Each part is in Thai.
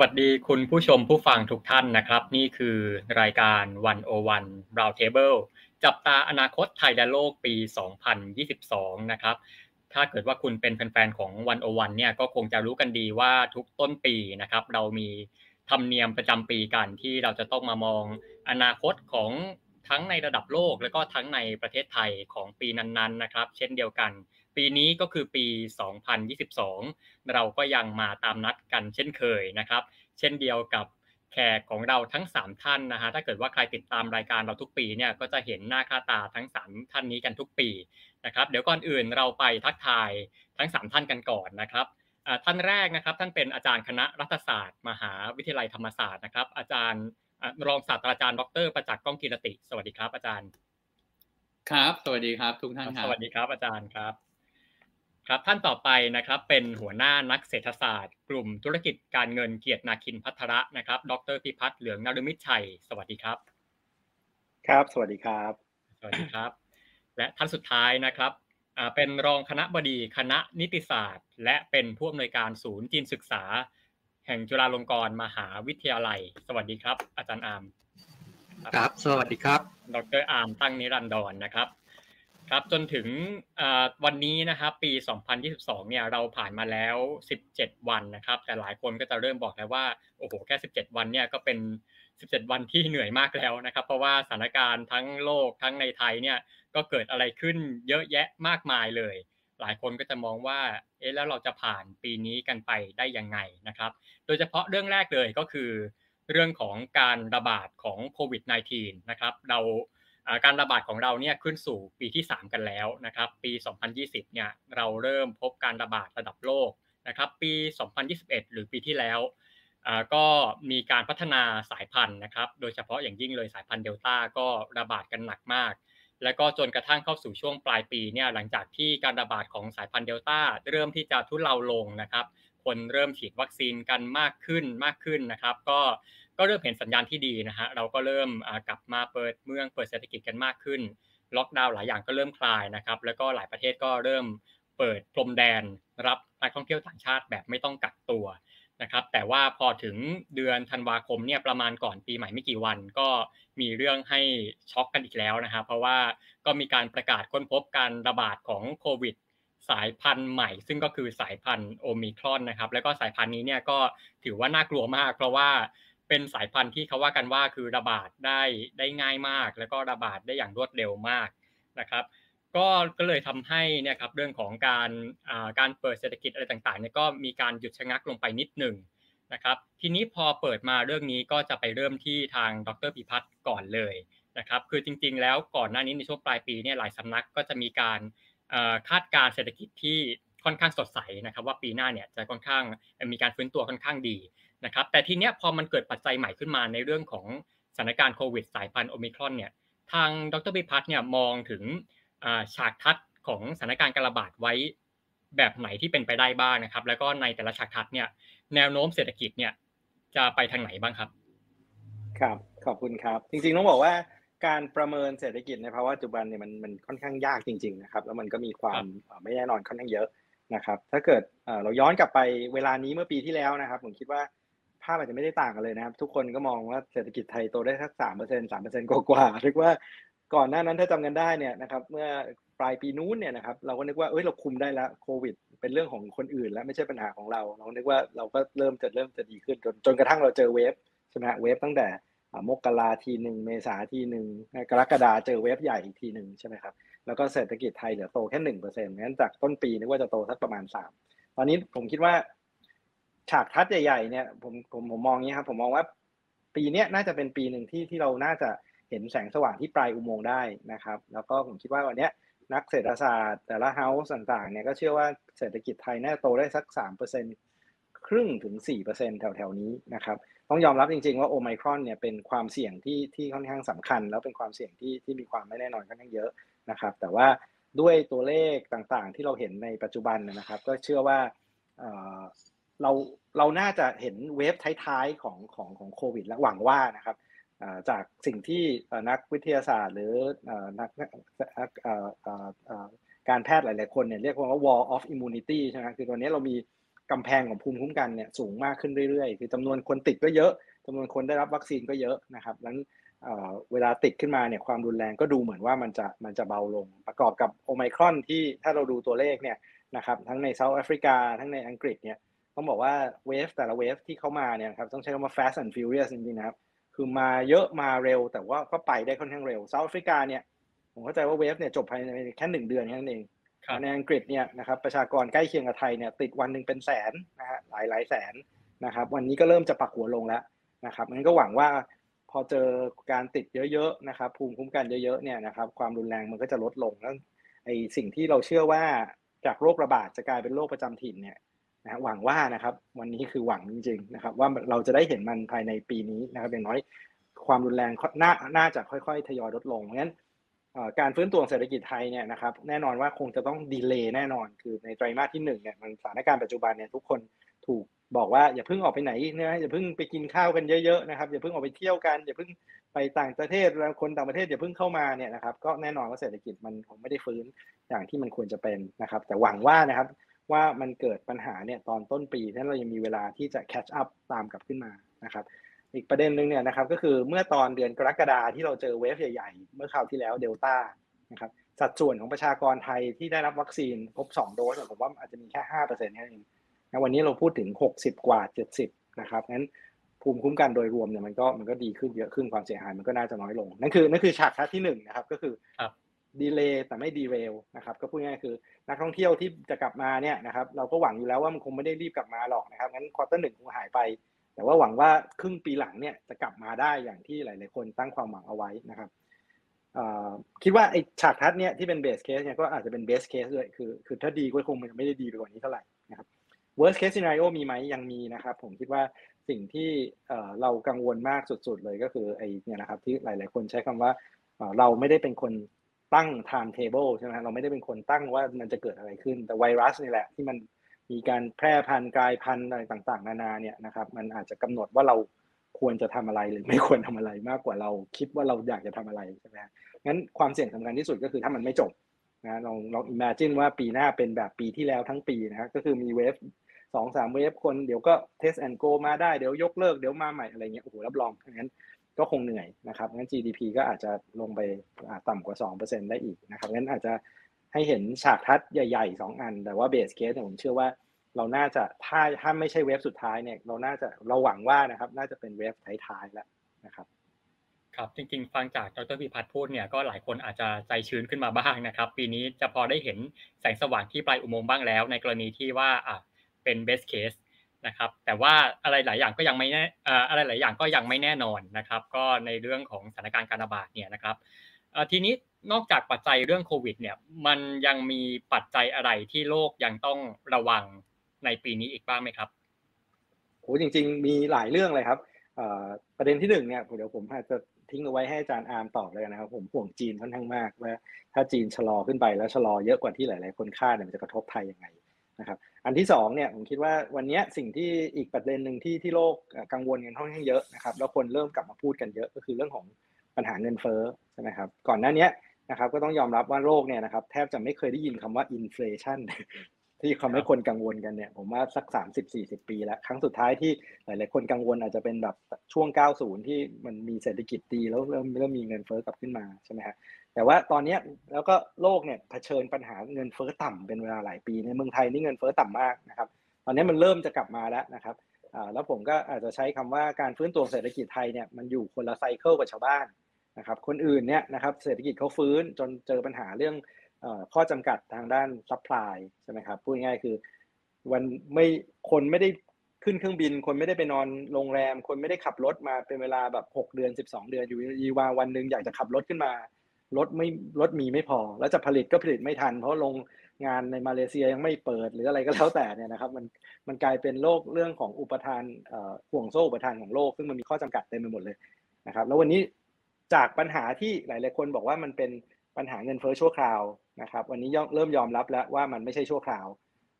วัสดีคุณผู้ชมผู้ฟังทุกท่านนะครับ นี่คือรายการวันโอวัน Round Table จับตาอนาคตไทยและโลกปี 2022 นะครับ ถ้าเกิดว่าคุณเป็นแฟนๆ ของวันโอวันเนี่ยก็คงจะรู้กันดีว่าทุกต้นปีนะครับ เรามีธรรมเนียมประจำปีกันที่เราจะต้องมามองอนาคตของทั้งในระดับโลก และก็ทั้งในประเทศไทยของปีนั้นๆนะครับ เช่นเดียวกัน ปีนี้ก็คือปี 2022 เราก็ยังมาตามนัดกันเช่นเคยนะครับ เช่นเดียวกับแขกของเราทั้ง 3 ท่านนะฮะถ้าเกิดว่าใครติดตามรายการเราทุกปีเนี่ยก็จะเห็นหน้าค่าตาทั้ง 3 ท่านนี้กันทุกปีนะครับ เดี๋ยวก่อนอื่นเราไปทักทายทั้ง 3 ท่านกันก่อนนะครับท่านแรกนะครับท่านเป็นอาจารย์คณะรัฐศาสตร์ มหาวิทยาลัยธรรมศาสตร์นะครับ อาจารย์รองศาสตราจารย์ ดร ประจักษ์ก้องกีรติ สวัสดีครับ อาจารย์ ครับ สวัสดีครับ ทุกท่านครับ สวัสดีครับอาจารย์ครับ ครับท่านต่อไปนะครับเป็นหัวหน้านักเศรษฐศาสตร์ กลุ่มธุรกิจการเงินเกียรตินาคินพัทระนะครับ ดรพิพัฒน์เหลืองนฤมิตชัย สวัสดีครับ ครับ สวัสดีครับ สวัสดีครับ และท่านสุดท้ายนะครับเป็นรองคณะบดีคณะนิติศาสตร์ และเป็นผู้อำนวยการศูนย์จีนศึกษา แห่งจุฬาลงกรณ์มหาวิทยาลัย สวัสดีครับ อาจารย์อาร์มครับ สวัสดีครับ ดรอาร์มตั้งนิรันดรนะครับ ครับจนถึงวันนี้นะครับปี 2022 เนี่ยเราผ่านมาแล้ว 17 วันนะครับ แต่หลายคนก็จะเริ่มบอกแล้วว่าโอ้โหแค่ 17 วันเนี่ยก็เป็น 17 วันที่เหนื่อยมากแล้วนะครับ เพราะว่าสถานการณ์ทั้งโลกทั้งในไทยเนี่ยก็เกิดอะไรขึ้นเยอะแยะมากมายเลย หลายคนก็จะมองว่าเอ๊ะแล้วเราจะผ่านปีนี้กันไปได้ยังไงนะครับ โดยเฉพาะเรื่องแรกเลยก็คือ เรื่องของการระบาดของโควิด -19 นะครับเรา การระบาดของเราเนี่ยขึ้นสู่ปีที่ 3 กันแล้วนะครับปี 2020เนี่ยเราเริ่มพบการระบาดระดับโลกนะครับปี 2021 หรือปีที่แล้วก็มีการพัฒนาสายพันธุ์นะครับ โดยเฉพาะอย่างยิ่งเลยสายพันธุ์เดลต้าก็ระบาดกันหนักมาก แล้วก็จนกระทั่งเข้าสู่ช่วงปลายปีเนี่ยหลังจากที่การระบาดของสายพันธุ์เดลต้าเริ่มที่จะทุเลาลงนะครับ คนเริ่มฉีดวัคซีนกันมากขึ้นมากขึ้นนะครับ ก็ ก็เริ่มเห็นสัญญาณที่ดีนะฮะเราก็เริ่มกลับมาเปิดเมืองเปิดเศรษฐกิจกันมากขึ้น ล็อกดาวน์หลายอย่างก็เริ่มคลายนะครับแล้วก็หลายประเทศก็เริ่มเปิดพรมแดน รับนักท่องเที่ยวต่างชาติแบบไม่ต้องกักตัวนะครับแต่ว่าพอถึงเดือนธันวาคมเนี่ยประมาณก่อนปีใหม่ไม่กี่วัน ก็มีเรื่องให้ช็อกกันอีกแล้วนะครับเพราะว่าก็มีการประกาศค้นพบการระบาดของโควิดสายพันธุ์ใหม่ ซึ่งก็คือสายพันธุ์โอมิครอนนะครับแล้วก็สายพันธุ์นี้เนี่ยก็ถือว่าน่ากลัวมาก เพราะว่า เป็นสายพันธุ์ที่เขาว่ากันว่าคือระบาดได้ได้ง่ายมาก แล้วก็ระบาดได้อย่างรวดเร็วมากนะครับ ก็ก็เลยทำให้เนี่ยครับเรื่องของการการเปิดเศรษฐกิจอะไรต่างๆเนี่ยก็มีการหยุดชะงักลงไปนิดหนึ่งนะครับ ทีนี้พอเปิดมาเรื่องนี้ก็จะไปเริ่มที่ทางดรพิพัฒน์ก่อนเลยนะครับคือจริงๆ แล้วก่อนหน้านี้ในช่วงปลายปีเนี่ยหลายสำนักก็จะมีการคาดการเศรษฐกิจที่ค่อนข้างสดใสนะครับ ว่าปีหน้าเนี่ยจะค่อนข้างมีการฟื้นตัวค่อนข้างดี นะครับแต่ทีเนี้ยพอมันเกิดปัจจัยใหม่ขึ้นมาในเรื่องของสถานการณ์โควิดสายพันธุ์โอมิครอนเนี่ยทางดรพิพัฒน์เนี่ยมองถึงฉากทัดของสถานการณ์การระบาดไว้แบบไหนที่เป็นไปได้บ้างนะครับ แล้วก็ในแต่ละฉากทัดเนี่ยแนวโน้มเศรษฐกิจเนี่ยจะไปทางไหนบ้างครับ ครับขอบคุณครับ จริงๆต้องบอกว่าการประเมินเศรษฐกิจในภาวะปัจจุบันเนี่ยมันมันค่อนข้างยากจริง ๆ นะครับ แล้วมันก็มีความไม่แน่นอนค่อนข้างเยอะนะครับ ถ้าเกิดเราย้อนกลับไปเวลานี้เมื่อปีที่แล้วนะครับ ผมคิดว่าภาพอาจจะไม่ได้ต่างกันเลยนะครับ ทุกคนก็มองว่าเศรษฐกิจไทยโตได้สักสามเปอร์เซ็นสามเปอร์เซ็นกว่าๆเรียกว่าก่อนหน้านั้นถ้าจำกันได้เนี่ยนะครับ เมื่อปลายปีนู้นเนี่ยนะครับ เราก็นึกว่าเอ้ยเราคุมได้แล้วโควิด เป็นเรื่องของคนอื่น แล้วไม่ใช่ปัญหาของเรา เรานึกว่าเราก็เริ่มจะเริ่มจะดีขึ้นจนจนกระทั่งเราเจอเวฟใช่ไหมเวฟตั้งแต่มกราทีหนึ่งเมษาทีหนึ่งกรกฎาเจอเวฟใหญ่อีกทีหนึ่งใช่ไหมครับแล้วก็เศรษฐกิจไทยเหลือโตแค่หนึ่งเปอร์เซ็นต์งั้นจากต้นปีนึกว่าจะโตสักประมาณสามตอนนี้ผมคิดว่า ฉากทัดใหญ่ๆเนี่ยผมผมผมมองงี้ครับผมมองว่า ปีนี้น่าจะเป็นปีหนึ่งที่ที่เราน่าจะเห็นแสงสว่างที่ปลายอุโมงค์ได้นะครับ แล้วก็ผมคิดว่าวันนี้นักเศรษฐศาสตร์ แต่ละเฮาส์ต่างๆเนี่ยก็เชื่อว่าเศรษฐกิจไทยน่าจะโตได้สัก3%ครึ่งถึง4%แถวๆนี้นะครับต้องยอมรับจริงๆว่าโอไมครอนเนี่ยเป็นความเสี่ยงที่ที่ค่อนข้างสำคัญ แล้วเป็นความเสี่ยงที่ที่มีความไม่แน่นอนค่อนข้างเยอะนะครับ แต่ว่าด้วยตัวเลขต่างๆ ที่เราเห็นในปัจจุบันนะครับ ก็เชื่อว่าเรา เราน่าจะเห็นเวฟท้ายๆของของของโควิด และหวังว่านะครับจากสิ่งที่นักวิทยาศาสตร์ หรือนักการแพทย์หลายๆคนเนี่ยเรียกว่า wall of immunity ใช่ไหมคือตอนนี้เรามีกำแพงของภูมิคุ้มกันเนี่ยสูงมากขึ้นเรื่อยๆ คือจำนวนคนติดก็เยอะจำนวนคนได้รับวัคซีนก็เยอะนะครับนั้นเวลาติดขึ้นมาเนี่ยความรุนแรงก็ดูเหมือนว่ามันจะมันจะเบาลง ประกอบกับโอไมครอนที่ถ้าเราดูตัวเลขเนี่ยนะครับทั้งในเซาท์แอฟริกาทั้งในอังกฤษเนี่ย ต้องบอกว่าเวฟแต่ละเวฟที่เข้ามาเนี่ยครับต้องใช้คำว่า fast and furious จริงๆนะครับ คือมาเยอะมาเร็ว แต่ว่าก็ไปได้ค่อนข้างเร็วเซาท์แอฟริกาเนี่ยผมเข้าใจว่าเวฟเนี่ยจบภายในแค่หนึ่งเดือนแค่นั้นเองในอังกฤษเนี่ยนะครับประชากรใกล้เคียงกับไทยเนี่ยติดวันหนึ่งเป็นแสนนะฮะหลายหลายแสนนะครับวันนี้ก็เริ่มจะปักหัวลงแล้วนะครับงั้นก็หวังว่าพอเจอการติดเยอะๆนะครับภูมิคุ้มกันเยอะๆเนี่ยนะครับความรุนแรงมันก็จะลดลงแล้วไอสิ่งที่เราเชื่อว่าจากโรคระบาดจะกลายเป็นโรคประจำถิ่นเนี่ย นะหวังว่านะครับวันนี้คือหวังจริงๆนะครับว่าเราจะได้เห็นมันภายในปีนี้นะครับอย่างน้อยความรุนแรงน่าน่าจะค่อยๆ ทยอยลดลงเพราะฉะนั้นการฟื้นตัวเศรษฐกิจไทยเนี่ยนะครับแน่นอนว่าคงจะต้องดีเลย์แน่นอน คือในไตรมาสที่1เนี่ยมันสถานการณ์ปัจจุบันเนี่ยทุกคนถูกบอกว่าอย่าเพิ่งออกไปไหนนะอย่าเพิ่งไปกินข้าวกันเยอะๆนะครับอย่าเพิ่งออกไปเที่ยวกันอย่าเพิ่งไปต่างประเทศแล้วคนต่างประเทศอย่าเพิ่งเข้ามาเนี่ยนะครับก็แน่นอนว่าเศรษฐกิจมันคงไม่ได้ฟื้นอย่างที่มันควรจะเป็นนะครับ แต่หวังว่านะครับ ว่ามันเกิดปัญหาเนี่ยตอนต้นปีนั้นเรายังมีเวลาที่จะ catch up ตามกลับขึ้นมานะครับ อีกประเด็นหนึ่งเนี่ยนะครับก็คือเมื่อตอนเดือนกรกฎาที่เราเจอเวฟใหญ่ๆ เมื่อคราวที่แล้วเดลต้านะครับสัดส่วนของประชากรไทยที่ได้รับวัคซีนครบ 2 โดสผมว่าอาจจะมีแค่5%แค่นั้นเองนะวันนี้เราพูดถึง 60 กว่า 70 นะครับงั้นภูมิคุ้มกันโดยรวมเนี่ยมันก็มันก็ดีขึ้นเยอะขึ้นความเสียหายมันก็น่าจะน้อยลง นั่นคือนั่นคือฉากทัศที่1นนะครับก็คือ delay แต่ไม่ derail นะครับก็พูดง่ายคือนักท่องเที่ยวที่จะกลับมาเนี่ยนะครับเราก็หวังอยู่แล้วว่ามันคงไม่ได้รีบกลับมาหรอกนะครับงั้น quarter หนึ่งคงหายไป แต่ว่าหวังว่าครึ่งปีหลังเนี่ยจะกลับมาได้อย่างที่หลาย ๆ คนตั้งความหวังเอาไว้นะครับคิดว่าไอ้ฉากทัศน์เนี่ยที่เป็น base case เนี่ยก็อาจจะเป็น base case ด้วยคือคือถ้าดีก็คงไม่ได้ดีไปกว่านี้เท่าไหร่นะครับ worst case scenario มีไหมยังมีนะครับ ผมคิดว่าสิ่งที่เรากังวลมากสุด ๆ เลยก็คือไอ้เนี่ยนะครับที่หลาย ๆ คนใช้คำว่าเราไม่ได้เป็นคน ตั้ง time table ใช่ไหมเราไม่ได้เป็นคนตั้งว่ามันจะเกิดอะไรขึ้น แต่ไวรัสนี่แหละที่มันมีการแพร่พันธุ์กลายพันธุ์อะไรต่างๆ นานาเนี่ยนะครับ มันอาจจะกำหนดว่าเราควรจะทำอะไรหรือไม่ควรทำอะไรมากกว่าเราคิดว่าเราอยากจะทำอะไรใช่ไหมงั้นความเสี่ยงสำคัญที่สุดก็คือถ้ามันไม่จบนะลองลอง imagine ว่าปีหน้าเป็นแบบปีที่แล้วทั้งปีนะครับก็คือมีเวฟสองสามเวฟคนเดี๋ยวก็ test and go มาได้เดี๋ยวยกเลิกเดี๋ยวมาใหม่อะไรเงี้ยโอ้โหรับรองงั้น ก็คงเหนื่อยนะครับงั้น GDP ก็อาจจะลงไปต่ำกว่า 2%ได้อีกนะครับงั้นอาจจะให้เห็นฉากทัดใหญ่ๆ 2 อัน แต่ว่าเบสเคสเนี่ยผมเชื่อว่าเราน่าจะถ้าถ้าไม่ใช่เวฟสุดท้ายเนี่ยเราน่าจะเราหวังว่านะครับน่าจะเป็นเวฟท้ายๆแล้วนะครับครับจริงๆ ฟังจากดรพิพัฒน์พูดเนี่ยก็หลายคนอาจจะใจชื้นขึ้นมาบ้างนะครับ ปีนี้จะพอได้เห็นแสงสว่างที่ปลายอุโมงค์บ้างแล้ว ในกรณีที่ว่าอะเป็น best case นะครับ แต่ว่าอะไรหลายอย่างก็ยังไม่แน่อะไรหลายอย่างก็ยังไม่แน่นอนนะครับ ก็ในเรื่องของสถานการณ์การระบาดเนี่ยนะครับทีนี้นอกจากปัจจัยเรื่องโควิดเนี่ยมันยังมีปัจจัยอะไรที่โลกยังต้องระวังในปีนี้อีกบ้างไหมครับโอ้จริง ๆ มีหลายเรื่องเลยครับประเด็นที่หนึ่งเนี่ยเดี๋ยวผมอาจจะทิ้งเอาไว้ให้อาจารย์อาร์มตอบเลยนะครับ ผมห่วงจีนค่อนข้างมากว่าถ้าจีนชะลอขึ้นไปแล้วชะลอเยอะกว่าที่หลาย ๆ คนคาดเนี่ยมันจะกระทบไทยยังไงนะครับ อันที่2เนี่ยผมคิดว่าวันนี้สิ่งที่อีกประเด็นหนึ่งที่ที่โลกกังวลกันค่อนข้างเยอะนะครับแล้วคนเริ่มกลับมาพูดกันเยอะก็คือเรื่องของปัญหาเงินเฟ้อใช่ไหมครับก่อนหน้านี้นะครับก็ต้องยอมรับว่าโลกเนี่ยนะครับแทบจะไม่เคยได้ยินคำว่า inflation ที่ทำให้คนกังวลกันเนี่ยผมว่าสัก 30-40 ปีแล้วครั้งสุดท้ายที่หลาย ๆ คนกังวลอาจจะเป็นแบบช่วง 90 ที่มันมีเศรษฐกิจดีแล้วเริ่มเริ่มมีเงินเฟ้อกลับขึ้นมาใช่ไหมฮะ แต่ว่าตอนนี้แล้วก็โลกเนี่ยเผชิญปัญหาเงินเฟ้อต่ำเป็นเวลาหลายปี ในเมืองไทยนี่เงินเฟ้อต่ำมากนะครับ ตอนนี้มันเริ่มจะกลับมาแล้วนะครับแล้วผมก็อาจจะใช้คำว่าการฟื้นตัวเศรษฐกิจไทยเนี่ยมันอยู่คนละ cycle กับชาวบ้านนะครับ คนอื่นเนี่ยนะครับเศรษฐกิจเขาฟื้นจนเจอปัญหาเรื่องข้อจำกัดทางด้าน supply ใช่ไหมครับพูดง่ายคือวันไม่คนไม่ได้ขึ้นเครื่องบิน คนไม่ได้ไปนอนโรงแรม คนไม่ได้ขับรถมาเป็นเวลาแบบ 6 เดือน 12 เดือนอยู่ดีๆวันหนึ่งอยากจะขับรถขึ้นมา รถไม่รถมีไม่พอ แล้วจะผลิตก็ผลิตไม่ทัน เพราะโรงงานในมาเลเซียยังไม่เปิดหรืออะไรก็แล้วแต่เนี่ยนะครับ มันมันกลายเป็นโลกเรื่องของอุปทานห่วงโซ่อุปทานของโลก ซึ่งมันมีข้อจำกัดเต็มไปหมดเลยนะครับ แล้ววันนี้จากปัญหาที่หลาย ๆ คนบอกว่ามันเป็นปัญหาเงินเฟ้อชั่วคราวนะครับ วันนี้เริ่มยอมรับแล้วว่ามันไม่ใช่ชั่วคราว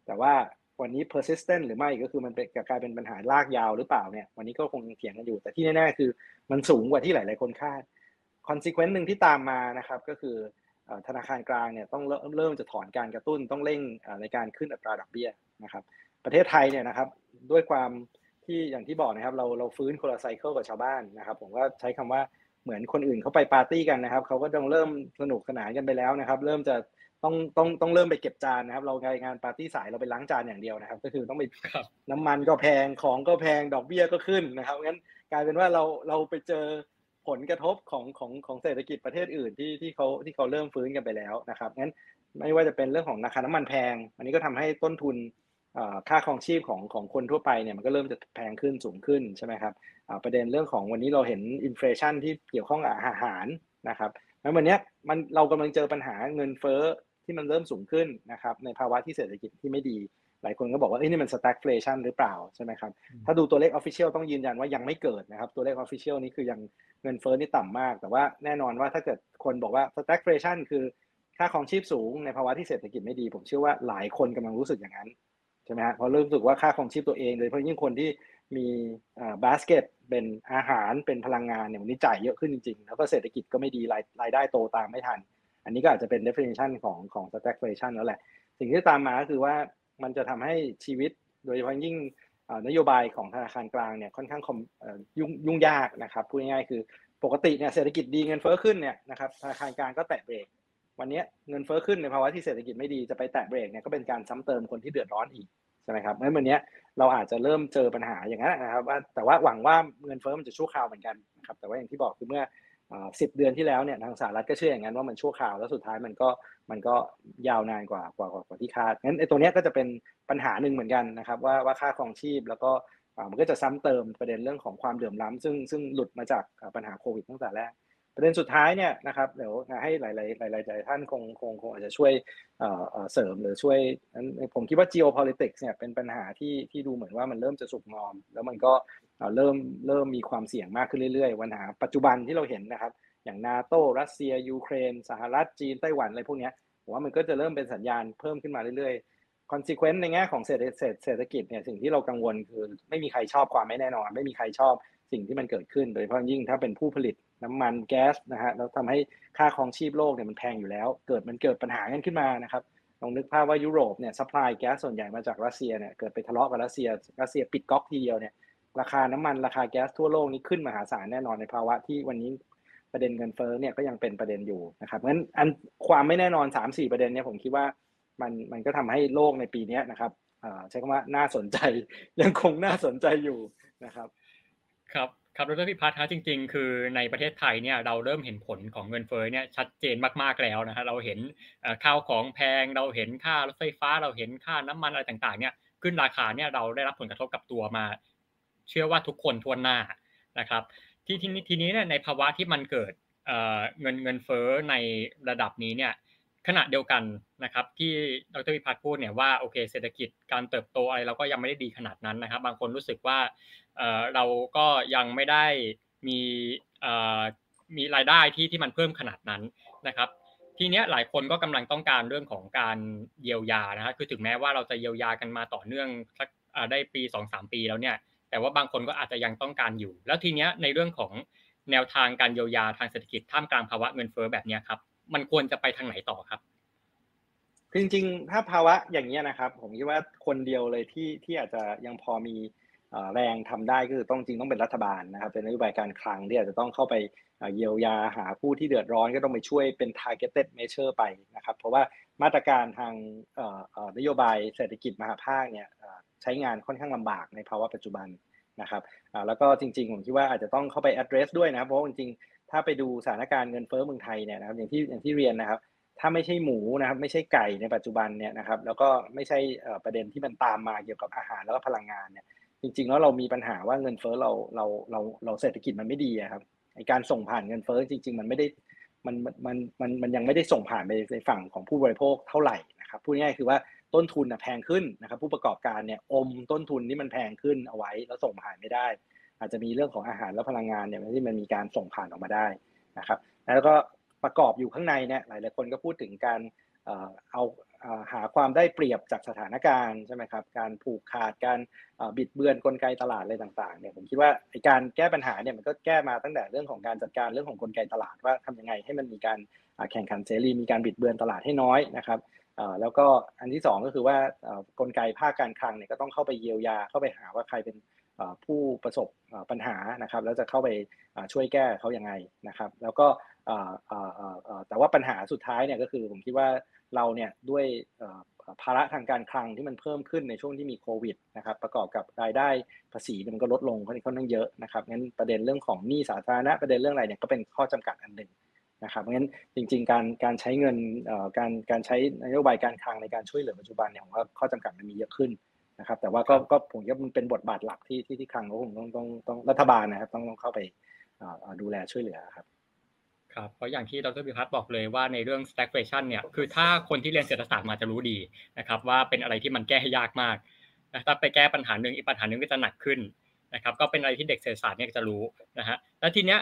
แต่ว่าวันนี้ persistent หรือไม่ก็คือมันเป็นกลายเป็นปัญหาลากยาวหรือเปล่าเนี่ยวันนี้ก็คงเถียงกันอยู่ แต่ที่แน่ๆคือมันสูงกว่าที่หลาย ๆ คนคาด consequence หนึ่งที่ตามมานะครับก็คือธนาคารกลางเนี่ยต้องเริ่มจะถอนการกระตุ้นต้องเร่งในการขึ้นอัตราดอกเบี้ยนะครับ ประเทศไทยเนี่ยนะครับด้วยความที่อย่างที่บอกนะครับเราเราฟื้นคนละไซเคิลกับชาวบ้านนะครับ ผมก็ใช้คำว่าเหมือนคนอื่นเขาไปปาร์ตี้กันนะครับเขาก็ต้องเริ่มสนุกสนานกันไปแล้วนะครับ เริ่มจะต้องต้องต้องเริ่มไปเก็บจานนะครับ เรางานปาร์ตี้สายเราไปล้างจานอย่างเดียวนะครับ ก็คือต้องไปน้ำมันก็แพงของก็แพงดอกเบี้ยก็ขึ้นนะครับงั้นกลายเป็นว่าเราเราไปเจอ ผลกระทบของของของเศรษฐกิจประเทศอื่นที่ที่เขาที่เขาเริ่มฟื้นกันไปแล้วนะครับงั้นไม่ว่าจะเป็นเรื่องของราคาน้ำมันแพง อันนี้ก็ทำให้ต้นทุนค่าครองชีพของของคนทั่วไปเนี่ยมันก็เริ่มจะแพงขึ้นสูงขึ้นใช่ไหมครับประเด็นเรื่องของวันนี้เราเห็น inflation ที่เกี่ยวข้องกับอาหารนะครับแล้ววันนี้มันเรากำลังเจอปัญหาเงินเฟ้อที่มันเริ่มสูงขึ้นนะครับในภาวะที่เศรษฐกิจที่ไม่ดี หลายคนก็บอกว่าเอ้ยนี่มัน stagflation หรือเปล่าใช่ไหมครับถ้าดูตัวเลข official ต้องยืนยันว่ายังไม่เกิดนะครับตัวเลข official นี้คือยังเงินเฟ้อนี่ต่ำมาก แต่ว่าแน่นอนว่าถ้าเกิดคนบอกว่า stagflation คือค่าครองชีพสูงในภาวะที่เศรษฐกิจไม่ดี ผมเชื่อว่าหลายคนกำลังรู้สึกอย่างนั้นใช่ไหมฮะเพราะเริ่มรู้สึกว่าค่าครองชีพตัวเองโดยเฉพาะยิ่งคนที่มีบาสเกตเป็นอาหารเป็นพลังงานเนี่ยวันนี้จ่ายเยอะขึ้นจริงๆ แล้วก็เศรษฐกิจก็ไม่ดีรายรายได้โตตามไม่ทัน อันนี้ก็อาจจะเป็น definition ของของ stagflation แล้วแหละ สิ่งที่ตามมาก็คือว่า มันจะทำให้ชีวิตโดยเฉพาะยิ่งนโยบายของธนาคารกลางเนี่ยค่อนข้างยุ่งยุ่งยากนะครับพูดง่ายๆคือปกติเนี่ยเศรษฐกิจดีเงินเฟ้อขึ้นเนี่ยนะครับธนาคารกลางก็แตะเบรกวันนี้เงินเฟ้อขึ้นในภาวะที่เศรษฐกิจไม่ดีจะไปแตะเบรกเนี่ยก็เป็นการซ้ำเติมคนที่เดือดร้อนอีกใช่ไหมครับงั้นวันนี้เราอาจจะเริ่มเจอปัญหาอย่างนั้นนะครับว่าแต่ว่าหวังว่าเงินเฟ้อมันจะชั่วคราวเหมือนกันนะครับแต่ว่าอย่างที่บอกคือเมื่อ สิบเดือนที่แล้วเนี่ยทางสหรัฐก็เชื่ออย่างนั้นว่ามันชั่วคราวแล้วสุดท้ายมันก็มันก็ยาวนานกว่ากว่ากว่าที่คาดงั้นไอ้ตัวเนี้ยก็จะเป็นปัญหาหนึ่งเหมือนกันนะครับว่าว่าค่าครองชีพแล้วก็มันก็จะซ้ำเติมประเด็นเรื่องของความเดือดร้อนซึ่งซึ่งหลุดมาจากปัญหาโควิดตั้งแต่แรก ประเด็นสุดท้ายเนี่ยนะครับเดี๋ยวให้หลายๆหลายๆท่านคงคงคงอาจจะช่วยเสริมหรือช่วยผมคิดว่า geopolitics เนี่ยเป็นปัญหาที่ที่ดูเหมือนว่ามันเริ่มจะสุกงอม แล้วมันก็เริ่มเริ่มมีความเสี่ยงมากขึ้นเรื่อยๆปัญหาปัจจุบันที่เราเห็นนะครับ อย่างนาโตรัสเซีย ยูเครน สหรัฐจีนไต้หวันอะไรพวกนี้ผมว่ามันก็จะเริ่มเป็นสัญญาณเพิ่มขึ้นมาเรื่อยๆ consequence ในแง่ของเศรษฐเศรษฐกิจเนี่ยสิ่งที่เรากังวลคือไม่มีใครชอบความไม่แน่นอน ไม่มีใครชอบสิ่งที่มันเกิดขึ้น โดยเฉพาะยิ่งถ้าเป็นผู้ผลิต น้ำมันแก๊สนะฮะแล้วทำให้ค่าครองชีพโลกเนี่ยมันแพงอยู่แล้ว เกิดมันเกิดปัญหากันขึ้นมานะครับลองนึกภาพว่ายุโรปเนี่ย supply แก๊สส่วนใหญ่มาจากรัสเซียเนี่ยเกิดไปทะเลาะกับรัสเซียรัสเซียปิดก๊อกทีเดียวเนี่ยราคาน้ำมันราคาแก๊สทั่วโลกนี้ขึ้นมหาศาลแน่นอนในภาวะที่วันนี้ประเด็นเงินเฟ้อเนี่ยก็ยังเป็นประเด็นอยู่นะครับงั้นอันความไม่แน่นอน 3-4 ประเด็นเนี่ยผมคิดว่ามันมันก็ทำให้โลกในปีนี้นะครับใช้คำว่าน่าสนใจยังคงน่าสนใจอยู่นะครับ ครับ ครับดรพิพัฒน์ฮะจริง ๆ คือในประเทศไทยเนี่ยเราเริ่มเห็นผลของเงินเฟ้อเนี่ยชัดเจนมากๆแล้วนะฮะเราเห็นข้าวของแพงเราเห็นค่ารถไฟฟ้า เราเห็นค่าน้ำมันอะไรต่างๆเนี่ยขึ้นราคาเนี่ยเราได้รับผลกระทบกับตัวมา เชื่อว่าทุกคนทวนหน้านะครับ ที่ทีนี้ทีนี้เนี่ยในภาวะที่มันเกิดเงินเงินเฟ้อในระดับนี้เนี่ย ขณะเดียวกันนะครับ ที่ดรวิพัฒน์พูดเนี่ยว่าโอเคเศรษฐกิจการเติบโตอะไรเราก็ยังไม่ได้ดีขนาดนั้นนะครับ บางคนรู้สึกว่าเราก็ยังไม่ได้มีมีรายได้ที่ที่มันเพิ่มขนาดนั้นนะครับทีเนี้ยหลายคนก็กำลังต้องการเรื่องของการเยียวยานะครับคือถึงแม้ว่าเราจะเยียวยากันมาต่อเนื่องสักได้ปีสองสามปีแล้วเนี่ย แต่ว่าบางคนก็อาจจะยังต้องการอยู่ แล้วทีเนี้ยในเรื่องของแนวทางการเยียวยาทางเศรษฐกิจท่ามกลางภาวะเงินเฟ้อแบบนี้ครับ มันควรจะไปทางไหนต่อครับจริงๆ ถ้าภาวะอย่างนี้นะครับ ผมคิดว่าคนเดียวเลยที่ที่อาจจะยังพอมีแรงทำได้ก็คือต้องจริงต้องเป็นรัฐบาลนะครับ เป็นนโยบายการคลังที่อาจจะต้องเข้าไปเยียวยาหาผู้ที่เดือดร้อนก็ต้องไปช่วยเป็น targeted measure ไปนะครับ เพราะว่ามาตรการทางนโยบายเศรษฐกิจมหาภาคเนี่ยใช้งานค่อนข้างลำบากในภาวะปัจจุบันนะครับแล้วก็จริงๆ ผมคิดว่าอาจจะต้องเข้าไป address ด้วยนะเพราะจริงๆ ถ้าไปดูสถานการณ์เงินเฟ้อเมืองไทยเนี่ยนะครับอย่างที่อย่างที่เรียนนะครับ ถ้าไม่ใช่หมูนะครับ ไม่ใช่ไก่ในปัจจุบันเนี่ยนะครับ แล้วก็ไม่ใช่ประเด็นที่มันตามมาเกี่ยวกับอาหารแล้วก็พลังงานเนี่ยจริงๆแล้วเรามีปัญหาว่าเงินเฟ้อเราเราเราเราเศรษฐกิจมันไม่ดีครับไอการส่งผ่านเงินเฟ้อจริง ๆ มันไม่ได้มันมันมันมันยังไม่ได้ส่งผ่านไปในฝั่งของผู้บริโภคเท่าไหร่นะครับพูดง่ายๆคือว่าต้นทุนแพงขึ้นนะครับ ผู้ประกอบการเนี่ยอมต้นทุนที่มันแพงขึ้นเอาไว้แล้วส่งผ่านไม่ได้ อาจจะมีเรื่องของอาหารและพลังงานเนี่ยที่มันมีการส่งผ่านออกมาได้นะครับแล้วก็ประกอบอยู่ข้างในเนี่ยหลายๆคนก็พูดถึงการเอาหาความได้เปรียบจากสถานการณ์ใช่ไหมครับการผูกขาดการบิดเบือนกลไกตลาดอะไรต่างๆเนี่ยผมคิดว่าการแก้ปัญหาเนี่ยมันก็แก้มาตั้งแต่เรื่องของการจัดการเรื่องของกลไกตลาดว่าทำยังไงให้มันมีการแข่งขันเสรีมีการบิดเบือนตลาดให้น้อยนะครับแล้วก็อันที่ 2 ก็คือว่ากลไกภาคการคลังเนี่ยก็ต้องเข้าไปเยียวยาเข้าไปหาว่าใครเป็น ผู้ประสบปัญหานะครับ แล้วจะเข้าไปช่วยแก้เขาอยังไงนะครับ แล้วก็แต่ว่าปัญหาสุดท้ายเนี่ยก็คือผมคิดว่าเราเนี่ยด้วยภาระทางการคลังที่มันเพิ่มขึ้นในช่วงที่มีโควิดนะครับ ประกอบกับรายได้ภาษีมันก็ลดลงค่อนข้างเยอะนะครับงั้นประเด็นเรื่องของหนี้สาธารณะประเด็นเรื่องอะไรเนี่ยก็เป็นข้อจำกัดอันหนึ่งนะครับงั้นจริง ๆ การการใช้เงินการการใช้นโยบายการคลังในการช่วยเหลือปัจจุบันเนี่ยผมว่าข้อจำกัดมันมีเยอะขึ้น นะครับ แต่ว่าก็ก็ผมว่ามันเป็นบทบาทหลักที่ที่ที่คลังก็คงต้องต้องต้องรัฐบาลนะครับต้องต้องเข้าไปดูแลช่วยเหลือครับครับเพราะอย่างที่ดรพิพัฒน์บอกเลยว่าในเรื่อง stagflation เนี่ยคือถ้าคนที่เรียนเศรษฐศาสตร์มาจะรู้ดีนะครับว่าเป็นอะไรที่มันแก้ให้ยากมากถ้าไปแก้ปัญหาหนึ่งอีกปัญหาหนึ่งก็จะหนักขึ้นนะครับก็เป็นอะไรที่เด็กเศรษฐศาสตร์เนี่ยจะรู้นะฮะแล้วทีเนี้ย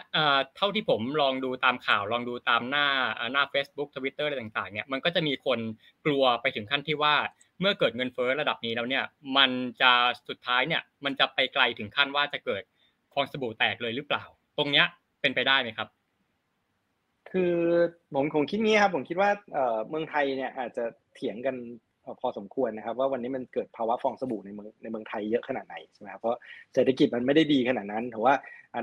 เท่าที่ผมลองดูตามข่าวลองดูตามหน้าหน้า Facebook Twitter อะไรต่างๆเนี่ยมันก็จะมีคนกลัวไปถึงขั้นที่ว่า เมื่อเกิดเงินเฟ้อระดับนี้แล้วเนี่ย มันจะสุดท้ายเนี่ย มันจะไปไกลถึงขั้นว่าจะเกิดฟองสบู่แตกเลยหรือเปล่า ตรงเนี้ยเป็นไปได้ไหมครับ คือผมคงคิดงี้ครับ ผมคิดว่าเมืองไทยเนี่ยอาจจะเถียงกัน พอสมควรนะครับ ว่าวันนี้มันเกิดภาวะฟองสบู่ในเมืองในเมืองไทยเยอะขนาดไหนใช่ไหมครับเพราะเศรษฐกิจมันไม่ได้ดีขนาดนั้นถือว่า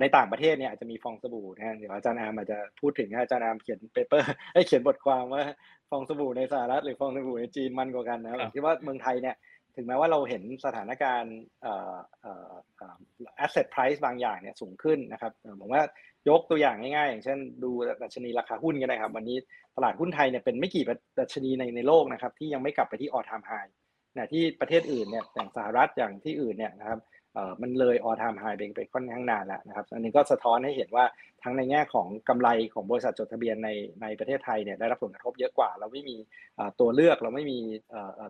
ในต่างประเทศเนี่ยอาจจะมีฟองสบู่นะเดี๋ยวอาจารย์อามอาจจะพูดถึงอาจารย์อามเขียนเปเปอร์ให้เขียนบทความว่าฟองสบู่ในสหรัฐหรือฟองสบู่ในจีนมันกว่ากันนะครับผมคิดว่าเมืองไทยเนี่ยถึงแม้ว่าเราเห็นสถานการณ์เอ่อเอ่อ asset price บางอย่างเนี่ยสูงขึ้นนะครับผมว่ายกตัวอย่างง่ายๆอย่างเช่นดูดัชนีราคาหุ้นกันนะครับ วันนี้ ตลาดหุ้นไทยเนี่ยเป็นไม่กี่ดัชนีในในโลกนะครับ ที่ยังไม่กลับไปที่ all time high นะที่ประเทศอื่นเนี่ยอย่างสหรัฐอย่างที่อื่นเนี่ยนะครับเอ่อมันเลย all time high ไปไปค่อนข้างนานแล้วนะครับ อันนี้ก็สะท้อนให้เห็นว่าทั้งในแง่ของกำไรของบริษัทจดทะเบียนในในประเทศไทยเนี่ยได้รับผลกระทบเยอะกว่า เราไม่มีตัวเลือกเราไม่มี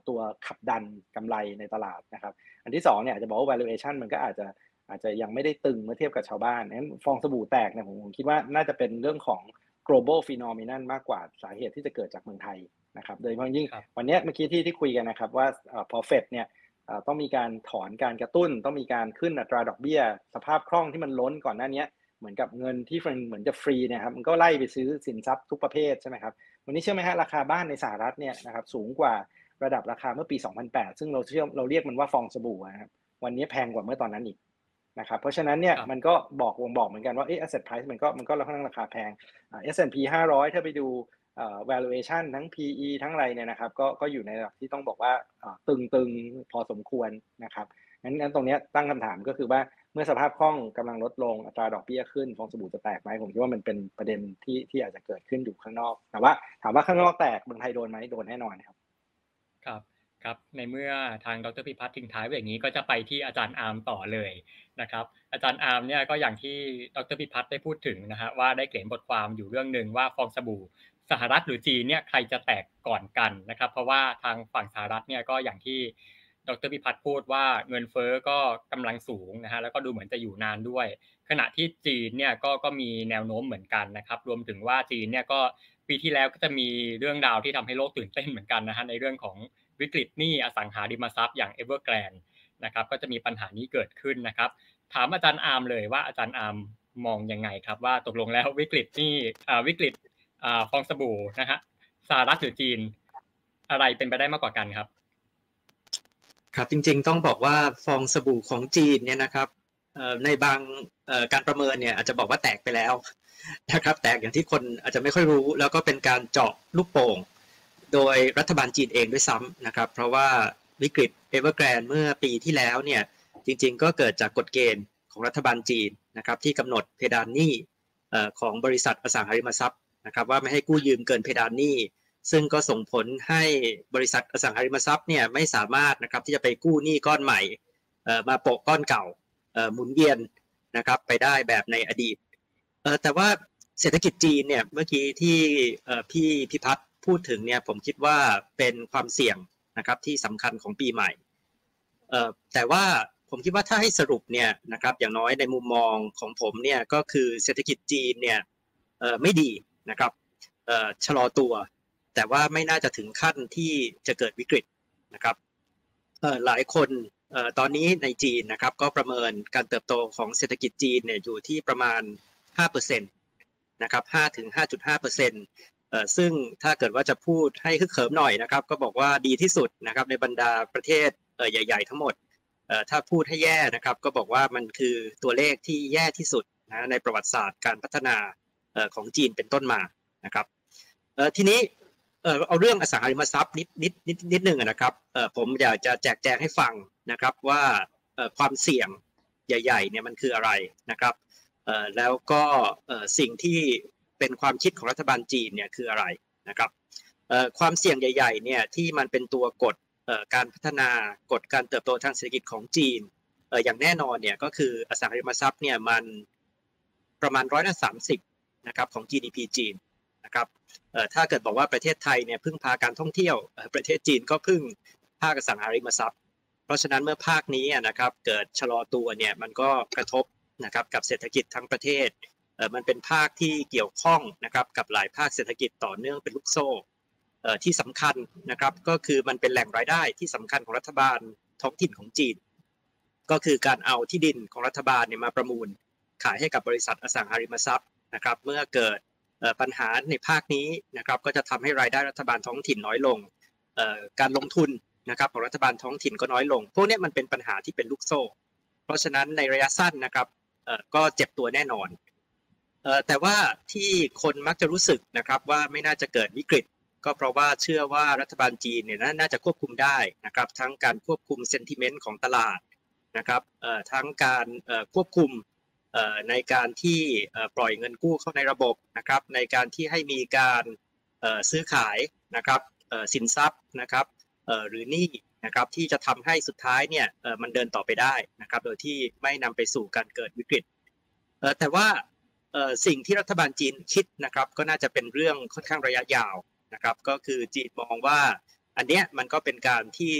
ตัวขับดันกำไรในตลาดนะครับ อันที่2เนี่ยจะบอกว่า valuation มันก็อาจจะอาจจะยังไม่ได้ตึงเมื่อเทียบกับชาวบ้านนั้นฟองสบู่แตกเนี่ยผมคิดว่าน่าจะเป็นเรื่องของ global phenomenon มากกว่าสาเหตุที่จะเกิดจากเมืองไทยนะครับ โดยเฉพาะยิ่งวันนี้เมื่อกี้ที่ที่คุยกันนะครับว่าพอเฟดเนี่ยต้องมีการถอนการกระตุ้น ต้องมีการขึ้นอัตราดอกเบี้ย สภาพคล่องที่มันล้นก่อนหน้านี้เหมือนกับเงินที่เหมือนจะฟรีเนี่ยครับมันก็ไล่ไปซื้อสินทรัพย์ทุกประเภทใช่ไหมครับวันนี้เชื่อไหมฮะราคาบ้านในสหรัฐเนี่ยนะครับสูงกว่าระดับราคาเมื่อปี 2008 ซึ่งเราเชื่อเราเรียกมันว่าฟองสบู่นะครับวันนี้แพงกว่าเมื่อตอนนั้นอีก นะครับเพราะฉะนั้นเนี่ยมันก็บอกวงบอกเหมือนกันว่าเออ asset price มันก็มันก็ค่อนข้างราคาแพงอ่า S&P 500 ถ้าไปดูเอ่อ valuation ทั้ง PE ทั้งอะไรเนี่ยนะครับก็ก็อยู่ในระดับที่ต้องบอกว่าตึงๆพอสมควรนะครับงั้นงั้นตรงนี้ตั้งคำถามก็คือว่าเมื่อสภาพคล่องกำลังลดลงอัตราดอกเบี้ยขึ้นฟองสบู่จะแตกไหมผมคิดว่ามันเป็นประเด็นที่ที่อาจจะเกิดขึ้นอยู่ข้างนอก แต่ว่าถามว่าข้างนอกแตกเมืองไทยโดนไหมโดนแน่นอนครับ ครับ ครับในเมื่อทางดรพิพัฒน์ทิ้งท้ายไว้อย่างนี้ก็จะไปที่อาจารย์อาร์มต่อเลยนะครับอาจารย์อาร์มเนี่ยก็อย่างที่ดรพิพัฒน์ได้พูดถึงนะฮะว่าได้เขียนบทความอยู่เรื่องหนึ่งว่าฟองสบู่สหรัฐหรือจีนเนี่ยใครจะแตกก่อนกันนะครับ เพราะว่าทางฝั่งสหรัฐเนี่ยก็อย่างที่ดรพิพัฒน์พูดว่าเงินเฟ้อก็กำลังสูงนะฮะแล้วก็ดูเหมือนจะอยู่นานด้วย ขณะที่จีนเนี่ยก็ก็มีแนวโน้มเหมือนกันนะครับ รวมถึงว่าจีนเนี่ยก็ปีที่แล้วก็จะมีเรื่องราวที่ทำให้โลกตื่นเต้นเหมือนกันนะฮะในเรื่องของ วิกฤตหนี้อสังหาริมทรัพย์อย่าง Evergrande นะครับก็จะมีปัญหานี้เกิดขึ้นนะครับ ถามอาจารย์อาร์มเลยว่าอาจารย์อาร์มมองยังไงครับ ว่าตกลงแล้ววิกฤตหนี้วิกฤตฟองสบู่นะฮะสหรัฐหรือจีน อะไรเป็นไปได้มากกว่ากันครับ ครับจริงๆต้องบอกว่าฟองสบู่ของจีนเนี่ยนะครับในบางการประเมินเนี่ยอาจจะบอกว่าแตกไปแล้วนะครับ แตกอย่างที่คนอาจจะไม่ค่อยรู้ แล้วก็เป็นการเจาะลูกโป่ง โดยรัฐบาลจีนเองด้วยซ้ำนะครับ เพราะว่าวิกฤตเอเวอร์แกรนเมื่อปีที่แล้วเนี่ยจริงๆ ก็เกิดจากกฎเกณฑ์ของรัฐบาลจีนนะครับที่กำหนดเพดานหนี้ของบริษัทอสังหาริมทรัพย์นะครับว่าไม่ให้กู้ยืมเกินเพดานหนี้ซึ่งก็ส่งผลให้บริษัทอสังหาริมทรัพย์เนี่ยไม่สามารถนะครับที่จะไปกู้หนี้ก้อนใหม่มาโปะก้อนเก่าหมุนเวียนนะครับไปได้แบบในอดีตแต่ว่าเศรษฐกิจจีนเนี่ยเมื่อกี้ที่พี่พิพัฒน์ พูดถึงเนี่ยผมคิดว่าเป็นความเสี่ยงนะครับที่สำคัญของปีใหม่แต่ว่าผมคิดว่าถ้าให้สรุปเนี่ยนะครับอย่างน้อยในมุมมองของผมเนี่ยก็คือเศรษฐกิจจีนเนี่ยไม่ดีนะครับชะลอตัว แต่ว่าไม่น่าจะถึงขั้นที่จะเกิดวิกฤตนะครับหลายคนตอนนี้ในจีนนะครับก็ประเมินการเติบโตของเศรษฐกิจจีนเนี่ยอยู่ที่ประมาณ 5%นะครับ5ถึง5.5%เซึ่งถ้าเกิดว่าจะพูดให้คึกเขิมหน่อยนะครับ ก็บอกว่าดีที่สุดนะครับในบรรดาประเทศใหญ่ ๆ ทั้งหมดถ้าพูดให้แย่นะครับ ก็บอกว่ามันคือตัวเลขที่แย่ที่สุดนะในประวัติศาสตร์การพัฒนาของจีนเป็นต้นมานะครับทีนี้เอาเรื่องอสังหาริมทรัพย์นิดนิดนิดนิดหนึ่งนะครับผมอยากจะแจกแจงให้ฟังนะครับว่าความเสี่ยงใหญ่ๆเนี่ยมันคืออะไรนะครับแล้วก็สิ่งที่ เป็นความคิดของรัฐบาลจีนเนี่ยคืออะไรนะครับความเสี่ยงใหญ่ๆเนี่ยที่มันเป็นตัวกดการพัฒนากดการเติบโตทางเศรษฐกิจของจีนอย่างแน่นอนเนี่ยก็คืออสังหาริมทรัพย์เนี่ยมันประมาณร้อยละสามสิบนะครับของ GDP จีนนะครับถ้าเกิดบอกว่าประเทศไทยเนี่ยพึ่งพาการท่องเที่ยวประเทศจีนก็พึ่งภาคอสังหาริมทรัพย์ เพราะฉะนั้นเมื่อภาคนี้นะครับเกิดชะลอตัวเนี่ยมันก็กระทบนะครับกับเศรษฐกิจทั้งประเทศ มันเป็นภาคที่เกี่ยวข้องนะครับกับหลายภาคเศรษฐกิจต่อเนื่องเป็นลูกโซ่ที่สำคัญนะครับก็คือมันเป็นแหล่งรายได้ที่สำคัญของรัฐบาลท้องถิ่นของจีน ก็คือการเอาที่ดินของรัฐบาลเนี่ยมาประมูล ขายให้กับบริษัทอสังหาริมทรัพย์นะครับ เมื่อเกิดปัญหาในภาคนี้นะครับก็จะทำให้รายได้รัฐบาลท้องถิ่นน้อยลง การลงทุนนะครับของรัฐบาลท้องถิ่นก็น้อยลง พวกนี้มันเป็นปัญหาที่เป็นลูกโซ่ เพราะฉะนั้นในระยะสั้นนะครับก็เจ็บตัวแน่นอน แต่ว่าที่คนมักจะรู้สึกนะครับว่าไม่น่าจะเกิดวิกฤต ก็เพราะว่าเชื่อว่ารัฐบาลจีนเนี่ยน่าจะควบคุมได้นะครับ ทั้งการควบคุมเซนติเมนต์ของตลาดนะครับทั้งการควบคุมในการที่ปล่อยเงินกู้เข้าในระบบนะครับ ในการที่ให้มีการซื้อขายนะครับสินทรัพย์นะครับหรือหนี้นะครับที่จะทำให้สุดท้ายเนี่ยมันเดินต่อไปได้นะครับ โดยที่ไม่นำไปสู่การเกิดวิกฤตแต่ว่า สิ่งที่รัฐบาลจีนคิดนะครับก็น่าจะเป็นเรื่องค่อนข้างระยะยาวนะครับก็คือจีนมองว่าอันเนี้ยมันก็เป็นการที่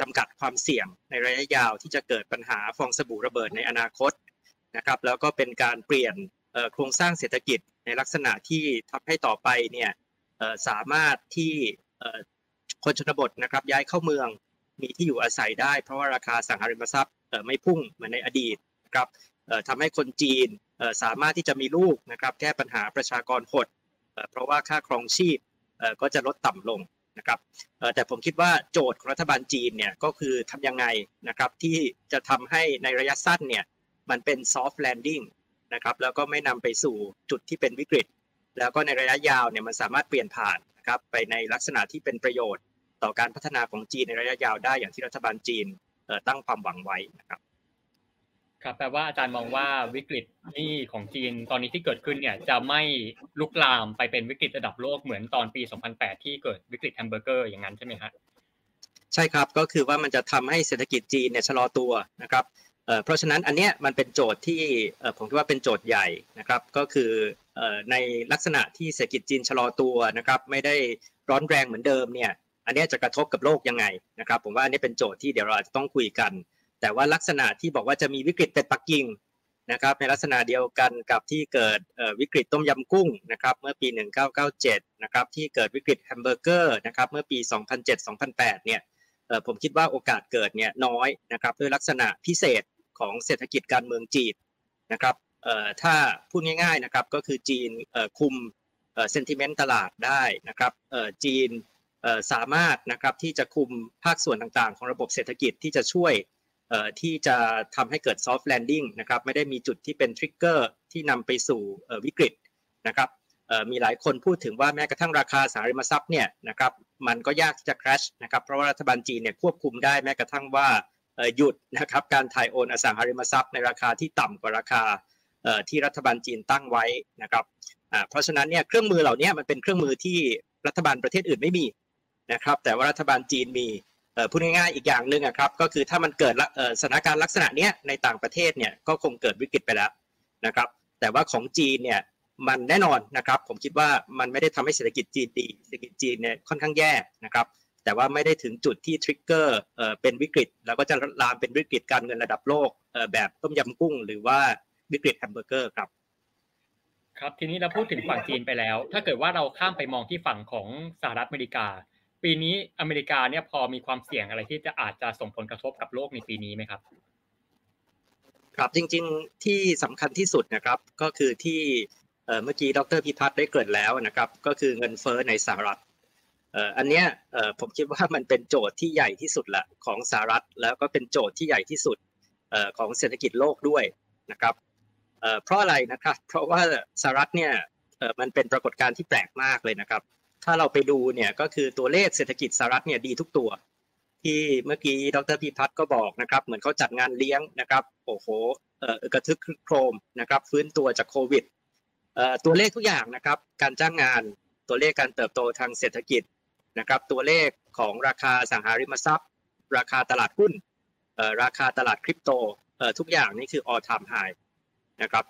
จำกัดความเสี่ยงในระยะยาวที่จะเกิดปัญหาฟองสบู่ระเบิดในอนาคตนะครับแล้วก็เป็นการเปลี่ยนโครงสร้างเศรษฐกิจในลักษณะที่ทำให้ต่อไปเนี่ยสามารถที่คนชนบทนะครับย้ายเข้าเมืองมีที่อยู่อาศัยได้ เพราะว่าราคาสังหาริมทรัพย์ไม่พุ่งเหมือนในอดีตนะครับทำให้คนจีน สามารถที่จะมีลูกนะครับแก้ปัญหาประชากรหดเพราะว่าค่าครองชีพก็จะลดต่ำลงนะครับแต่ผมคิดว่าโจทย์ของรัฐบาลจีนเนี่ยก็คือทำยังไงนะครับที่จะทำให้ในระยะสั้นเนี่ยมันเป็น soft landing นะครับแล้วก็ไม่นำไปสู่จุดที่เป็นวิกฤต แล้วก็ในระยะยาวเนี่ยมันสามารถเปลี่ยนผ่านนะครับไปในลักษณะที่เป็นประโยชน์ ต่อการพัฒนาของจีนในระยะยาวได้อย่างที่รัฐบาลจีนตั้งความหวังไว้นะครับ ครับแปลว่าอาจารย์มองว่าวิกฤตหนี้ของจีนตอนนี้ที่เกิดขึ้นเนี่ยจะไม่ลุกลามไปเป็นวิกฤตระดับโลกเหมือนตอนปี 2008 ที่เกิดวิกฤตแฮมเบอร์เกอร์อย่างนั้นใช่ไหมครับใช่ครับก็คือว่ามันจะทำให้เศรษฐกิจจีนเนี่ยชะลอตัวนะครับเพราะฉะนั้นอันเนี้ยมันเป็นโจทย์ที่ผมคิดว่าเป็นโจทย์ใหญ่นะครับ ก็คือในลักษณะที่เศรษฐกิจจีนชะลอตัวนะครับ ไม่ได้ร้อนแรงเหมือนเดิมเนี่ยอันนี้จะกระทบกับโลกยังไงนะครับ ผมว่าอันนี้เป็นโจทย์ที่เดี๋ยวเราจะต้องคุยกัน แต่ว่าลักษณะที่บอกว่าจะมีวิกฤตเป็ดปักกิ่งนะครับในลักษณะเดียวกันกับที่เกิดวิกฤตต้มยำกุ้งนะครับเมื่อปี 1997นะครับที่เกิดวิกฤตแฮมเบอร์เกอร์นะครับเมื่อปี 2007-2008เนี่ยผมคิดว่าโอกาสเกิดเนี่ยน้อยนะครับด้วยลักษณะพิเศษของเศรษฐกิจการเมืองจีนนะครับถ้าพูดง่ายๆนะครับก็คือจีนคุมเซนติเมนต์ตลาดได้นะครับจีนสามารถนะครับที่จะคุมภาคส่วนต่างๆ ของระบบเศรษฐกิจที่จะช่วย ที่จะทำให้เกิด soft landing นะครับไม่ได้มีจุดที่เป็น trigger ที่นำไปสู่วิกฤตนะครับมีหลายคนพูดถึงว่าแม้กระทั่งราคาอสังหาริมทรัพย์เนี่ยนะครับมันก็ยากที่จะ crash นะครับเพราะว่ารัฐบาลจีนเนี่ยควบคุมได้แม้กระทั่งว่าหยุดนะครับการถ่ายโอนอสังหาริมทรัพย์ในราคาที่ต่ำกว่าราคาที่รัฐบาลจีนตั้งไว้นะครับเพราะฉะนั้นเนี่ยเครื่องมือเหล่านี้มันเป็นเครื่องมือที่รัฐบาลประเทศอื่นไม่มีนะครับแต่ว่ารัฐบาลจีนมี พูดง่ายๆอีกอย่างหนึ่งครับก็คือถ้ามันเกิดสถานการณ์ลักษณะนี้ในต่างประเทศเนี่ยก็คงเกิดวิกฤตไปแล้วนะครับแต่ว่าของจีนเนี่ยมันแน่นอนนะครับผมคิดว่ามันไม่ได้ทำให้เศรษฐกิจจีนดีเศรษฐกิจจีนเนี่ยค่อนข้างแย่นะครับแต่ว่าไม่ได้ถึงจุดที่ทริกเกอร์เป็นวิกฤต แล้วก็จะลามเป็นวิกฤตการเงินระดับโลกแบบต้มยำกุ้ง หรือว่าวิกฤตแฮมเบอร์เกอร์ครับครับทีนี้เราพูดถึงฝั่งจีนไปแล้ว ถ้าเกิดว่าเราข้ามไปมองที่ฝั่งของสหรัฐอเมริกา ปีนี้อเมริกาเนี่ยพอมีความเสี่ยงอะไรที่จะอาจจะส่งผลกระทบกับโลกในปีนี้ไหมครับ ครับจริง ๆที่สำคัญที่สุดนะครับ ก็คือที่เมื่อกี้ดรพิพัฒน์ได้เกริ่นแล้วนะครับ ก็คือเงินเฟ้อในสหรัฐอันเนี้ยผมคิดว่ามันเป็นโจทย์ที่ใหญ่ที่สุดละของสหรัฐแล้วก็เป็นโจทย์ที่ใหญ่ที่สุดของเศรษฐกิจโลกด้วยนะครับเพราะอะไรนะครับ เพราะว่าสหรัฐเนี่ยมันเป็นปรากฏการณ์ที่แปลกมากเลยนะครับ ถ้าเราไปดูเนี่ยก็คือตัวเลขเศรษฐกิจสหรัฐเนี่ยดีทุกตัว ที่เมื่อกี้ดรพิพัฒน์ก็บอกนะครับ เหมือนเขาจัดงานเลี้ยงนะครับโอ้โหกระทึกโครมนะครับ ฟื้นตัวจากโควิดตัวเลขทุกอย่างนะครับ การจ้างงานตัวเลขการเติบโตทางเศรษฐกิจนะครับ ตัวเลขของราคาสังหาริมทรัพย์ ราคาตลาดหุ้นราคาตลาดคริปโตทุกอย่างนี่คือ all time high นะครับ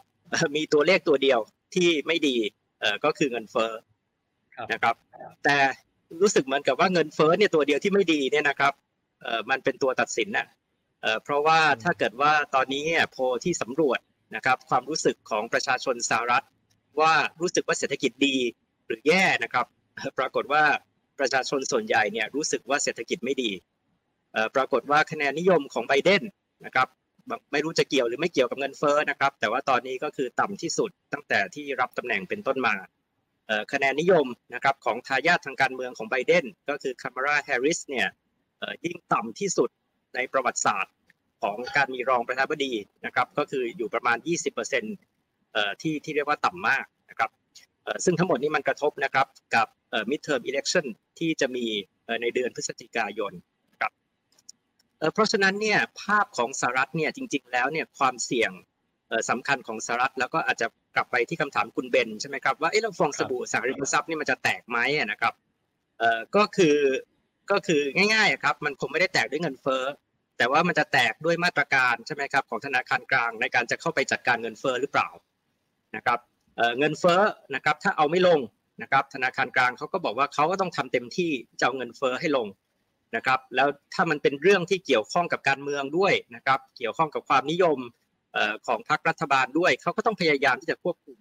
มีตัวเลขตัวเดียวที่ไม่ดีก็คือเงินเฟ้อ นะครับ แต่รู้สึกเหมือนกับว่าเงินเฟ้อเนี่ยตัวเดียวที่ไม่ดีเนี่ยนะครับมันเป็นตัวตัดสินนะเพราะว่าถ้าเกิดว่าตอนนี้โพที่สำรวจนะครับความรู้สึกของประชาชนสหรัฐ ว่ารู้สึกว่าเศรษฐกิจดีหรือแย่นะครับ ปรากฏว่าประชาชนส่วนใหญ่เนี่ยรู้สึกว่าเศรษฐกิจไม่ดีปรากฏว่าคะแนนนิยมของไบเดนนะครับไม่รู้จะเกี่ยวหรือไม่เกี่ยวกับเงินเฟ้อนะครับ แต่ว่าตอนนี้ก็คือต่ำที่สุดตั้งแต่ที่รับตำแหน่งเป็นต้นมา คะแนนนิยมนะครับของทายาททางการเมืองของไบเดนก็คือคามาราแฮริสเนี่ยยิ่งต่ำที่สุดในประวัติศาสตร์ของการมีรองประธานาธิบดีนะครับก็คืออยู่ประมาณ 20%ที่ที่เรียกว่าต่ำมากนะครับซึ่งทั้งหมดนี้มันกระทบนะครับกับ midterm election ที่จะมีในเดือนพฤศจิกายนครับเพราะฉะนั้นเนี่ยภาพของสหรัฐเนี่ยจริงๆแล้วเนี่ยความเสี่ยงสำคัญของสหรัฐแล้วก็อาจจะ กลับไปที่คำถามคุณเบนใช่ไหมครับว่าเออเราฟองสบู่สังหาริมทรัพย์นี่มันจะแตกไหมนะครับก็คือก็คือง่ายๆครับ มันคงไม่ได้แตกด้วยเงินเฟ้อแต่ว่ามันจะแตกด้วยมาตรการใช่ไหมครับของธนาคารกลางในการจะเข้าไปจัดการเงินเฟ้อหรือเปล่านะครับเงินเฟ้อนะครับถ้าเอาไม่ลงนะครับธนาคารกลางเขาก็บอกว่าเขาก็ต้องทำเต็มที่จะเอาเงินเฟ้อให้ลงนะครับแล้วถ้ามันเป็นเรื่องที่เกี่ยวข้องกับการเมืองด้วยนะครับเกี่ยวข้องกับความนิยม ของพรรครัฐบาลด้วยเขาก็ต้องพยายามที่จะควบคุม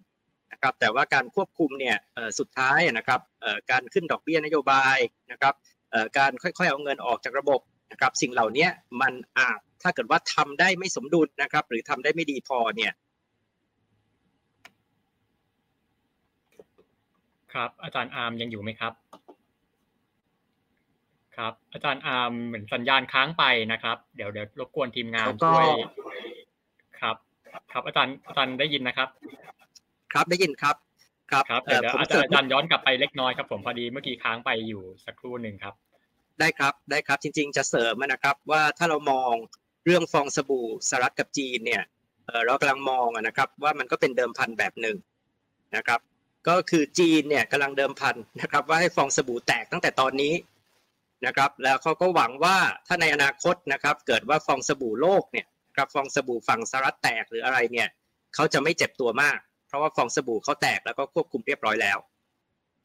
นะครับแต่ว่าการควบคุมเนี่ยสุดท้ายนะครับการขึ้นดอกเบี้ยนโยบายนะครับการค่อยๆเอาเงินออกจากระบบนะครับสิ่งเหล่านี้มันอาจถ้าเกิดว่าทำได้ไม่สมดุลนะครับ หรือทำได้ไม่ดีพอเนี่ยครับอาจารย์อาร์มยังอยู่ไหมครับครับ อาจารย์อาร์มเหมือนสัญญาณค้างไปนะครับ เดี๋ยวเดี๋ยวรบกวนทีมงานช่วย ครับ ครับอาจารย์อาจารย์ได้ยินนะครับ ครับได้ยินครับ ครับครับเดี๋ยวอาจารย์ย้อนกลับไปเล็กน้อยครับผมพอดีเมื่อกี้ค้างไปอยู่สักครู่หนึ่งครับ ได้ครับได้ครับจริง ๆ จะเสริมนะครับ ว่าถ้าเรามองเรื่องฟองสบู่สหรัฐกับจีนเนี่ยเรากำลังมองนะครับ ว่ามันก็เป็นเดิมพันแบบหนึ่งนะครับ ก็คือจีนเนี่ยกำลังเดิมพันนะครับ ว่าให้ฟองสบู่แตกตั้งแต่ตอนนี้นะครับ แล้วเขาก็หวังว่าถ้าในอนาคตนะครับ เกิดว่าฟองสบู่โลกเนี่ย ครับฟองสบู่ฝั่งสหรัฐแตกหรืออะไรเนี่ยเขาจะไม่เจ็บตัวมาก เพราะว่าฟองสบู่เขาแตกแล้วก็ควบคุมเรียบร้อยแล้ว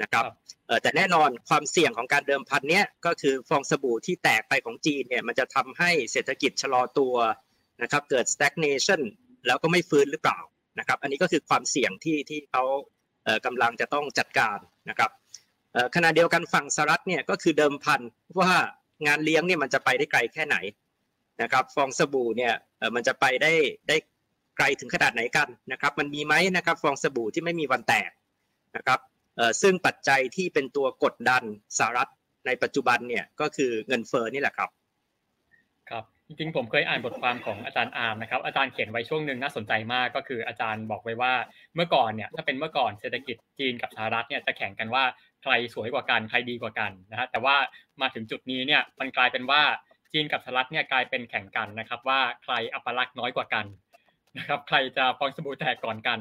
นะครับแต่แน่นอนความเสี่ยงของการเดิมพันเนี้ยก็คือฟองสบู่ที่แตกไปของจีนเนี่ยมันจะทำให้เศรษฐกิจชะลอตัวนะครับเกิด stagnation แล้วก็ไม่ฟื้นหรือเปล่านะครับอันนี้ก็คือความเสี่ยงที่ที่เขากำลังจะต้องจัดการนะครับขณะเดียวกันฝั่งสหรัฐเนี่ยก็คือเดิมพันว่างานเลี้ยงเนี่ยมันจะไปได้ไกลแค่ไหน นะครับฟองสบู่เนี่ยมันจะไปได้ได้ไกลถึงขนาดไหนกันนะครับมันมีไหมนะครับฟองสบู่ที่ไม่มีวันแตกนะครับซึ่งปัจจัยที่เป็นตัวกดดันสหรัฐในปัจจุบันเนี่ยก็คือเงินเฟอ้อนี่แหละครับครับจริงๆผมเคยอ่านบทความของอาจารย์อาร์มนะครับอาจารย์เขียนไว้ช่วงหนึ่งน่าสนใจมากก็คืออาจารย์บอกไว้ว่าเมื่อก่อนเนี่ยถ้าเป็นเมื่อก่อนเศรษฐกิจจีนกับสหรัฐเนี่ยจะแข่งกันว่าใครสวยกว่ากันใครดีกว่ากันนะฮะแต่ว่ามาถึงจุดนี้เนี่ยมันกลายเป็นว่า จีนกับสหรัฐเนี่ยกลายเป็นแข่งกันนะครับ ว่าใครอัปลักษณ์น้อยกว่ากันนะครับ ใครจะฟองสบู่แตกก่อนกัน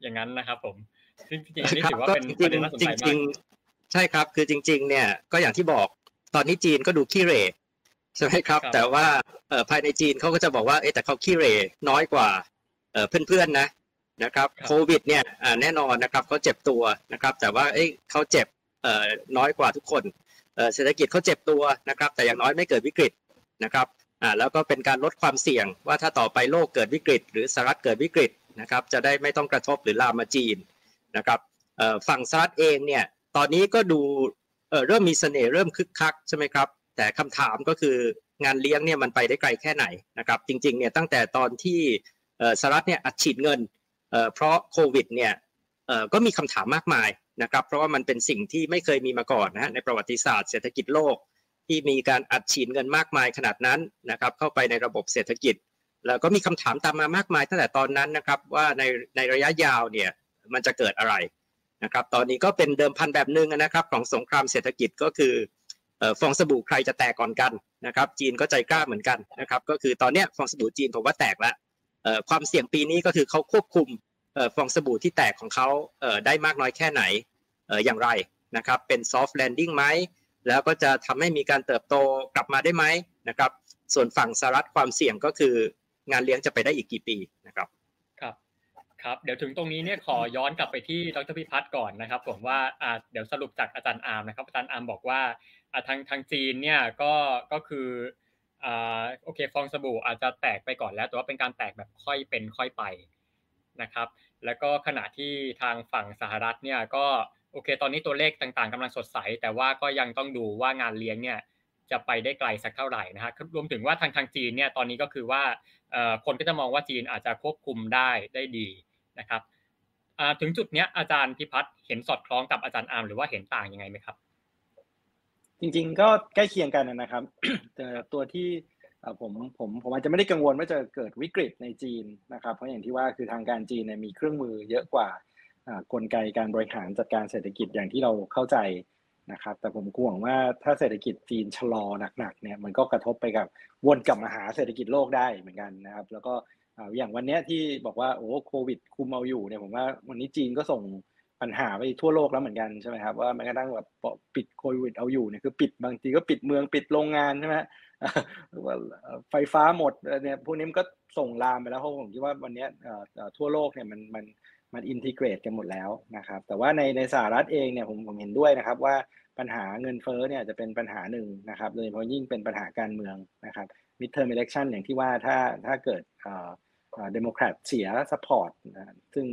อย่างนั้นนะครับ ผมจริงจริงนี่ถือว่าเป็นประเด็นน่าสนใจมากใช่ครับ คือจริง ๆ เนี่ยก็อย่างที่บอกตอนนี้จีนก็ดูขี้เรใช่ไหมครับ แต่ว่าภายในจีนเขาก็จะบอกว่าเอแต่เขาขี้เรน้อยกว่าเพื่อนๆนะนะครับโควิดเนี่ยแน่นอนนะครับเขาเจ็บตัวนะครับ แต่ว่าเขาเจ็บน้อยกว่าทุกคน เศรษฐกิจเขาเจ็บตัวนะครับแต่อย่างน้อยไม่เกิดวิกฤตนะครับอ่าแล้วก็เป็นการลดความเสี่ยงว่าถ้าต่อไปโลกเกิดวิกฤต หรือสหรัฐเกิดวิกฤตนะครับจะได้ไม่ต้องกระทบหรือลามมาจีนนะครับฝั่งสหรัฐเองเนี่ยตอนนี้ก็ดูเริ่มมีเสน่ห์เริ่มคึกคักใช่ไหมครับแต่คำถามก็คืองานเลี้ยงเนี่ยมันไปได้ไกลแค่ไหนนะครับจริงๆเนี่ยตั้งแต่ตอนที่สหรัฐเนี่ยอัดฉีดเงินเพราะโควิดเนี่ยก็มีคำถามมากมาย นะครับเพราะว่ามันเป็นสิ่งที่ไม่เคยมีมาก่อนนะฮะในประวัติศาสตร์เศรษฐกิจโลก ที่มีการอัดฉีดเงินมากมายขนาดนั้นนะครับเข้าไปในระบบเศรษฐกิจ แล้วก็มีคำถามตามมามากมายตั้งแต่ตอนนั้นนะครับว่าในในระยะยาวเนี่ยมันจะเกิดอะไรนะครับตอนนี้ก็เป็นเดิมพันแบบหนึ่งนะครับของสงครามเศรษฐกิจก็คือฟองสบู่ใครจะแตกก่อนกันนะครับจีนก็ใจกล้าเหมือนกันนะครับก็คือตอนนี้ฟองสบู่จีนผมว่าแตกแล้วความเสี่ยงปีนี้ก็คือเขาควบคุม ฟองสบู่ที่แตกของเขาได้มากน้อยแค่ไหนอย่างไรนะครับ เป็น soft landing ไหมแล้วก็จะทำให้มีการเติบโตกลับมาได้ไหมนะครับ ส่วนฝั่งสหรัฐความเสี่ยงก็คืองานเลี้ยงจะไปได้อีกกี่ปีนะครับครับครับเดี๋ยวถึงตรงนี้เนี่ยขอย้อนกลับไปที่ดรพิพัฒน์ก่อนนะครับ ผมว่าเดี๋ยวสรุปจากอาจารย์อาร์มนะครับอาจารย์อาร์มบอกว่าทางทางจีนเนี่ยก็ก็คือโอเคฟองสบู่อาจจะแตกไปก่อนแล้ว แต่ว่าเป็นการแตกแบบค่อยเป็นค่อยไปนะครับ แล้วก็ขณะที่ทางฝั่งสหรัฐเนี่ยก็โอเค ตอนนี้ตัวเลขต่างๆกำลังสดใส แต่ว่าก็ยังต้องดูว่างานเลี้ยงเนี่ยจะไปได้ไกลสักเท่าไหร่นะฮะรวมถึงว่าทางทางจีนเนี่ยตอนนี้ก็คือว่าคนก็จะมองว่าจีนอาจจะควบคุมได้ได้ดีนะครับถึงจุดเนี้ยอาจารย์พิพัฒน์เห็นสอดคล้องกับอาจารย์อาร์มหรือว่าเห็นต่างยังไงไหมครับ จริงๆก็ใกล้เคียงกันนะครับแต่ตัวที่ ผมผมผมอาจจะไม่ได้กังวลว่าจะเกิดวิกฤตในจีนนะครับ เพราะอย่างที่ว่าคือทางการจีนเนี่ยมีเครื่องมือเยอะกว่ากลไกการบริหารจัดการเศรษฐกิจอย่างที่เราเข้าใจนะครับ แต่ผมกลัวว่าถ้าเศรษฐกิจจีนชะลอหนักๆเนี่ยมันก็กระทบไปกับวนกลับมาหาเศรษฐกิจโลกได้เหมือนกันนะครับ แล้วก็อย่างวันนี้ที่บอกว่าโอ้โควิดคุมเอาอยู่เนี่ยผมว่าวันนี้จีนก็ส่งปัญหาไปทั่วโลกแล้วเหมือนกันใช่ไหมครับว่าแม้กระทั่งแบบปิดโควิดเอาอยู่เนี่ยคือปิดบางทีก็ปิดเมืองปิดโรงงานใช่ไหม ว่าไฟฟ้าหมดเนี่ยพวกนี้มันก็ส่งลามไปแล้วเพราะผมคิดว่าวันนี้ทั่วโลกเนี่ยมันมันมัน integrate กันหมดแล้วนะครับ แต่ว่าในในสหรัฐเองเนี่ยผมผมเห็นด้วยนะครับว่าปัญหาเงินเฟ้อเนี่ยจะเป็นปัญหาหนึ่งนะครับโดยเฉพาะยิ่งเป็นปัญหาการเมืองนะครับ midterm election อย่างที่ว่าถ้าถ้าเกิดเดโมแครตเสีย support ซึ่ง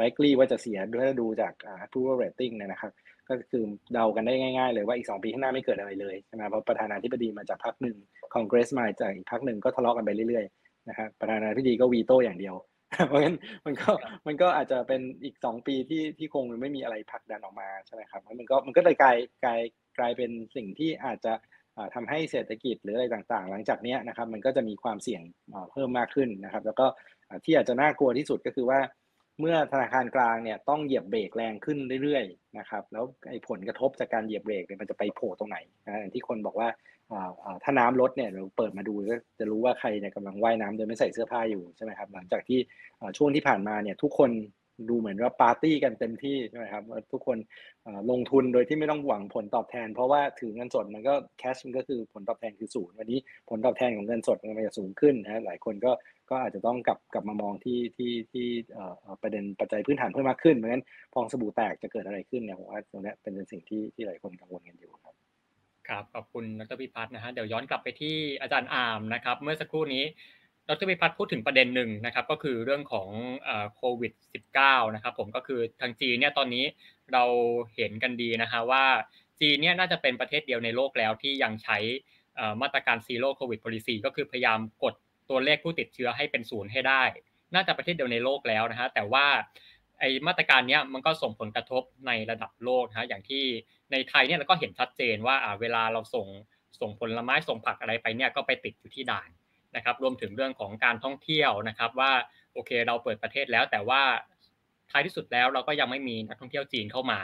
likely ว่าจะเสียด้วยดูจาก approval rating นะครับ ก็คือเดากันได้ง่ายๆเลยว่าอีก2ปีข้างหน้าไม่เกิดอะไรเลยใช่ไหมเพราะประธานาธิบดีมาจากพรรคหนึ่งคอนเกรสมาจากอีกพรรคหนึ่งก็ทะเลาะกันไปเรื่อยๆนะครับประธานาธิบดีก็วีโต้อย่างเดียว เพราะฉะนั้นมันก็มันก็อาจจะเป็นอีก2ปีที่ที่คงไม่มีอะไรผลักดันออกมาใช่ไหมครับมันก็มันก็เลยกลายกลายกลายเป็นสิ่งที่อาจจะทำให้เศรษฐกิจหรืออะไรต่างๆ หลังจากนี้นะครับมันก็จะมีความเสี่ยงเพิ่มมากขึ้นนะครับ แล้วก็ที่อาจจะน่ากลัวที่สุดก็คือว่า เมื่อธนาคารกลางเนี่ยต้องเหยียบเบรกแรงขึ้นเรื่อยๆนะครับแล้วไอ้ผลกระทบจากการเหยียบเบรกเนี่ยมันจะไปโผล่ตรงไหนนะอย่างที่คนบอกว่าถ้าน้ำลดเนี่ยเราเปิดมาดูก็จะรู้ว่าใครเนี่ยกำลังว่ายน้ำโดยไม่ใส่เสื้อผ้าอยู่ใช่ไหมครับหลังจากที่ช่วงที่ผ่านมาเนี่ยทุกคน ดูเหมือนว่าปาร์ตี้กันเต็มที่ใช่ไหมครับทุกคนลงทุนโดยที่ไม่ต้องหวังผลตอบแทน เพราะว่าถือเงินสดมันก็แคชมันก็คือผลตอบแทนคือศูนย์วันนี้ผลตอบแทนของเงินสดมันจะสูงขึ้นนะหลายคนก็ก็อาจจะต้องกลับกลับมามองที่ที่ที่ประเด็นปัจจัยพื้นฐานเพิ่มมากขึ้นเพราะฉะนั้นฟองสบู่แตกจะเกิดอะไรขึ้นเนี่ยผมว่าตรงนี้เป็นสิ่งที่ที่หลายคนกังวลกันอยู่ครับครับขอบคุณดรพิพัฒน์นะฮะเดี๋ยวย้อนกลับไปที่อาจารย์อาร์มนะครับ เมื่อสักครู่นี้ ดรพิพัฒน์พูดถึงประเด็นหนึ่งนะครับ ก็คือเรื่องของโควิด -19 นะครับ ผมก็คือทางจีนเนี่ยตอนนี้เราเห็นกันดีนะฮะว่าจีนเนี่ยน่าจะเป็นประเทศเดียวในโลกแล้วที่ยังใช้มาตรการซีโร่โควิด policy ก็คือพยายามกดตัวเลขผู้ติดเชื้อให้เป็นศูนย์ให้ได้ น่าจะประเทศเดียวในโลกแล้วนะฮะแต่ว่าไอมาตรการนี้มันก็ส่งผลกระทบในระดับโลกนะฮะอย่างที่ในไทยเนี่ยเราก็เห็นชัดเจนว่าเวลาเราส่งส่งผลไม้ส่งผักอะไรไปเนี่ยก็ไปติดอยู่ที่ด่าน นะครับรวมถึงเรื่องของการท่องเที่ยวนะครับ ว่าโอเคเราเปิดประเทศแล้ว แต่ว่าท้ายที่สุดแล้วเราก็ยังไม่มีนักท่องเที่ยวจีนเข้ามา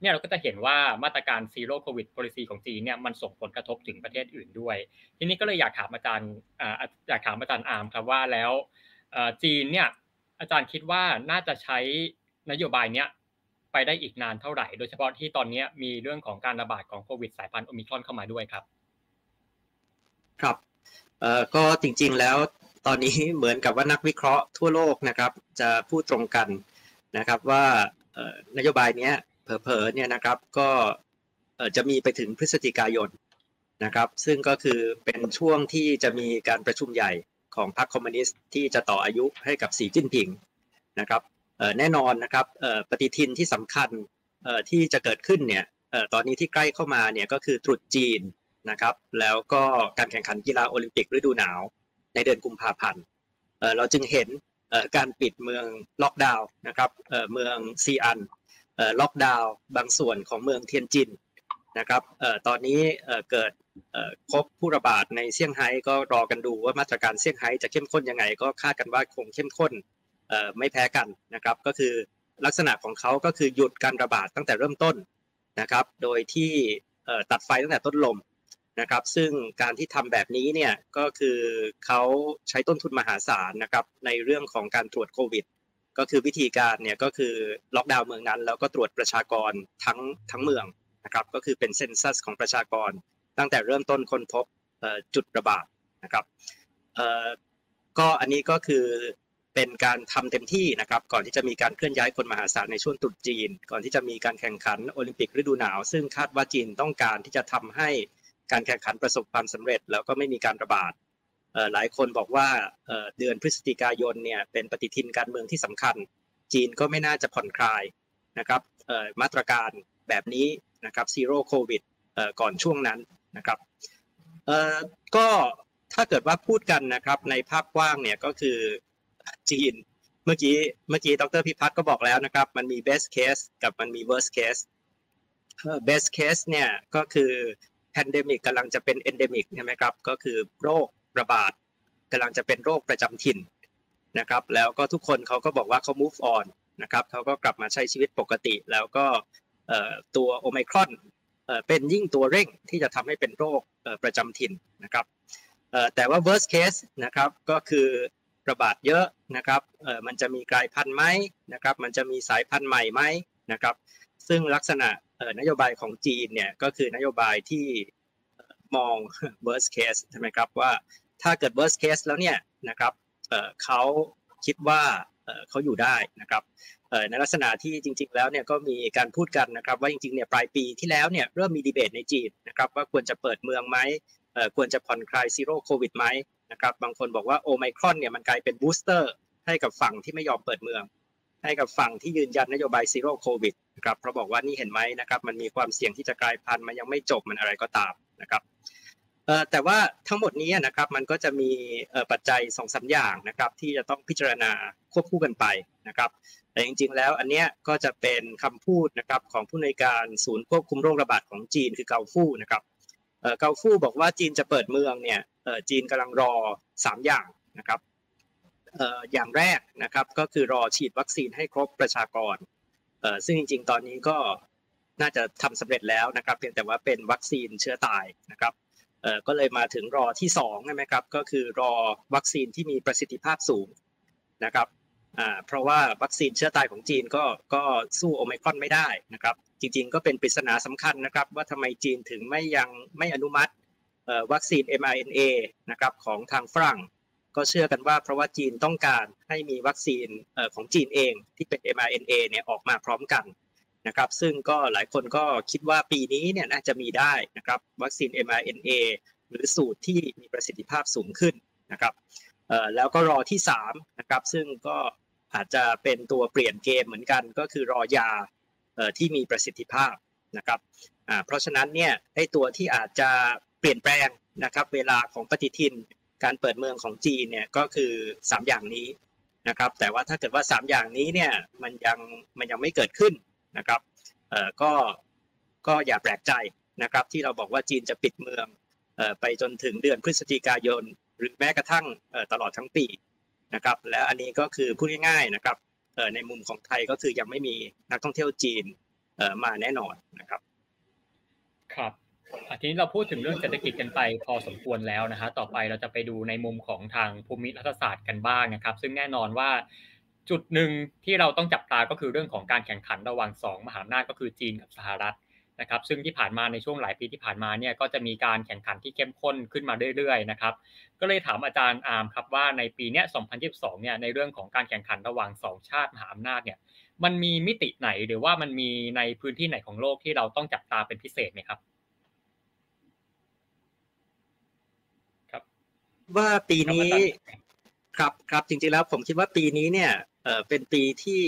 เนี่ยเราก็จะเห็นว่ามาตรการซีโร่โควิด policy ของจีนเนี่ยมันส่งผลกระทบถึงประเทศอื่นด้วย ทีนี้ก็เลยอยากถามอาจารย์อยากถามอาจารย์อาร์มครับว่าแล้วจีนเนี่ยอาจารย์คิดว่าน่าจะใช้นโยบายเนี้ยไปได้อีกนานเท่าไหร่ โดยเฉพาะที่ตอนนี้มีเรื่องของการระบาดของโควิดสายพันธุ์โอมิครอนเข้ามาด้วยครับ ครับ เอ่อก็จริงๆแล้วตอนนี้เหมือนกับว่านักวิเคราะห์ทั่วโลกนะครับ จะพูดตรงกันนะครับว่านโยบายนี้เผลอๆเนี่ยนะครับก็จะมีไปถึงพฤศจิกายนนะครับ ซึ่งก็คือเป็นช่วงที่จะมีการประชุมใหญ่ของพรรคคอมมิวนิสต์ที่จะต่ออายุให้กับสีจิ้นผิงนะครับแน่นอนนะครับปฏิทินที่สำคัญที่จะเกิดขึ้นเนี่ยตอนนี้ที่ใกล้เข้ามาเนี่ยก็คือตรุษจีน นะครับ แล้วก็การแข่งขันกีฬาโอลิมปิกฤดูหนาวในเดือนกุมภาพันธ์เราจึงเห็นการปิดเมืองล็อกดาวน์นะครับเมืองซีอันล็อกดาวน์บางส่วนของเมืองเทียนจินนะครับตอนนี้เกิดพบผู้ระบาดในเซี่ยงไฮ้ก็รอกันดูว่ามาตรการเซี่ยงไฮ้จะเข้มข้นยังไง ก็คาดกันว่าคงเข้มข้นไม่แพ้กันนะครับก็คือลักษณะของเขาก็คือหยุดการระบาดตั้งแต่เริ่มต้นนะครับ โดยที่ตัดไฟตั้งแต่ต้นลม นะครับ ซึ่งการที่ทำแบบนี้เนี่ยก็คือเขาใช้ต้นทุนมหาศาลนะครับในเรื่องของการตรวจโควิด ก็คือวิธีการเนี่ยก็คือล็อกดาวน์เมืองนั้น แล้วก็ตรวจประชากรทั้งทั้งเมืองนะครับก็คือเป็นเซนซัสของประชากร ตั้งแต่เริ่มต้นคนพบจุดระบาดนะครับก็อันนี้ก็คือเป็นการทำเต็มที่นะครับ ก่อนที่จะมีการเคลื่อนย้ายคนมหาศาลในช่วงตรุษจีน ก่อนที่จะมีการแข่งขันโอลิมปิกฤดูหนาว ซึ่งคาดว่าจีนต้องการที่จะทำให้ การแข่งขันประสบความสำเร็จ แล้วก็ไม่มีการระบาดหลายคนบอกว่าเดือนพฤศจิกายนเนี่ยเป็นปฏิทินการเมืองที่สำคัญ จีนก็ไม่น่าจะผ่อนคลายนะครับมาตรการแบบนี้นะครับซีโร่โควิดก่อนช่วงนั้นนะครับก็ถ้าเกิดว่าพูดกันนะครับในภาพกว้างเนี่ยก็คือจีนเมื่อกี้เมื่อกี้ดรพิพัฒน์ก็บอกแล้วนะครับ มันมี best case กับมันมี worst case best case เนี่ยก็คือ pandemic กำลังจะเป็น endemic ใช่ไหมครับก็คือโรคระบาดกำลังจะเป็นโรคประจำถิ่นนะครับ แล้วก็ทุกคนเขาก็บอกว่าเขา move on นะครับเขาก็กลับมาใช้ชีวิตปกติ แล้วก็ตัวโอไมครอนเป็นยิ่งตัวเร่งที่จะทำให้เป็นโรคประจำถิ่นนะครับแต่ว่า worst case นะครับก็คือระบาดเยอะนะครับมันจะมีกลายพันธุ์ไหมนะครับ มันจะมีสายพันธุ์ใหม่ไหมนะครับ ซึ่งลักษณะ นโยบายของจีนเนี่ยก็คือนโยบายที่มอง worst case ใช่ไหมครับว่าถ้าเกิด worst case แล้วเนี่ยนะครับเขาคิดว่าเขาอยู่ได้นะครับในลักษณะที่จริง ๆ แล้วเนี่ยก็มีการพูดกันนะครับ ว่าจริงๆเนี่ยปลายปีที่แล้วเนี่ยเริ่มมีดีเบตในจีนนะครับว่าควรจะเปิดเมืองไหมควรจะผ่อนคลาย zero COVID ไหมนะครับบางคนบอกว่าโอไมครอนเนี่ยมันกลายเป็น booster ให้กับฝั่งที่ไม่ยอมเปิดเมือง ให้กับฝั่งที่ยืนยันนโยบาย zero COVID นะครับเพราะบอกว่านี่เห็นไหมนะครับ มันมีความเสี่ยงที่จะกลายพันธุ์มันยังไม่จบมันอะไรก็ตามนะครับแต่ว่าทั้งหมดนี้นะครับมันก็จะมีปัจจัยสองสาอย่างนะครับ ที่จะต้องพิจารณาควบคู่กันไปนะครับ แต่จริงๆ แล้วอันเนี้ยก็จะเป็นคำพูดนะครับของผู้ในการศูนย์ควบคุมโรคระบาดของจีนคือเกาฟู่นะครับเกาฟู่บอกว่าจีนจะเปิดเมืองเนี่ยจีนกำลังรอ 3 อย่างนะครับอย่างแรกนะครับก็คือรอฉีดวัคซีนให้ครบประชากร ซึ่งจริง ๆ ตอนนี้ก็น่าจะทำสำเร็จแล้วนะครับเพียงแต่ว่าเป็นวัคซีนเชื้อตายนะครับก็เลยมาถึงรอที่2ใช่ไหมครับก็คือรอวัคซีนที่มีประสิทธิภาพสูงนะครับเพราะว่าวัคซีนเชื้อตายของจีนก็ก็สู้โอไมครอนไม่ได้นะครับ จริงๆ ก็เป็นปริศนาสำคัญนะครับ ว่าทำไมจีนถึงไม่ยังไม่อนุมัติวัคซีน mRNA นะครับของทางฝรั่ง ก็เชื่อกันว่าเพราะว่าจีนต้องการให้มีวัคซีนของจีนเองที่เป็น mRNA เนี่ยออกมาพร้อมกันนะครับซึ่งก็หลายคนก็คิดว่าปีนี้เนี่ยน่าจะมีได้นะครับวัคซีน mRNA หรือสูตรที่มีประสิทธิภาพสูงขึ้นนะครับแล้วก็รอที่3นะครับซึ่งก็อาจจะเป็นตัวเปลี่ยนเกมเหมือนกัน ก็คือรอยาที่มีประสิทธิภาพนะครับเพราะฉะนั้นเนี่ยไอ้ตัวที่อาจจะเปลี่ยนแปลงนะครับเวลาของปฏิทิน การเปิดเมืองของจีนเนี่ยก็คือ 3 อย่างนี้นะครับ แต่ว่าถ้าเกิดว่า 3 อย่างนี้เนี่ยมันยังมันยังไม่เกิดขึ้นนะครับเอ่อก็ก็อย่าแปลกใจนะครับที่เราบอกว่าจีนจะปิดเมืองเอ่อไปจนถึงเดือนพฤศจิกายน หรือแม้กระทั่งเอ่อตลอดทั้งปีนะครับแล้วอันนี้ก็คือพูดง่ายๆนะครับเอ่อในมุมของไทยก็คือยังไม่มีนักท่องเที่ยวจีนเอ่อมาแน่นอนนะครับครับ ทีนี้เราพูดถึงเรื่องเศรษฐกิจกันไปพอสมควรแล้วนะฮะต่อไปเราจะไปดูในมุมของทางภูมิรัฐศาสตร์กันบ้างนะครับ ซึ่งแน่นอนว่าจุดหนึ่งที่เราต้องจับตาก็คือเรื่องของการแข่งขันระหว่าง 2 มหาอำนาจก็คือจีนกับสหรัฐนะครับ ซึ่งที่ผ่านมาในช่วงหลายปีที่ผ่านมาเนี่ยก็จะมีการแข่งขันที่เข้มข้นขึ้นมาเรื่อยๆนะครับ ก็เลยถามอาจารย์อาร์มครับว่าในปีนี้2022 เนี่ยในเรื่องของการแข่งขันระหว่าง 2 ชาติมหาอำนาจเนี่ยมันมีมิติไหนหรือว่ามันมีในพื้นที่ไหนของโลกที่เราต้องจับตาเป็นพิเศษไหมครับ ว่าปีนี้ครับครับจริงๆแล้วผมคิดว่าปีนี้เนี่ยเออเป็นปีที่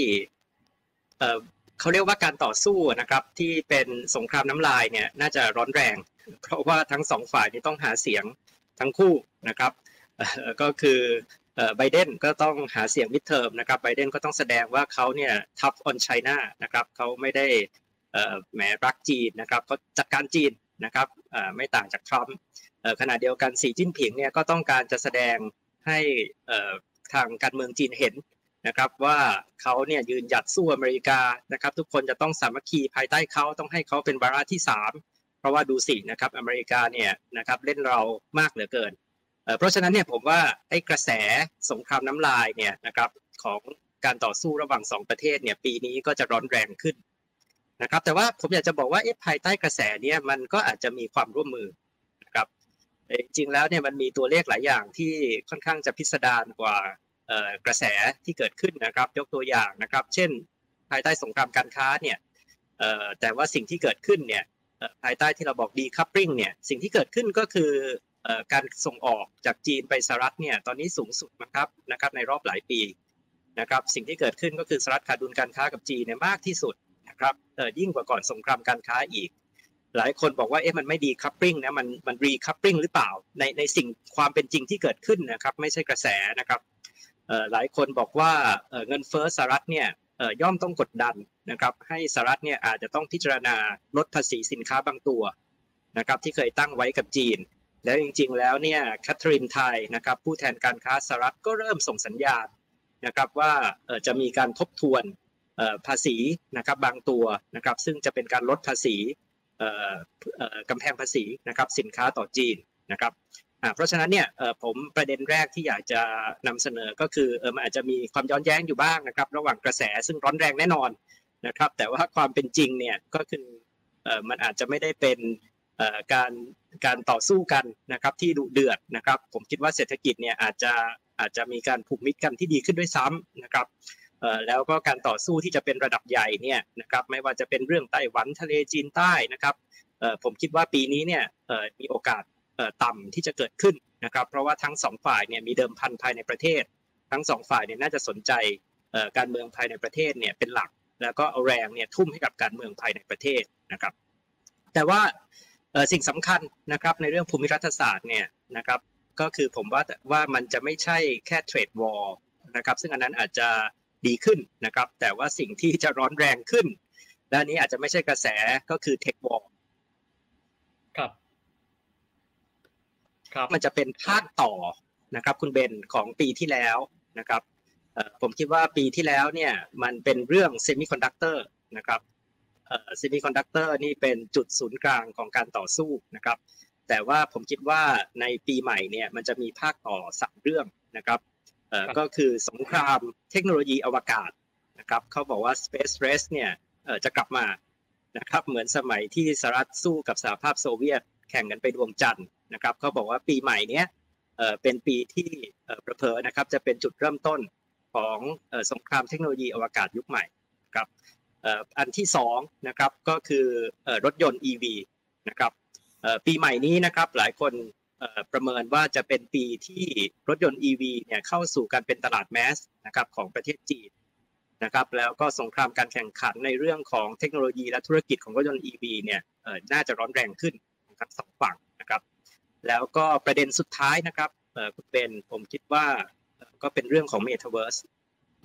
เออเขาเรียกว่าการต่อสู้นะครับ ที่เป็นสงครามน้ำลายเนี่ยน่าจะร้อนแรง เพราะว่าทั้งสองฝ่ายนี้ต้องหาเสียงทั้งคู่นะครับก็คือไบเดนก็ต้องหาเสียงมิดเทอมนะครับไบเดนก็ต้องแสดงว่าเขาเนี่ยทับออนไชน่านะครับเขาไม่ได้แหมรักจีนนะครับเขาจัดการจีนนะครับไม่ต่างจากทรัมป์ ขณะเดียวกันสีจิ้นผิงเนี่ยก็ต้องการจะแสดงให้ทางการเมืองจีนเห็นนะครับว่าเขาเนี่ยยืนหยัดสู้อเมริกานะครับ ทุกคนจะต้องสามัคคีภายใต้เขาต้องให้เขาเป็นบาระที่ 3 เพราะว่าดูสินะครับอเมริกาเนี่ยนะครับเล่นเรามากเหลือเกินเพราะฉะนั้นเนี่ยผมว่าไอ้กระแสสงครามน้ำลายเนี่ยนะครับของการต่อสู้ระหว่าง 2 ประเทศเนี่ยปีนี้ก็จะร้อนแรงขึ้นนะครับแต่ว่าผมอยากจะบอกว่าเอ๊ะภายใต้กระแสเนี่ยมันก็อาจจะมีความร่วมมือ จริงแล้วเนี่ยมันมีตัวเลขหลายอย่างที่ค่อนข้างจะพิสดารกว่ากระแสที่เกิดขึ้นนะครับยกตัวอย่างนะครับ เช่น ภายใต้สงครามการค้าเนี่ยแต่ว่าสิ่งที่เกิดขึ้นเนี่ยภายใต้ที่เราบอกดีคัพปริงเนี่ยสิ่งที่เกิดขึ้นก็คือการส่งออกจากจีนไปสหรัฐเนี่ยตอนนี้สูงสุดนะครับนะครับในรอบหลายปีนะครับสิ่งที่เกิดขึ้นก็คือสหรัฐขาดดุลการค้ากับจีนเนี่ยมากที่สุดนะครับยิ่งกว่าก่อนสงครามการค้าอีก หลายคนบอกว่าเอ๊ะมันไม่ดีคัพปริงนะมันมันรีคัพปริงหรือเปล่าในในสิ่งความเป็นจริงที่เกิดขึ้นนะครับไม่ใช่กระแสนะครับหลายคนบอกว่าเงินเฟ้อสหรัฐเนี่ยย่อมต้องกดดันนะครับให้สหรัฐเนี่ยอาจจะต้องพิจารณาลดภาษีสินค้าบางตัวนะครับที่เคยตั้งไว้กับจีน แล้วจริงๆแล้วเนี่ยแคทเธอรีนไทยนะครับผู้แทนการค้าสหรัฐก็เริ่มส่งสัญญาณนะครับว่าจะมีการทบทวนภาษีนะครับบางตัวนะครับซึ่งจะเป็นการลดภาษี กำแพงภาษีนะครับสินค้าต่อจีนนะครับเพราะฉะนั้นเนี่ยผมประเด็นแรกที่อยากจะนำเสนอก็คือมันอาจจะมีความย้อนแย้งอยู่บ้างนะครับระหว่างกระแสซึ่งร้อนแรงแน่นอนนะครับแต่ว่าความเป็นจริงเนี่ยก็คือเออมันอาจจะไม่ได้เป็นการการต่อสู้กันนะครับที่ดุเดือดนะครับ ผมคิดว่าเศรษฐกิจเนี่ยอาจจะอาจจะมีการผูกมิตรกันที่ดีขึ้นด้วยซ้ำนะครับ แล้วก็การต่อสู้ที่จะเป็นระดับใหญ่เนี่ยนะครับไม่ว่าจะเป็นเรื่องไต้หวันทะเลจีนใต้นะครับผมคิดว่าปีนี้เนี่ยมีโอกาสต่ำที่จะเกิดขึ้นนะครับ เพราะว่าทั้งสองฝ่ายเนี่ยมีเดิมพันภายในประเทศ ทั้งสองฝ่ายเนี่ยน่าจะสนใจการเมืองภายในประเทศเนี่ยเป็นหลัก แล้วก็เอาแรงเนี่ยทุ่มให้กับการเมืองภายในประเทศนะครับ แต่ว่าสิ่งสำคัญนะครับในเรื่องภูมิรัฐศาสตร์เนี่ยนะครับก็คือผมว่าว่ามันจะไม่ใช่แค่เทรดวอลนะครับซึ่งอันนั้นอาจจะ ดีขึ้นนะครับ แต่ว่าสิ่งที่จะร้อนแรงขึ้นและนี้อาจจะไม่ใช่กระแสก็คือ tech war ครับมันจะเป็นภาคต่อนะครับ คุณเบนของปีที่แล้วนะครับผมคิดว่าปีที่แล้วเนี่ยมันเป็นเรื่องเซมิคอนดักเตอร์นะครับเซมิคอนดักเตอร์นี่เป็นจุดศูนย์กลางของการต่อสู้นะครับ แต่ว่าผมคิดว่าในปีใหม่เนี่ยมันจะมีภาคต่อสามเรื่องนะครับ ก็คือสงครามเทคโนโลยีอวกาศนะครับเขาบอกว่า Space Race เนี่ยจะกลับมานะครับเหมือนสมัยที่สหรัฐสู้กับสหภาพโซเวียตแข่งกันไปดวงจันทร์นะครับเขาบอกว่าปีใหม่นี้เป็นปีที่ประเพอนะครับจะเป็นจุดเริ่มต้นของสงครามเทคโนโลยีอวกาศยุคใหม่ครับอันที่สองนะครับก็คือรถยนต์ EV นะครับปีใหม่นี้นะครับหลายคน ประเมินว่าจะเป็นปีที่รถยนต์ EV เนี่ยเข้าสู่การเป็นตลาดแมสนะครับของประเทศจีนนะครับแล้วก็สงครามการแข่งขันในเรื่องของเทคโนโลยีและธุรกิจของรถยนต์ EV เนี่ยน่าจะร้อนแรงขึ้นทั้งสองฝั่งนะครับ แล้วก็ประเด็นสุดท้ายนะครับคุณเป็นผมคิดว่าก็เป็นเรื่องของ Metaverse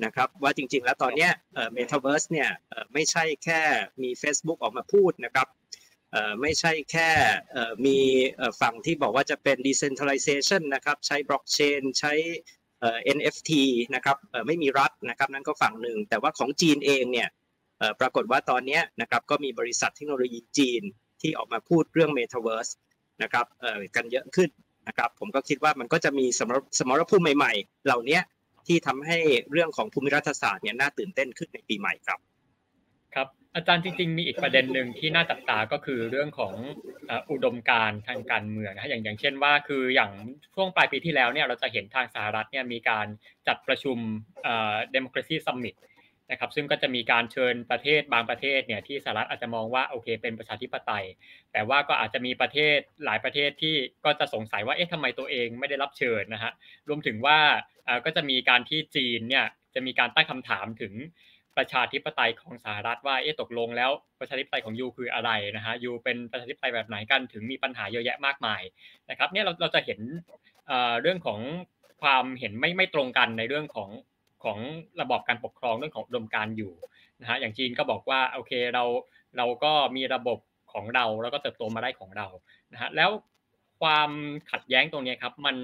นะครับว่าจริงๆแล้วตอนนี้ Metaverse เนี่ยไม่ใช่แค่มี Facebook ออกมาพูดนะครับ ไม่ใช่แค่มีฝั่งที่บอกว่าจะเป็น decentralization นะครับใช้ blockchain ใช้ NFT นะครับไม่มีรัฐนะครับนั่นก็ฝั่งหนึ่ง แต่ว่าของจีนเองเนี่ยปรากฏว่าตอนนี้นะครับก็มีบริษัทเทคโนโลยีจีนที่ออกมาพูดเรื่อง Metaverse นะครับกันเยอะขึ้นนะครับผมก็คิดว่ามันก็จะมีสมรสมรภูมิใหม่ๆ เหล่านี้ที่ทำให้เรื่องของภูมิรัฐศาสตร์เนี่ยน่าตื่นเต้นขึ้นในปีใหม่ครับครับ อาจารย์จริงๆมีอีกประเด็นหนึ่งที่น่าจับตาก็คือเรื่องของอุดมการทางการเมืองนะอย่างอย่างเช่นว่าคืออย่างช่วงปลายปีที่แล้วเนี่ยเราจะเห็นทางสหรัฐเนี่ยมีการจัดประชุมเอ่อ democracy summit นะครับซึ่งก็จะมีการเชิญประเทศบางประเทศเนี่ยที่สหรัฐอาจจะมองว่าโอเค เป็นประชาธิปไตย แต่ว่าก็อาจจะมีประเทศหลายประเทศที่ก็จะสงสัยว่าเอ๊ะทำไมตัวเองไม่ได้รับเชิญนะฮะรวมถึงว่าก็จะมีการที่จีนเนี่ยจะมีการตั้งคำถามถึง ประชาธิปไตยของสหรัฐว่าเอ๊ะตกลงแล้วประชาธิปไตยของยูคืออะไรนะฮะยูเป็นประชาธิปไตยแบบไหนกันถึงมีปัญหาเยอะแยะมากมายนะครับเนี่ยเราเราจะเห็นเรื่องของความเห็นไม่ไม่ตรงกันในเรื่องของของระบอบการปกครองเรื่องของอุดมการอยู่นะฮะอย่างจีนก็บอกว่าโอเคเราเราก็มีระบบของเราแล้วก็เติบโตมาได้ของเรานะฮะแล้วความขัดแย้งตรงนี้ครับมัน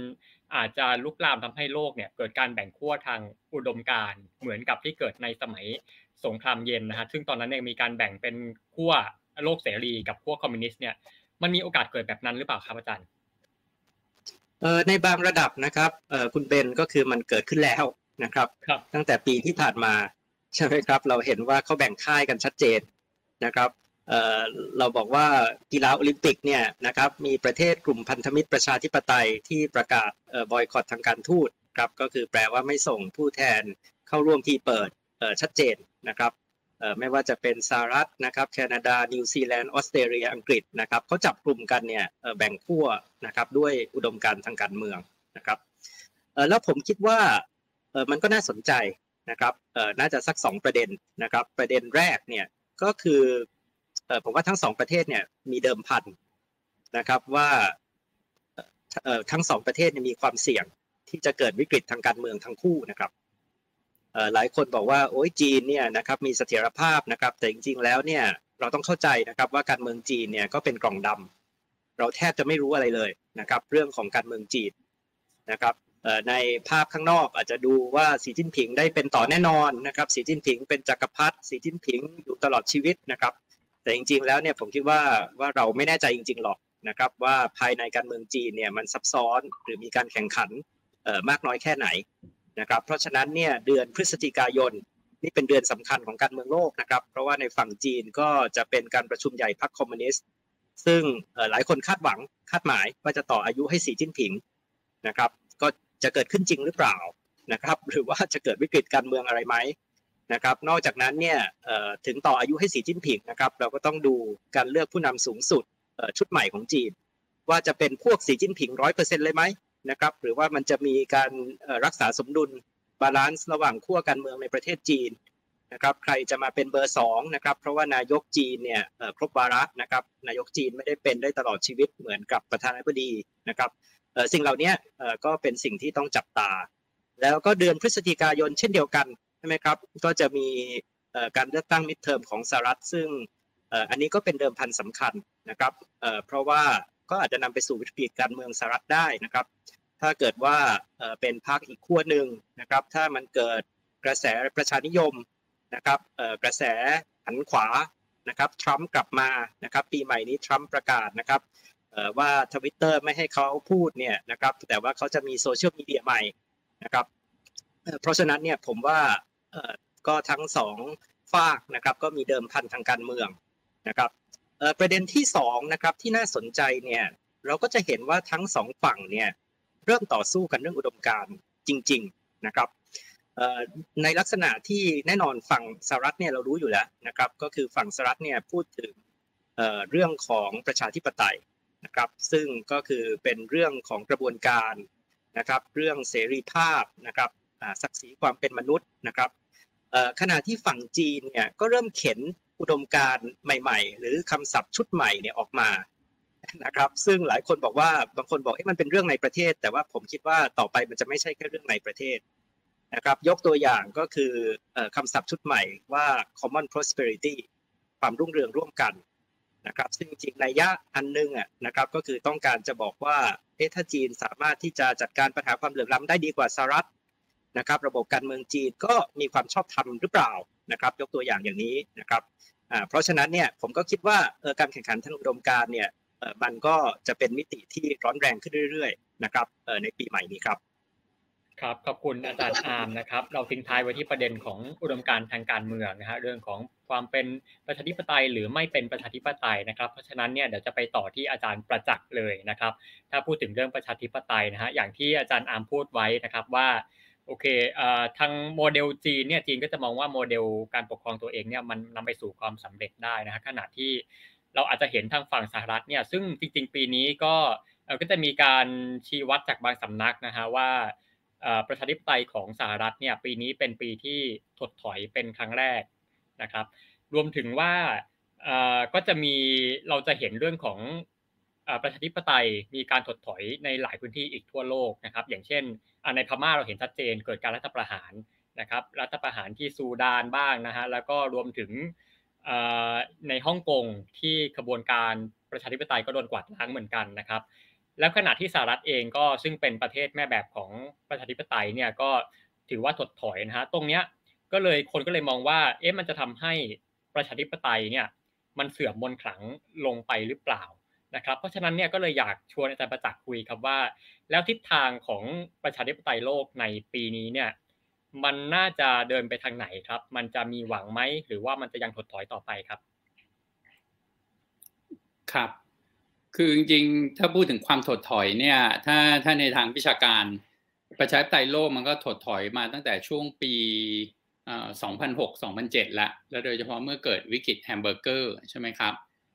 อาจจะลุกลามทำให้โลกเนี่ยเกิดการแบ่งขั้วทางอุดมการเหมือนกับที่เกิดในสมัยสงครามเย็นนะฮะซึ่งตอนนั้นเนี่ยมีการแบ่งเป็นขั้วโลกเสรีกับขั้วคอมมิวนิสต์เนี่ยมันมีโอกาสเกิดแบบนั้นหรือเปล่าครับอาจารย์เอ่อในบางระดับนะครับเอ่อคุณเบนก็คือมันเกิดขึ้นแล้วนะครับครับตั้งแต่ปีที่ผ่านมาใช่ไหมครับ เราเห็นว่าเขาแบ่งค่ายกันชัดเจนนะครับ เราบอกว่ากีฬาโอลิมปิกเนี่ยนะครับมีประเทศกลุ่มพันธมิตรประชาธิปไตยที่ประกาศบอยคอตทางการทูตครับก็คือแปลว่าไม่ส่งผู้แทนเข้าร่วมที่เปิดชัดเจนนะครับไม่ว่าจะเป็นสหรัฐนะครับแคนาดา นิวซีแลนด์ ออสเตรเลีย อังกฤษนะครับเขาจับกลุ่มกันเนี่ยแบ่งขั้วนะครับด้วยอุดมการณ์ทางการเมืองนะครับแล้วผมคิดว่ามันก็น่าสนใจนะครับน่าจะสักสองประเด็นนะครับ ประเด็นแรกเนี่ยก็คือ ผมว่าทั้งสองประเทศเนี่ยมีเดิมพันนะครับว่าทั้งสองประเทศมีความเสี่ยงที่จะเกิดวิกฤตทางการเมืองทั้งคู่นะครับหลายคนบอกว่าโอ้ยจีนเนี่ยนะครับมีเสถียรภาพนะครับ แต่จริงๆแล้วเนี่ยเราต้องเข้าใจนะครับว่าการเมืองจีนเนี่ยก็เป็นกล่องดำเราแทบจะไม่รู้อะไรเลยนะครับ เรื่องของการเมืองจีนนะครับในภาพข้างนอกอาจจะดูว่าสีจิ้นผิงได้เป็นต่อแน่นอนนะครับ สีจิ้นผิงเป็นจักรพรรดิสีจิ้นผิงอยู่ตลอดชีวิตนะครับ แต่จริงๆแล้วเนี่ยผมคิดว่าว่าเราไม่แน่ใจจริง ๆหรอกนะครับว่าภายในการเมืองจีนเนี่ยมันซับซ้อนหรือมีการแข่งขันมากน้อยแค่ไหนนะครับเพราะฉะนั้นเนี่ยเดือนพฤศจิกายนนี่เป็นเดือนสำคัญของการเมืองโลกนะครับ เพราะว่าในฝั่งจีนก็จะเป็นการประชุมใหญ่พรรคคอมมิวนิสต์ซึ่งหลายคนคาดหวังคาดหมายว่าจะต่ออายุให้สีจิ้นผิงนะครับ ก็จะเกิดขึ้นจริงหรือเปล่านะครับ หรือว่าจะเกิดวิกฤตการเมืองอะไรไหม นะครับ นอกจากนั้นเนี่ยถึงต่ออายุให้สีจิ้นผิงนะครับ เราก็ต้องดูการเลือกผู้นำสูงสุดชุดใหม่ของจีน ว่าจะเป็นพวกสีจิ้นผิงร้อยเปอร์เซ็นต์เลยไหมนะครับ หรือว่ามันจะมีการรักษาสมดุล balance ระหว่างขั้วการเมืองในประเทศจีนนะครับ ใครจะมาเป็นเบอร์สองนะครับ เพราะว่านายกจีนเนี่ยครบวาระนะครับ นายกจีนไม่ได้เป็นได้ตลอดชีวิตเหมือนกับประธานาธิบดีนะครับสิ่งเหล่านี้ก็เป็นสิ่งที่ต้องจับตา แล้วก็เดือนพฤศจิกายนเช่นเดียวกัน ใช่ไหมครับ ก็จะมีการเลือกตั้งมิดเทอมของสหรัฐ ซึ่งอันนี้ก็เป็นเดิมพันสำคัญนะครับเพราะว่าก็อาจจะนำไปสู่วิกฤตการเมืองสหรัฐได้นะครับ ถ้าเกิดว่าเป็นพรรคอีกขั้วหนึ่งนะครับ ถ้ามันเกิดกระแสประชานิยมนะครับกระแสหันขวานะครับทรัมป์กลับมานะครับ ปีใหม่นี้ทรัมป์ประกาศนะครับว่าทวิตเตอร์ไม่ให้เขาพูดเนี่ยนะครับ แต่ว่าเขาจะมีโซเชียลมีเดียใหม่นะครับ เพราะฉะนั้นเนี่ยผมว่าก็ทั้งสองฝากนะครับก็มีเดิมพันทางการเมืองนะครับประเด็นที่สองนะครับที่น่าสนใจเนี่ยเราก็จะเห็นว่าทั้งสองฝั่งเนี่ยเริ่มต่อสู้กันเรื่องอุดมการณ์จริง ๆนะครับในลักษณะที่แน่นอนฝั่งสหรัฐเนี่ยเรารู้อยู่แล้วนะครับก็คือฝั่งสหรัฐเนี่ยพูดถึงเรื่องของประชาธิปไตยนะครับซึ่งก็คือเป็นเรื่องของกระบวนการนะครับเรื่องเสรีภาพนะครับ ศักดิ์ศรีความเป็นมนุษย์นะครับขณะที่ฝั่งจีนเนี่ยก็เริ่มเข็นอุดมการณ์ใหม่ ๆ หรือคำศัพท์ชุดใหม่เนี่ยออกมานะครับซึ่งหลายคนบอกว่าบางคนบอกให้มันเป็นเรื่องในประเทศ แต่ว่าผมคิดว่าต่อไปมันจะไม่ใช่แค่เรื่องในประเทศนะครับยกตัวอย่างก็คือคำศัพท์ชุดใหม่ว่า common prosperity ความรุ่งเรืองร่วมกันนะครับซึ่งจริงในยะอันนึงอะนะครับก็คือต้องการจะบอกว่าเอ๊ะถ้าจีนสามารถที่จะจัดการปัญหาความเหลื่อมล้ำได้ดีกว่าสหรัฐ นะครับระบบการเมืองจีนก็มีความชอบธรรมหรือเปล่านะครับยกตัวอย่างอย่างนี้นะครับเพราะฉะนั้นเนี่ยผมก็คิดว่าการแข่งขันทางอุดมการเนี่ยมันก็จะเป็นมิติที่ร้อนแรงขึ้นเรื่อยๆนะครับในปีใหม่นี้ครับครับขอบคุณอาจารย์อาร์มนะครับ เราทิ้งท้ายไว้ที่ประเด็นของอุดมการทางการเมืองนะฮะเรื่องของความเป็นประชาธิปไตย หรือไม่เป็นประชาธิปไตยนะครับ เพราะฉะนั้นเนี่ยเดี๋ยวจะไปต่อที่อาจารย์ประจักษ์เลยนะครับ ถ้าพูดถึงเรื่องประชาธิปไตยนะฮะอย่างที่อาจารย์อาร์มพูดไว้นะครับว่า โอเคทางโมเดลจีนเนี่ยจีนก็จะมองว่าโมเดลการปกครองตัวเองเนี่ยมันนำไปสู่ความสำเร็จได้นะฮะขณะที่เราอาจจะเห็นทางฝั่งสหรัฐเนี่ยซึ่งจริง ๆ ปีนี้ก็ก็จะมีการชี้วัดจากบางสำนักนะฮะว่าประชาธิปไตยของสหรัฐเนี่ยปีนี้เป็นปีที่ถดถอยเป็นครั้งแรกนะครับ รวมถึงว่าก็จะมีเราจะเห็นเรื่องของประชาธิปไตยมีการถดถอยในหลายพื้นที่อีกทั่วโลกนะครับ อย่างเช่น ในพม่าเราเห็นชัดเจนเกิดการรัฐประหารนะครับ รัฐประหารที่ซูดานบ้างนะฮะแล้วก็รวมถึงในฮ่องกงที่ขบวนการประชาธิปไตยก็โดนกวาดล้างเหมือนกันนะครับ แล้วขณะที่สหรัฐเองก็ซึ่งเป็นประเทศแม่แบบของประชาธิปไตยเนี่ยก็ถือว่าถดถอยนะฮะตรงเนี้ยก็เลยคนก็เลยมองว่าเอ๊ะมันจะทำให้ประชาธิปไตยเนี่ยมันเสื่อมมนขลังลงไปหรือเปล่า นะครับเพราะฉะนั้นเนี่ยก็เลยอยากชวนอาจารย์ประจักษ์คุยครับว่า แล้วทิศทางของประชาธิปไตยโลกในปีนี้เนี่ยมันน่าจะเดินไปทางไหนครับ มันจะมีหวังไหมหรือว่ามันจะยังถดถอยต่อไปครับ ครับ คือจริงๆ ถ้าพูดถึงความถดถอยเนี่ย ถ้าถ้าในทางวิชาการ ประชาธิปไตยโลกมันก็ถดถอยมาตั้งแต่ช่วงปี2006-2007ละแล้วโดยเฉพาะเมื่อเกิดวิกฤตแฮมเบอร์เกอร์ใช่ไหมครับ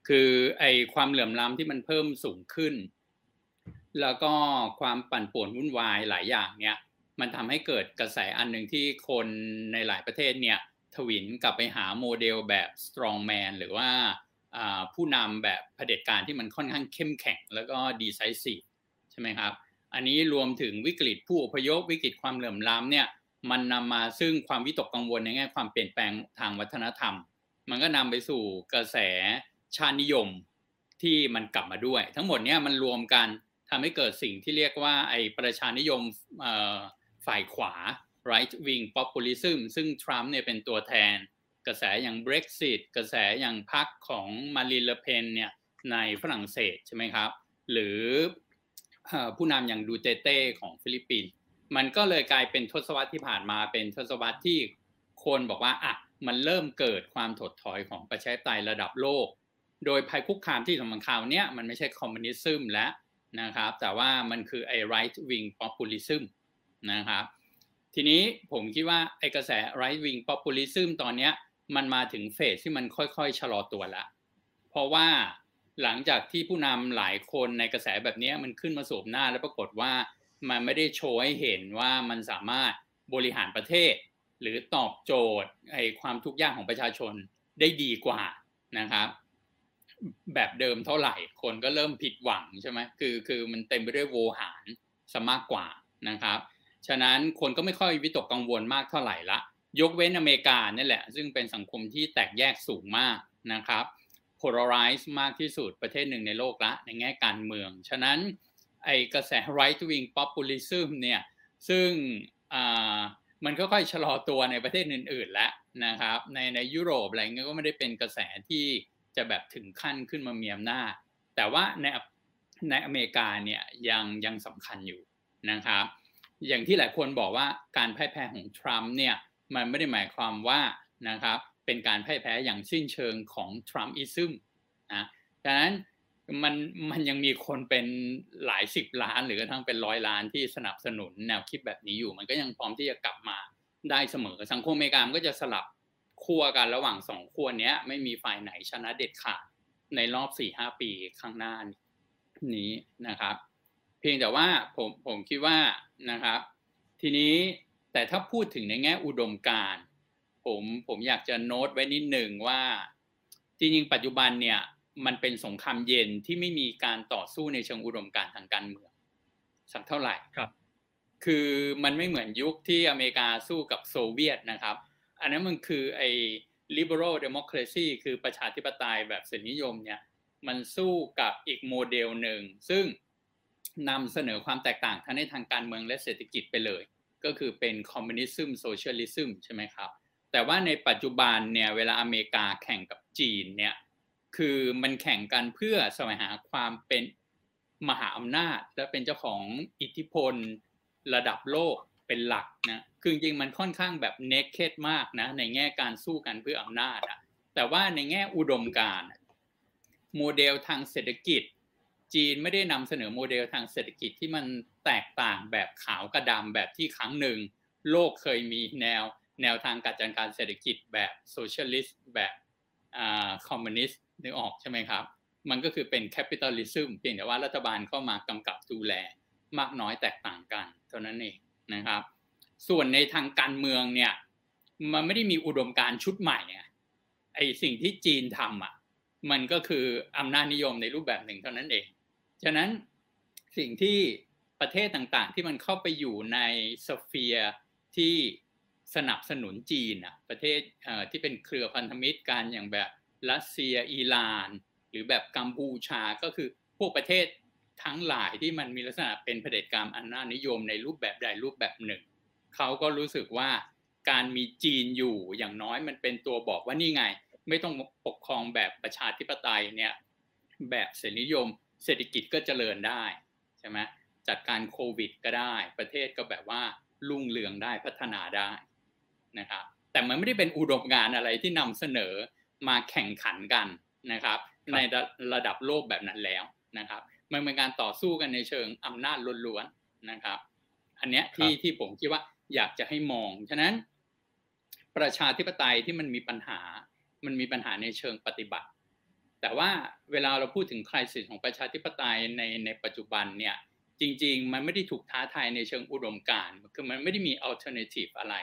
คือไอความเหลื่อมล้ำที่มันเพิ่มสูงขึ้น แล้วก็ความปั่นป่วนวุ่นวายหลายอย่างเนี่ย มันทำให้เกิดกระแสอันหนึ่งที่คนในหลายประเทศเนี่ยทวินกลับไปหาโมเดลแบบ strong man หรือว่าผู้นำแบบเผด็จการที่มันค่อนข้างเข้มแข็ง แล้วก็ decisive ใช่ไหมครับ อันนี้รวมถึงวิกฤตผู้อพยพวิกฤตความเหลื่อมล้ำเนี่ยมันนำมาซึ่งความวิตกกังวลในแง่ความเปลี่ยนแปลงทางวัฒนธรรม มันก็นำไปสู่กระแส ชาตินิยมที่มันกลับมาด้วย ทั้งหมดเนี้ยมันรวมกันทำให้เกิดสิ่งที่เรียกว่าไอประชานิยมฝ่ายขวา right wing populism ซึ่งทรัมป์เนี่ยเป็นตัวแทน กระแสอย่าง Brexit กระแสอย่างพรรคของมารีน เลอเปนเนี่ยในฝรั่งเศสใช่ไหมครับ หรือผู้นำอย่างดูเตเต้ของฟิลิปปินส์มันก็เลยกลายเป็นทศวรรษที่ผ่านมาเป็นทศวรรษที่คนบอกว่าอะมันเริ่มเกิดความถดถอยของประชาธิปไตยระดับโลก โดยภัยคุกคามที่สำคัญเนี้ยมันไม่ใช่คอมมิวนิสต์แล้วนะครับ แต่ว่ามันคือไอ้ right wing populism นะครับทีนี้ผมคิดว่าไอ้กระแส right wing populism ตอนนี้มันมาถึงเฟสที่มันค่อยๆ ชะลอตัวละ เพราะว่าหลังจากที่ผู้นำหลายคนในกระแสแบบนี้มันขึ้นมาสูบหน้าแล้วปรากฏว่ามันไม่ได้โชว์ให้เห็นว่ามันสามารถบริหารประเทศ หรือตอบโจทย์ไอ้ความทุกข์ยากของประชาชนได้ดีกว่านะครับ แบบเดิมเท่าไหร่ คนก็เริ่มผิดหวังใช่ไหมคือคือมันเต็มไปด้วยโวหารซะมากกว่านะครับ ฉะนั้นคนก็ไม่ค่อยวิตกกังวลมากเท่าไหร่ละ ยกเว้นอเมริกานี่แหละ ซึ่งเป็นสังคมที่แตกแยกสูงมากนะครับ polarize มากที่สุดประเทศหนึ่งในโลกละ ในแง่การเมือง ฉะนั้นไอกระแส right wing populism เนี่ย ซึ่งมันค่อยชะลอตัวในประเทศอื่นๆแล้วนะครับ ในในยุโรปอะไรเงี้ยก็ไม่ได้เป็นกระแสที่ จะแบบถึงขั้นขึ้นมามีอำนาจแต่ว่าในในอเมริกาเนี่ยยังยังสำคัญอยู่นะครับ อย่างที่หลายคนบอกว่าการพ่ายแพ้ของทรัมป์เนี่ยมันไม่ได้หมายความว่านะครับเป็นการพ่ายแพ้อย่างสิ้นเชิงของทรัมป์อิซึมนะดังนั้นมันมันยังมีคนเป็นหลายสิบล้านหรือกระทั่งเป็นร้อยล้านที่สนับสนุนแนวคิดแบบนี้อยู่ มันก็ยังพร้อมที่จะกลับมาได้เสมอ สังคมอเมริกาก็จะสลับ ขั้วกันระหว่างสองขั้วนี้ไม่มีฝ่ายไหนชนะเด็ดขาดในรอบสี่ห้าปีข้างหน้านี้นะครับ เพียงแต่ว่าผมผมคิดว่านะครับ ทีนี้แต่ถ้าพูดถึงในแง่อุดมการผมผมอยากจะโน้ตไว้นิดหนึ่งว่า จริงๆปัจจุบันเนี่ยมันเป็นสงครามเย็นที่ไม่มีการต่อสู้ในเชิงอุดมการทางการเมืองสักเท่าไหร่ครับ คือมันไม่เหมือนยุคที่อเมริกาสู้กับโซเวียตนะครับ อันนั้นมันคือไอ้ liberal democracy คือประชาธิปไตยแบบเสรีนิยมเนี่ยมันสู้กับอีกโมเดลหนึ่ง ซึ่งนำเสนอความแตกต่างทั้งในทางการเมืองและเศรษฐกิจไปเลย ก็คือเป็นคอมมิวนิสต์ socialism ใช่ไหมครับ แต่ว่าในปัจจุบันเนี่ยเวลาอเมริกาแข่งกับจีนเนี่ยคือมันแข่งกันเพื่อแสวงหาความเป็นมหาอำนาจ และเป็นเจ้าของอิทธิพลระดับโลก เป็นหลักนะคือจริงมันค่อนข้างแบบ naked มากนะในแง่การสู้กันเพื่ออำนาจอะแต่ว่าในแง่อุดมการณ์โมเดลทางเศรษฐกิจ จีนไม่ได้นำเสนอโมเดลทางเศรษฐกิจที่มันแตกต่างแบบขาวกับดำแบบที่ครั้งหนึ่ง โลกเคยมีแนวแนวทางการจัดการเศรษฐกิจแบบ socialist แบบคอมมิวนิสต์นึกออกใช่ไหมครับ มันก็คือเป็น capitalism เพียงแต่ว่ารัฐบาลเข้ามากำกับดูแลมากน้อยแตกต่างกัน เท่านั้นเอง นะครับ ส่วนในทางการเมืองเนี่ย มันไม่ได้มีอุดมการณ์ชุดใหม่ไอสิ่งที่จีนทำอะมันก็คืออำนาจนิยมในรูปแบบหนึ่งเท่านั้นเอง ฉะนั้นสิ่งที่ประเทศต่างๆ ที่มันเข้าไปอยู่ในสเฟียร์ที่สนับสนุนจีนอะประเทศที่เป็นเครือพันธมิตรกันอย่างแบบรัสเซียอิหร่าน หรือแบบกัมพูชาก็คือพวกประเทศ ทั้งหลายที่มันมีลักษณะเป็นเผด็จการอำนาจนิยมในรูปแบบใดรูปแบบหนึ่ง เขาก็รู้สึกว่าการมีจีนอยู่อย่างน้อยมันเป็นตัวบอกว่านี่ไง ไม่ต้องปกครองแบบประชาธิปไตยเนี่ยแบบเสรีนิยม เศรษฐกิจก็เจริญได้ใช่ไหมจัดการโควิดก็ได้ประเทศก็แบบว่ารุ่งเรืองได้พัฒนาได้นะครับแต่มันไม่ได้เป็นอุดมการอะไรที่นำเสนอมาแข่งขันกันนะครับ ในระดับโลกแบบนั้นแล้วนะครับ มันเป็นการต่อสู้กันในเชิงอำนาจล้วนๆนะครับ อันเนี้ยที่ที่ผมคิดว่าอยากจะให้มอง ฉะนั้น ประชาธิปไตยที่มันมีปัญหา มันมีปัญหาในเชิงปฏิบัติ แต่ว่าเวลาเราพูดถึง crisis ของประชาธิปไตยในในปัจจุบันเนี่ยจริง ๆ มันไม่ได้ถูกท้าทายในเชิงอุดมการณ์คือมันไม่ได้มี alternative อะไร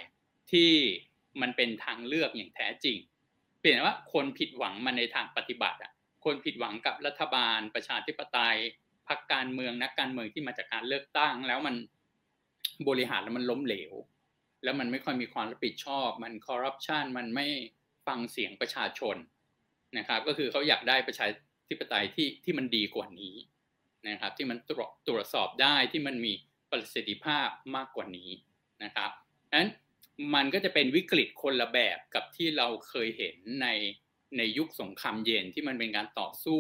ที่มันเป็นทางเลือกอย่างแท้จริง เพียงแต่ว่าคนผิดหวังมาในทางปฏิบัติอะ คนผิดหวังกับรัฐบาล ประชาธิปไตยพรรคการเมืองนักการเมืองที่มาจากการเลือกตั้ง แล้วมันบริหารแล้วมันล้มเหลว แล้วมันไม่ค่อยมีความรับผิดชอบ มันคอร์รัปชันมันไม่ฟังเสียงประชาชนนะครับ ก็คือเขาอยากได้ประชาธิปไตยที่ที่มันดีกว่านี้นะครับ ที่มันตรวจตรวจสอบได้ที่มันมีประสิทธิภาพมากกว่านี้นะครับนั้นมันก็จะเป็นวิกฤตคนละแบบกับที่เราเคยเห็นใน ในยุคสงครามเย็นที่มันเป็นการต่อสู้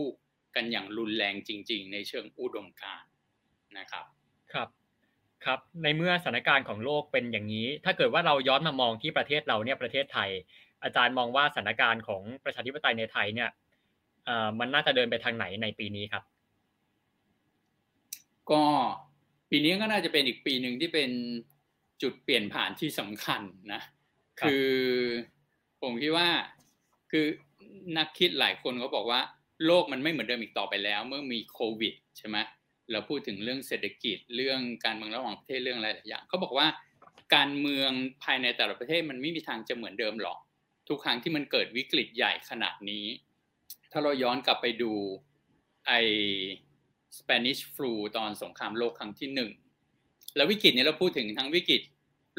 กันอย่างรุนแรงจริง ๆ ในเชิงอุดมการณ์นะครับ ครับครับ ในเมื่อสถานการณ์ของโลกเป็นอย่างนี้ ถ้าเกิดว่าเราย้อนมามองที่ประเทศเราเนี่ยประเทศไทย อาจารย์มองว่าสถานการณ์ของประชาธิปไตยในไทยเนี่ยมันน่าจะเดินไปทางไหนในปีนี้ครับ ก็ปีนี้ก็น่าจะเป็นอีกปีหนึ่งที่เป็นจุดเปลี่ยนผ่านที่สำคัญนะ คือผมคิดว่าคือ นักคิดหลายคนเขาบอกว่า โลกมันไม่เหมือนเดิมอีกต่อไปแล้ว เมื่อมีโควิดใช่ไหมเราพูดถึงเรื่องเศรษฐกิจเรื่องการเมืองระหว่างประเทศเรื่องอะไรหลายอย่างเขาบอกว่าการเมืองภายในแต่ละประเทศมันไม่มีทางจะเหมือนเดิมหรอก ทุกครั้งที่มันเกิดวิกฤตใหญ่ขนาดนี้ ถ้าเราย้อนกลับไปดูไอ Spanish flu ตอนสงครามโลกครั้งที่หนึ่งแล้ววิกฤตนี้เราพูดถึงทั้งวิกฤต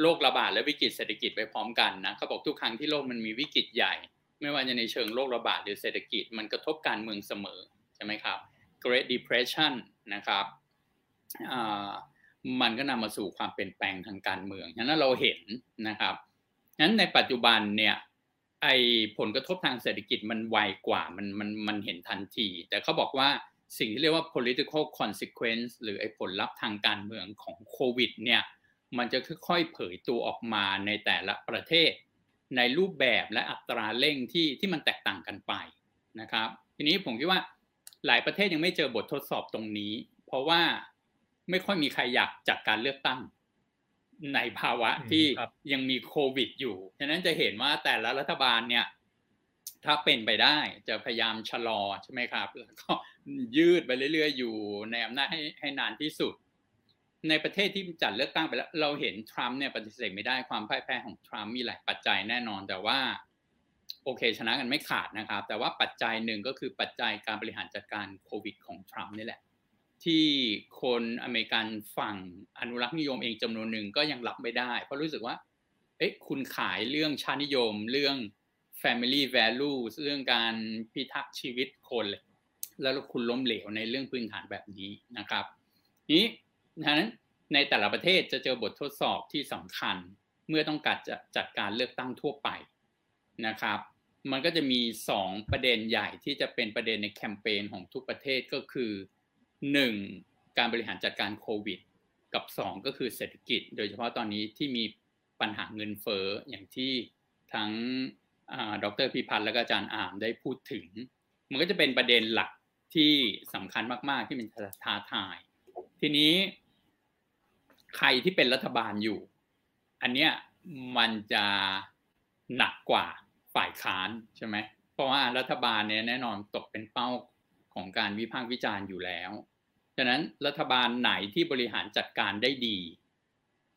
โรคระบาดและวิกฤตเศรษฐกิจไปพร้อมกันนะเขาบอกทุกครั้งที่โลกมันมีวิกฤตใหญ่ ไม่ว่าจะในเชิงโรคระบาดหรือเศรษฐกิจ มันกระทบการเมืองเสมอใช่ไหมครับ Great Depression นะครับมันก็นำมาสู่ความเปลี่ยนแปลงทางการเมือง ฉะนั้นเราเห็นนะครับนั้นในปัจจุบันเนี่ยไอผลกระทบทางเศรษฐกิจมันไวกว่ามันมันมันเห็นทันที แต่เขาบอกว่าสิ่งที่เรียกว่า political consequence หรือไอผลลัพธ์ทางการเมืองของโควิดเนี่ยมันจะค่อยๆเผยตัวออกมาในแต่ละประเทศ ในรูปแบบและอัตราเร่งที่ที่มันแตกต่างกันไปนะครับ ทีนี้ผมคิดว่าหลายประเทศยังไม่เจอบททดสอบตรงนี้ เพราะว่าไม่ค่อยมีใครอยากจัดการเลือกตั้ง ในภาวะที่ยังมีโควิดอยู่ฉะนั้นจะเห็นว่าแต่ละรัฐบาลเนี่ย ถ้าเป็นไปได้จะพยายามชะลอใช่ไหมครับ แล้วก็ยืดไปเรื่อยๆ อยู่ในอำนาจให้ให้นานที่สุด ในประเทศที่จัดเลือกตั้งไปแล้ว เราเห็นทรัมป์เนี่ยปฏิเสธไม่ได้ความพ่ายแพ้ของทรัมป์มีหลายปัจจัยแน่นอน แต่ว่า โอเคชนะกันไม่ขาดนะครับ แต่ว่าปัจจัยหนึ่งก็คือปัจจัยการบริหารจัดการโควิดของทรัมป์นี่แหละ ที่คนอเมริกันฝั่งอนุรักษ์นิยมเองจำนวนหนึ่งก็ยังรับไม่ได้ เพราะรู้สึกว่า เอ๊ะคุณขายเรื่องชาตินิยม เรื่อง family Value เรื่องการพิทักษ์ชีวิตคนเลยแล้วคุณล้มเหลวในเรื่องพื้นฐานแบบนี้นะครับนี้ นั้นในแต่ละประเทศจะเจอบททดสอบที่สำคัญ เมื่อต้องการจะจัดการเลือกตั้งทั่วไปนะครับ มันก็จะมี 2 ประเด็นใหญ่ที่จะเป็นประเด็นในแคมเปญของทุกประเทศก็คือ 1. การบริหารจัดการโควิด กับ 2 ก็คือเศรษฐกิจ โดยเฉพาะตอนนี้ที่มีปัญหาเงินเฟ้ออย่างที่ทั้งดรพิพัฒน์และก็อาจารย์อามได้พูดถึง มันก็จะเป็นประเด็นหลักที่สำคัญมาก ๆ ที่เป็นท้าทาย ทีนี้ ใครที่เป็นรัฐบาลอยู่ อันเนี้ยมันจะหนักกว่าฝ่ายค้านใช่ไหมเพราะว่ารัฐบาลเนี่ยแน่นอนตกเป็นเป้าของการวิพากษ์วิจารณ์อยู่แล้วฉะนั้นรัฐบาลไหนที่บริหารจัดการได้ดี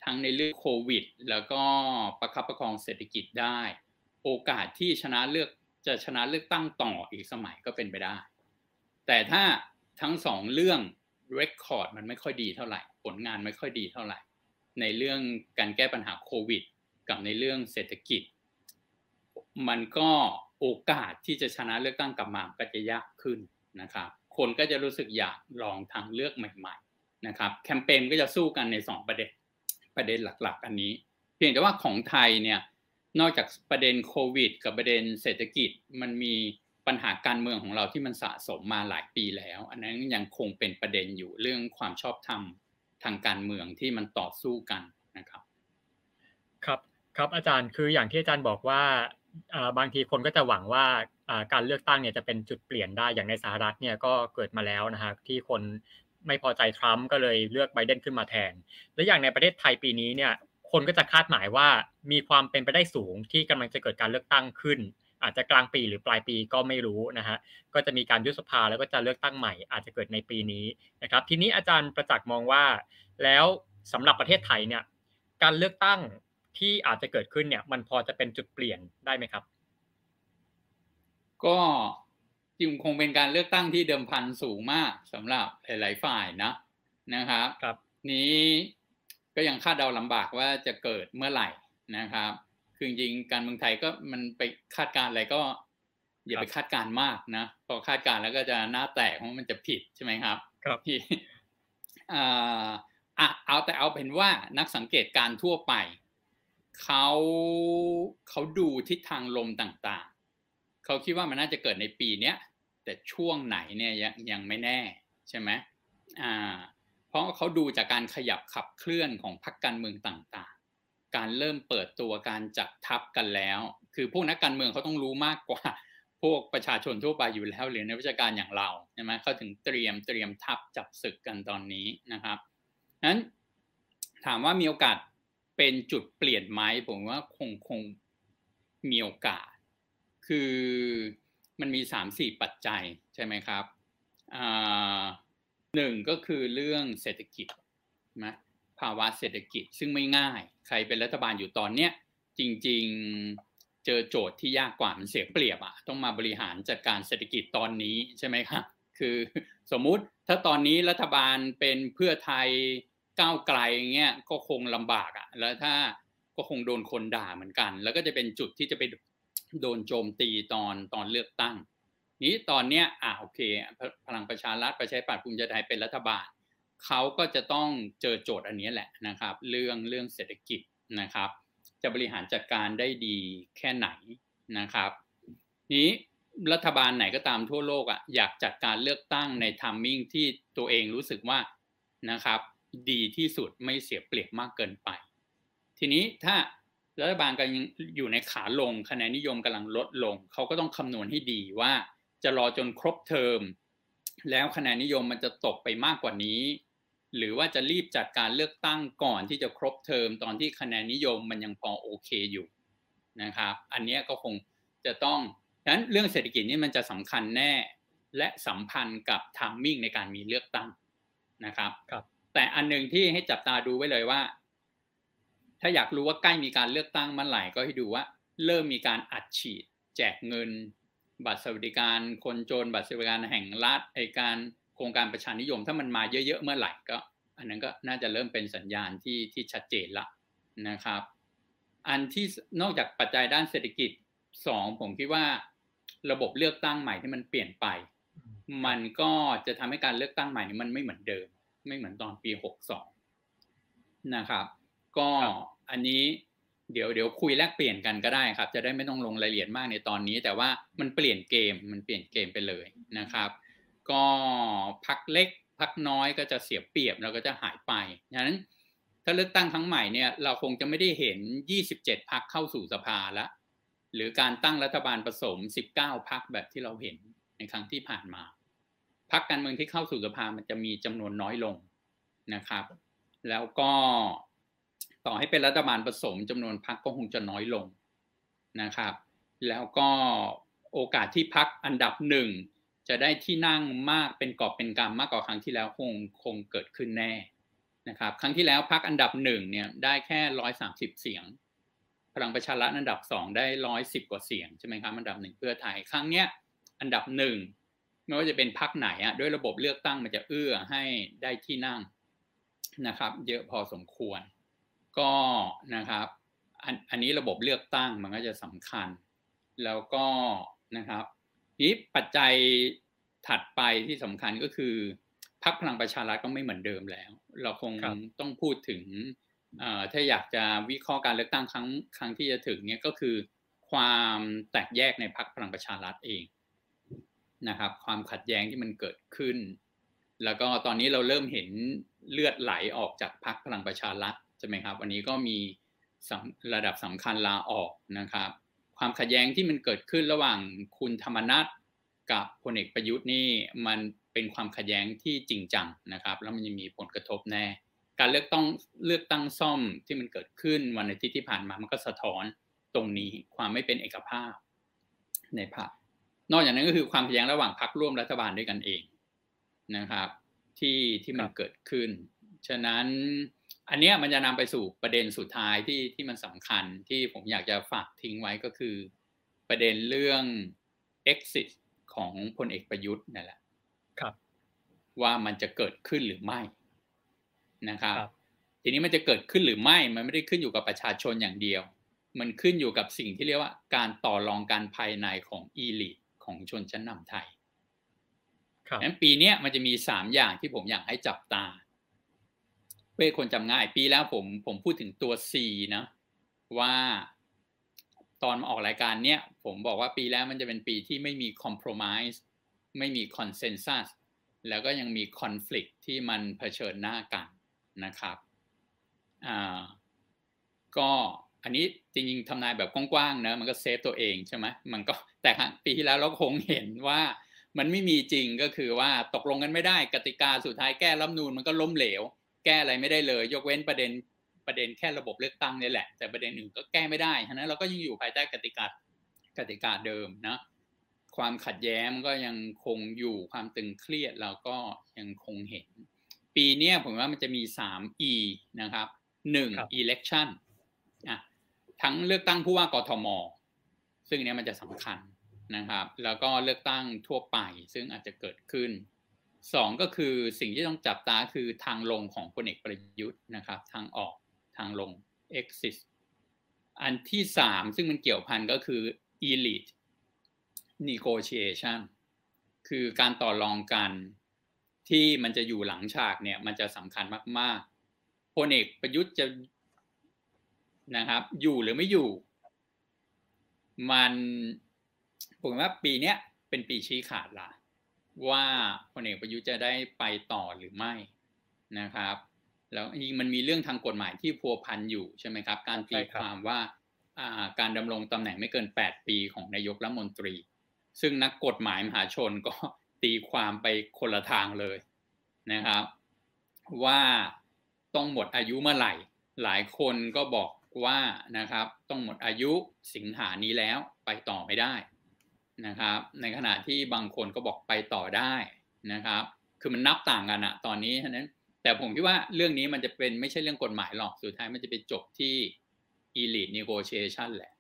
ทั้งในเรื่องโควิด แล้วก็ประคับประคองเศรษฐกิจได้ โอกาสที่ชนะเลือกจะชนะเลือกตั้งต่ออีกสมัยก็เป็นไปได้ แต่ถ้าทั้งสองเรื่อง เรคคอร์ดมันไม่ค่อยดีเท่าไหร่ ผลงานไม่ค่อยดีเท่าไหร่ ในเรื่องการแก้ปัญหาโควิด กับในเรื่องเศรษฐกิจ มันก็โอกาสที่จะชนะเลือกตั้งกลับมาก็จะยากขึ้นนะครับ คนก็จะรู้สึกอยากลองทางเลือกใหม่ๆนะครับ แคมเปญก็จะสู้กันใน 2 ประเด็นประเด็นหลักๆ อันนี้ เพียงแต่ว่าของไทยเนี่ยนอกจากประเด็นโควิด กับประเด็นเศรษฐกิจมันมี ปัญหาการเมืองของเราที่มันสะสมมาหลายปีแล้ว อันนั้นยังคงเป็นประเด็นอยู่เรื่องความชอบธรรมทางการเมืองที่มันต่อสู้กันนะครับ ครับครับอาจารย์คืออย่างที่อาจารย์บอกว่าบางทีคนก็จะหวังว่าการเลือกตั้งเนี่ยจะเป็นจุดเปลี่ยนได้อย่างในสหรัฐเนี่ยก็เกิดมาแล้วนะฮะที่คนไม่พอใจทรัมป์ก็เลยเลือกไบเดนขึ้นมาแทน และอย่างในประเทศไทยปีนี้เนี่ยคนก็จะคาดหมายว่ามีความเป็นไปได้สูงที่กำลังจะเกิดการเลือกตั้งขึ้น อาจจะกลางปีหรือปลายปีก็ไม่รู้นะฮะก็จะมีการยุบสภาแล้วก็จะเลือกตั้งใหม่ อาจจะเกิดในปีนี้นะครับทีนี้อาจารย์ประจักษ์มองว่า แล้วสำหรับประเทศไทยเนี่ยการเลือกตั้งที่อาจจะเกิดขึ้นเนี่ยมันพอจะเป็นจุดเปลี่ยนได้ไหมครับ ก็จริงคงเป็นการเลือกตั้งที่เดิมพันสูงมากสำหรับหลายๆฝ่ายนะนะครับครับนี้ก็ยังคาดเดาลำบากว่าจะเกิดเมื่อไหร่นะครับ คือจริงการเมืองไทยก็มันไปคาดการอะไรก็ อย่าไปคาดการมากนะพอคาดการแล้วก็จะหน้าแตกเพราะมันจะผิดใช่ไหมครับ ครับที่อ่าอะเอาแต่เอาเป็นว่านักสังเกตการทั่วไปเขาเขาดูทิศทางลมต่างๆ เขาคิดว่ามันน่าจะเกิดในปีเนี้ยแต่ช่วงไหนเนี่ยยังยังไม่แน่ใช่ไหมอ่าเพราะเขาดูจากการขยับขับเคลื่อนของพรรคการเมืองต่างๆ การเริ่มเปิดตัวการจัดทัพกันแล้ว คือพวกนักการเมืองเขาต้องรู้มากกว่า พวกประชาชนทั่วไปอยู่แล้ว หรือในวิชาการอย่างเราใช่ไหมเขาถึงเตรียมเตรียมทัพจับศึกกันตอนนี้นะครับนั้นถามว่ามีโอกาสเป็นจุดเปลี่ยนไหมผมว่าคงคงมีโอกาส คือมันมีสามสี่ปัจจัยใช่ไหมครับหนึ่งก็คือเรื่องเศรษฐกิจนะ ภาวะเศรษฐกิจซึ่งไม่ง่าย ใครเป็นรัฐบาลอยู่ตอนเนี้ยจริง ๆเจอโจทย์ที่ยากกว่ามันเสียเปรียบอะต้องมาบริหารจัดการเศรษฐกิจตอนนี้ใช่ไหมครับคือสมมุติถ้าตอนนี้รัฐบาลเป็นเพื่อไทยก้าวไกลเงี้ยก็คงลำบากอะแล้วถ้าก็คงโดนคนด่าเหมือนกัน แล้วก็จะเป็นจุดที่จะไปโดนโจมตีตอนตอนเลือกตั้ง นี้ตอนเนี้ยอ่าโอเค พลังประชารัฐประชาธิปัตย์ภูมิใจไทยเป็นรัฐบาล เขาก็จะต้องเจอโจทย์อันนี้แหละนะครับ เรื่องเรื่องเศรษฐกิจนะครับ จะบริหารจัดการได้ดีแค่ไหนนะครับ นี้รัฐบาลไหนก็ตามทั่วโลกอะอยากจัดการเลือกตั้งในทัมมิ่งที่ตัวเองรู้สึกว่านะครับ ดีที่สุดไม่เสียเปรียบมากเกินไป ทีนี้ถ้ารัฐบาลกำลังอยู่ในขาลงคะแนนนิยมกำลังลดลง เขาก็ต้องคำนวณให้ดีว่าจะรอจนครบเทอมแล้วคะแนนนิยมมันจะตกไปมากกว่านี้ หรือว่าจะรีบจัดการเลือกตั้งก่อนที่จะครบเทอมตอนที่คะแนนนิยมมันยังพอโอเคอยู่นะครับ อันนี้ก็คงจะต้องฉะนั้นเรื่องเศรษฐกิจนี่มันจะสำคัญแน่ และสัมพันธ์กับทามมิ่งในการมีเลือกตั้งนะครับครับ แต่อันหนึ่งที่ให้จับตาดูไว้เลยว่า ถ้าอยากรู้ว่าใกล้มีการเลือกตั้งเมื่อไหร่ก็ให้ดูว่า เริ่มมีการอัดฉีด แจกเงิน บัตรสวัสดิการ คนจนบัตรสวัสดิการแห่งรัฐไอการ โครงการประชานิยม ถ้ามันมาเยอะๆเมื่อไหร่ก็ อันนั้นก็น่าจะเริ่มเป็นสัญญาณที่ที่ชัดเจนละนะครับ อันที่นอกจากปัจจัยด้านเศรษฐกิจสองผมคิดว่าระบบเลือกตั้งใหม่ที่มันเปลี่ยนไป มันก็จะทำให้การเลือกตั้งใหม่นี้มันไม่เหมือนเดิม ไม่เหมือนตอนปีหกสองนะครับ ก็อันนี้เดี๋ยวเดี๋ยวคุยแลกเปลี่ยนกันก็ได้ครับ จะได้ไม่ต้องลงรายละเอียดมากในตอนนี้ แต่ว่ามันเปลี่ยนเกมมันเปลี่ยนเกมไปเลยนะครับ ก็พักเล็กพักน้อยก็จะเสียเปรียบแล้วก็จะหายไปฉะนั้นถ้าเลือกตั้งครั้งใหม่เนี่ยเราคงจะไม่ได้เห็น 27 พักเข้าสู่สภาล้วหรือการตั้งรัฐบาลผสม 19 พักแบบที่เราเห็นในครั้งที่ผ่านมาพรรคการเมืองที่เข้าสู่สภามันจะมีจำนวนน้อยลงนะครับ แล้วก็ต่อให้เป็นรัฐบาลผสมจำนวนพรรคก็คงจะน้อยลงนะครับ แล้วก็โอกาสที่พรรคอันดับหนึ่ง จะได้ที่นั่งมากเป็นกอบเป็นกรรมมากกว่าครั้งที่แล้วคงคงเกิดขึ้นแน่นะครับ ครั้งที่แล้วพรรคอันดับหนึ่งเนี่ยได้แค่ร้อยสามสิบเสียง พลังประชารัฐอันดับสองได้ร้อยสิบกว่าเสียงใช่ไหมครับอันดับหนึ่งเพื่อไทยครั้งเนี้ยอันดับหนึ่งไม่ว่าจะเป็นพักไหนอะด้วยระบบเลือกตั้งมันจะเอื้อให้ได้ที่นั่งนะครับ เยอะพอสมควร ก็นะครับอันอันนี้ระบบเลือกตั้งมันก็จะสำคัญ แล้วก็นะครับ นี้ปัจจัยถัดไปที่สำคัญก็คือพรรคพลังประชารัฐก็ไม่เหมือนเดิมแล้ว เราคงต้องพูดถึงถ้าอยากจะวิเคราะห์การเลือกตั้งครั้งครั้งที่จะถึงเนี่ยก็คือ ความแตกแยกในพรรคพลังประชารัฐเองนะครับ ความขัดแย้งที่มันเกิดขึ้น แล้วก็ตอนนี้เราเริ่มเห็นเลือดไหลออกจากพรรคพลังประชารัฐใช่ไหมครับ วันนี้ก็มีระดับสำคัญลาออกนะครับ ความขัดแย้งที่มันเกิดขึ้นระหว่างคุณธรรมนัฐกับพลเอกประยุทธ์นี่มันเป็นความขัดแย้งที่จริงจังนะครับ แล้วมันยังมีผลกระทบแน่ การเลือกต้องเลือกตั้งซ่อมที่มันเกิดขึ้นวันอาทิตย์ที่ผ่านมามันก็สะท้อนตรงนี้ความไม่เป็นเอกภาพในพรรคนอกจากนั้นก็คือความขัดแย้งระหว่างพรรคร่วมรัฐบาลด้วยกันเองนะครับ ที่ที่มันเกิดขึ้น ฉะนั้น อันนี้มันจะนำไปสู่ประเด็นสุดท้ายที่ที่มันสำคัญที่ผมอยากจะฝากทิ้งไว้ก็คือ ประเด็นเรื่อง exit ของพลเอกประยุทธ์นั่นแหละครับว่ามันจะเกิดขึ้นหรือไม่นะครับทีนี้มันจะเกิดขึ้นหรือไม่ มันไม่ได้ขึ้นอยู่กับประชาชนอย่างเดียว มันขึ้นอยู่กับสิ่งที่เรียกว่า การต่อรองการภายในของอีลิทของชนชั้นนำไทยครับนั้นปีนี้มันจะมีสามอย่างที่ผมอยากให้จับตา เพื่อคนจำง่ายปีแล้วผมผมพูดถึงตัว C นะว่าตอนมาออกรายการเนี้ยผมบอกว่าปีแล้วมันจะเป็นปีที่ไม่มี compromise ไม่มี consensus แล้วก็ยังมี conflict ที่มันเผชิญหน้ากันนะครับอ่าก็อันนี้จริงๆทำนายแบบกว้างๆนะมันก็ save ตัวเองใช่ไหมมันก็แต่ปีที่แล้วเราคงเห็นว่ามันไม่มีจริงก็คือว่าตกลงกันไม่ได้กติกาสุดท้ายแก้รัฐนูนมันก็ล้มเหลว แก้อะไรไม่ได้เลย ยกเว้นประเด็นประเด็นแค่ระบบเลือกตั้งนี่แหละ แต่ประเด็นอื่นก็แก้ไม่ได้ฉะนั้นเราก็ยังอยู่ภายใต้กติกากติกาเดิมนะความขัดแย้งก็ยังคงอยู่ความตึงเครียดเราก็ยังคงเห็น ปีนี้ผมว่ามันจะมีสาม E นะครับหนึ่ง election อะทั้งเลือกตั้งผู้ว่ากทม ซึ่งเนี้ยมันจะสำคัญนะครับ แล้วก็เลือกตั้งทั่วไปซึ่งอาจจะเกิดขึ้น สองก็คือสิ่งที่ต้องจับตาคือทางลงของพลเอกประยุทธ์นะครับ ทางออกทางลง exit อันที่สามซึ่งมันเกี่ยวพันก็คือ elite negotiation คือการต่อรองกันที่มันจะอยู่หลังฉากเนี่ย มันจะสำคัญมากๆพลเอกประยุทธ์จะนะครับ อยู่หรือไม่อยู่ มันผมว่าปีนี้เป็นปีชี้ขาดละ ว่าพลเอกประยุทธ์จะได้ไปต่อหรือไม่นะครับ แล้วอีกมันมีเรื่องทางกฎหมายที่พัวพันอยู่ใช่ไหมครับ การตีความว่าการดำรงตำแหน่งไม่เกิน 8 ปีของนายกรัฐมนตรี ซึ่งนักกฎหมายมหาชนก็ตีความไปคนละทางเลยนะครับ ว่าต้องหมดอายุเมื่อไหร่ หลายคนก็บอกว่านะครับ ต้องหมดอายุสิงหานี้แล้วไปต่อไม่ได้ นะครับ ในขณะที่บางคนก็บอกไปต่อได้นะครับ คือมันนับต่างกันอะตอนนี้ฉะนั้น แต่ผมคิดว่าเรื่องนี้มันจะเป็นไม่ใช่เรื่องกฎหมายหรอกสุดท้ายมันจะไปจบที่ elite negotiation แหละ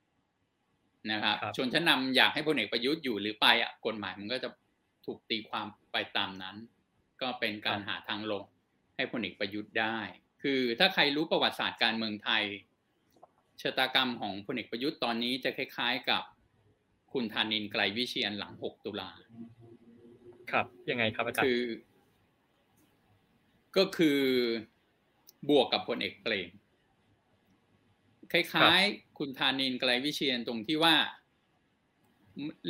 นะครับชนชั้นนาอยากให้พลเอกประยุทธ์อยู่หรือไปอะกฎหมายมันก็จะถูกตีความไปตามนั้น ก็เป็นการหาทางลงให้พลเอกประยุทธ์ได้ คือถ้าใครรู้ประวัติศาสตร์การเมืองไทยชะตากรรมของพลเอกประยุทธ์ตอนนี้จะคล้าย ๆ กับ คุณธานินไกลวิเชียนหลัง 6 ตุลา ครับ ยังไงครับอาจารย์คือ ก็คือบวกกับพลเอกเปรมคล้ายๆ คุณธานินไกลวิเชียนตรงที่ว่า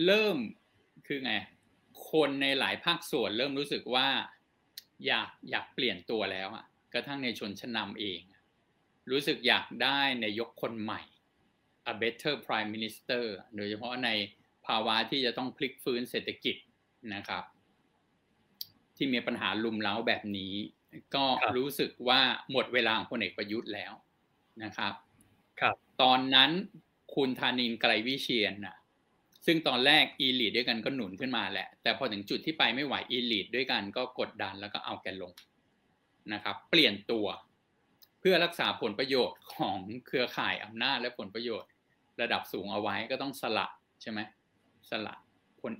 เริ่มคือไง คนในหลายภาคส่วนเริ่มรู้สึกว่า อยากอยากเปลี่ยนตัวแล้วอะกระทั่งในชนชั้นนำเอง รู้สึกอยากได้ในยกคนใหม่ a better prime minister โดยเฉพาะในภาวะที่จะต้องพลิกฟื้นเศรษฐกิจนะครับ ที่มีปัญหารุมเร้าแบบนี้ ก็รู้สึกว่าหมดเวลาของพลเอกประยุทธ์แล้วนะครับ ครับ ตอนนั้นคุณธานินทร์ไกรวิเชียรนะซึ่งตอนแรก elite ด้วยกันก็หนุนขึ้นมาแหละ แต่พอถึงจุดที่ไปไม่ไหว elite ด้วยกันก็กดดันแล้วก็เอาแกลงนะครับ เปลี่ยนตัวเพื่อรักษาผลประโยชน์ของเครือข่ายอำนาจและผลประโยชน์ ระดับสูงเอาไว้ก็ต้องสละใช่ไหมสละคุณ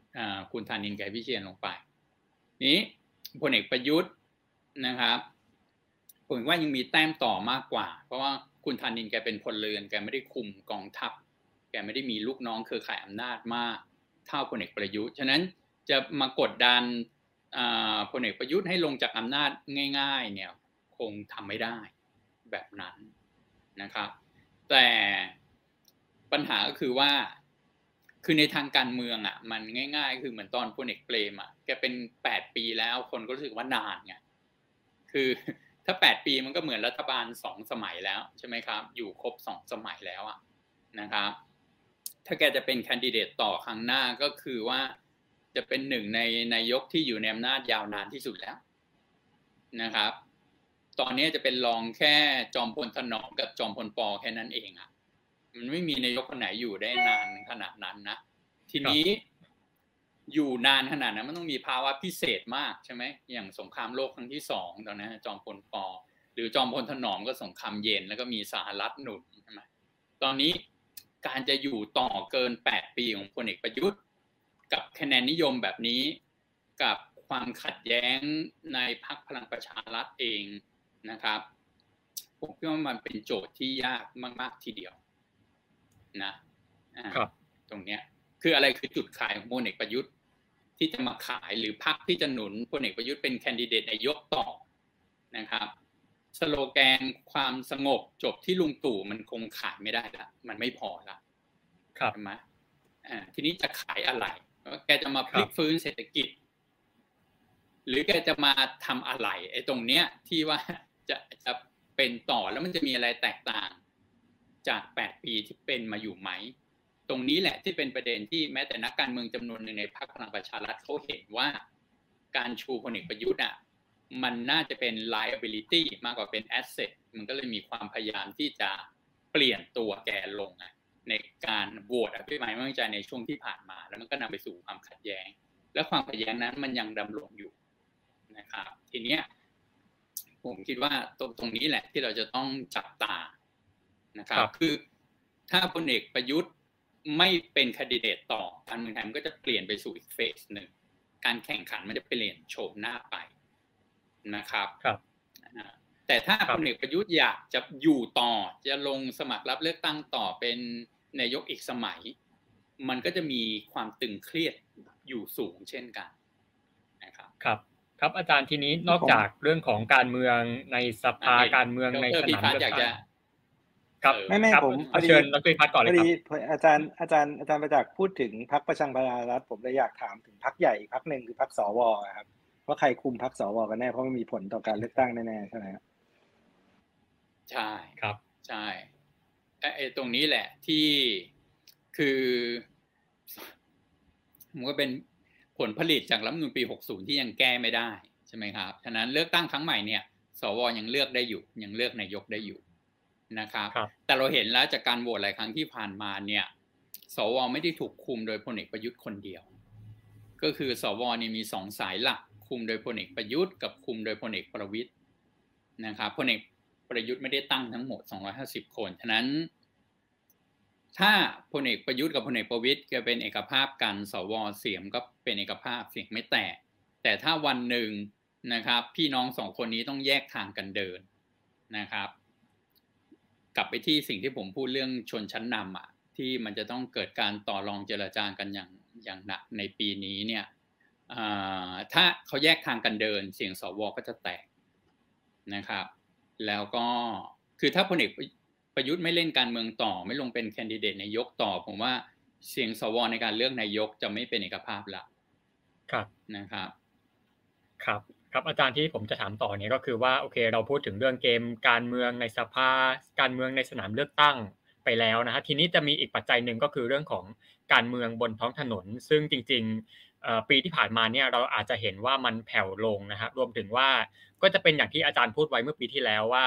คุณธานินแกรพิเชียนลงไป นี้พลเอกประยุทธ์นะครับผมว่ายังมีแต้มต่อมากกว่า เพราะว่าคุณธานินแกเป็นพลเรือนแกไม่ได้คุมกองทัพ แกไม่ได้มีลูกน้องเครือข่ายอำนาจมากเท่าพลเอกประยุทธ์ฉะนั้นจะมากดดันพลเอกประยุทธ์ให้ลงจากอำนาจง่าย ๆ เนี่ยคงทำไม่ได้แบบนั้นนะครับ แต่ ปัญหาก็คือว่า คือในทางการเมืองอะ มันง่าย ๆ คือเหมือนตอนพลเอกเปรมอะแกเป็นแปดปีแล้วคนก็รู้สึกว่านานไงคือถ้าแปดปีมันก็เหมือนรัฐบาลสองสมัยแล้วใช่ไหมครับ อยู่ครบสองสมัยแล้วอะนะครับ ถ้าแกจะเป็นแคนดิเดตต่อครั้งหน้าก็คือว่าจะเป็นหนึ่งในนายกที่อยู่ในอำนาจยาวนานที่สุดแล้วนะครับ ตอนนี้จะเป็นรองแค่จอมพลถนอมกับจอมพลปอแค่นั้นเองอะ มันไม่มีนายกคนไหนอยู่ได้นานขนาดนั้นนะทีนี้อยู่นานขนาดนั้นมันต้องมีภาวะพิเศษมากใช่ไหมอย่างสงครามโลกครั้งที่สองตอนนั้นจอมพลปอหรือจอมพลถนอมก็สงครามเย็นแล้วก็มีสหรัฐหนุนใช่ไหมตอนนี้การจะอยู่ต่อเกินแปดปีของพลเอกประยุทธ์ กับคะแนนนิยมแบบนี้ กับความขัดแย้งในพรรคพลังประชารัฐเองนะครับผมคิดว่ามันเป็นโจทย์ที่ยากมาก ๆ ทีเดียว นะครับตรงเนี้ยคืออะไรคือจุดขายของพลเอกประยุทธ์ ที่จะมาขายหรือพรรคที่จะหนุนพลเอกประยุทธ์เป็นแคนดิเดตนายกต่อนะครับสโลแกนความสงบจบที่ลุงตู่มันคงขายไม่ได้ละมันไม่พอละครับใช่ไหมอ่าทีนี้จะขายอะไรแกจะมาพลิกฟื้นเศรษฐกิจ หรือแกจะมาทำอะไรไอ้ตรงเนี้ยที่ว่าจะจะเป็นต่อแล้วมันจะมีอะไรแตกต่าง จาก 8 ปีที่เป็นมาอยู่ไหม ตรงนี้แหละที่เป็นประเด็นที่แม้แต่นักการเมืองจำนวนหนึ่งในพรรคพลังประชารัฐเขาเห็นว่า การชูพลเอกประยุทธ์อะมันน่าจะเป็น liability มากกว่าเป็น asset มันก็เลยมีความพยายามที่จะเปลี่ยนตัวแกลงในการโหวตอภิปรายไม่ไว้ใจในช่วงที่ผ่านมา แล้วมันก็นำไปสู่ความขัดแย้ง และความขัดแย้งนั้นมันยังดำรงอยู่นะครับ ทีเนี้ยผมคิดว่าตรงตรงนี้แหละที่เราจะต้องจับตา นะครับ คือถ้าพลเอกประยุทธ์ไม่เป็นคนดิเดตต่อการเมืองไทยมันก็จะเปลี่ยนไปสู่อีกเฟสหนึ่งการแข่งขันมันจะเปลี่ยนโฉมหน้าไปนะครับครับแต่ถ้าพลเอกประยุทธ์อยากจะอยู่ต่อจะลงสมัครรับเลือกตั้งต่อเป็นนายกอีกสมัย มันก็จะมีความตึงเครียดอยู่สูงเช่นกันนะครับครับ ครับอาจารย์ทีนี้นอกจากเรื่องของการเมืองในสภาการเมืองในสนามเลือกตั้ง ครับไม่ไม่ผมเชิญดรพัฒก่อนเลยครับอาจารย์อาจารย์อาจารย์ประจักษ์พูดถึงพรรคประชังประชารัฐผมเลยอยากถามถึงพรรคใหญ่อีกพรรคหนึ่งคือพรรคสวครับว่าใครคุมพรรคสวกันแน่เพราะมันมีผลต่อการเลือกตั้งแน่ๆใช่ไหมใช่ครับใช่ไอ้ตรงนี้แหละที่คือมันก็เป็นผลผลิตจากรัฐมนูลปี 60 ที่ยังแก้ไม่ได้ใช่ไหมครับ ฉะนั้นเลือกตั้งครั้งใหม่เนี่ย สวยังเลือกได้อยู่ ยังเลือกนายกได้อยู่ นะครับ แต่เราเห็นแล้วจากการโหวตหลายครั้งที่ผ่านมาเนี่ยสวไม่ได้ถูกคุมโดยพลเอกประยุทธ์คนเดียว ก็คือสวนี่มีสองสายหลัก คุมโดยพลเอกประยุทธ์กับคุมโดยพลเอกประวิตยนะครับพลเอกประยุทธ์ไม่ได้ตั้งทั้งหมด 250 คนฉะนั้น ถ้าพลเอกประยุทธ์กับพลเอกประวิตยจะเป็นเอกภาพกันสวเสียงก็เป็นเอกภาพเสียงไม่แตก แต่ถ้าวันหนึ่งนะครับ พี่น้องสองคนนี้ต้องแยกทางกันเดินนะครับ กลับไปที่สิ่งที่ผมพูดเรื่องชนชั้นนำอะที่มันจะต้องเกิดการต่อรองเจรจากันอย่างอย่างหนักในปีนี้เนี่ยถ้าเขาแยกทางกันเดิน เสียงสวก็จะแตกนะครับ แล้วก็คือถ้าพลเอกประยุทธ์ไม่เล่นการเมืองต่อ ไม่ลงเป็นแคนดิเดตนายกต่อ ผมว่าเสียงสวในการเลือกนายกจะไม่เป็นเอกภาพละครับนะครับ ครับ ครับอาจารย์ที่ผมจะถามต่อเนี่ยก็คือว่าโอเค เราพูดถึงเรื่องเกมการเมืองในสภา การเมืองในสนามเลือกตั้งไปแล้วนะฮะทีนี้จะมีอีกปัจจัยหนึ่งก็คือเรื่องของการเมืองบนท้องถนน ซึ่งจริงๆปีที่ผ่านมาเนี่ยเราอาจจะเห็นว่ามันแผ่วลงนะฮะรวมถึงว่าก็จะเป็นอย่างที่อาจารย์พูดไว้เมื่อปีที่แล้วว่า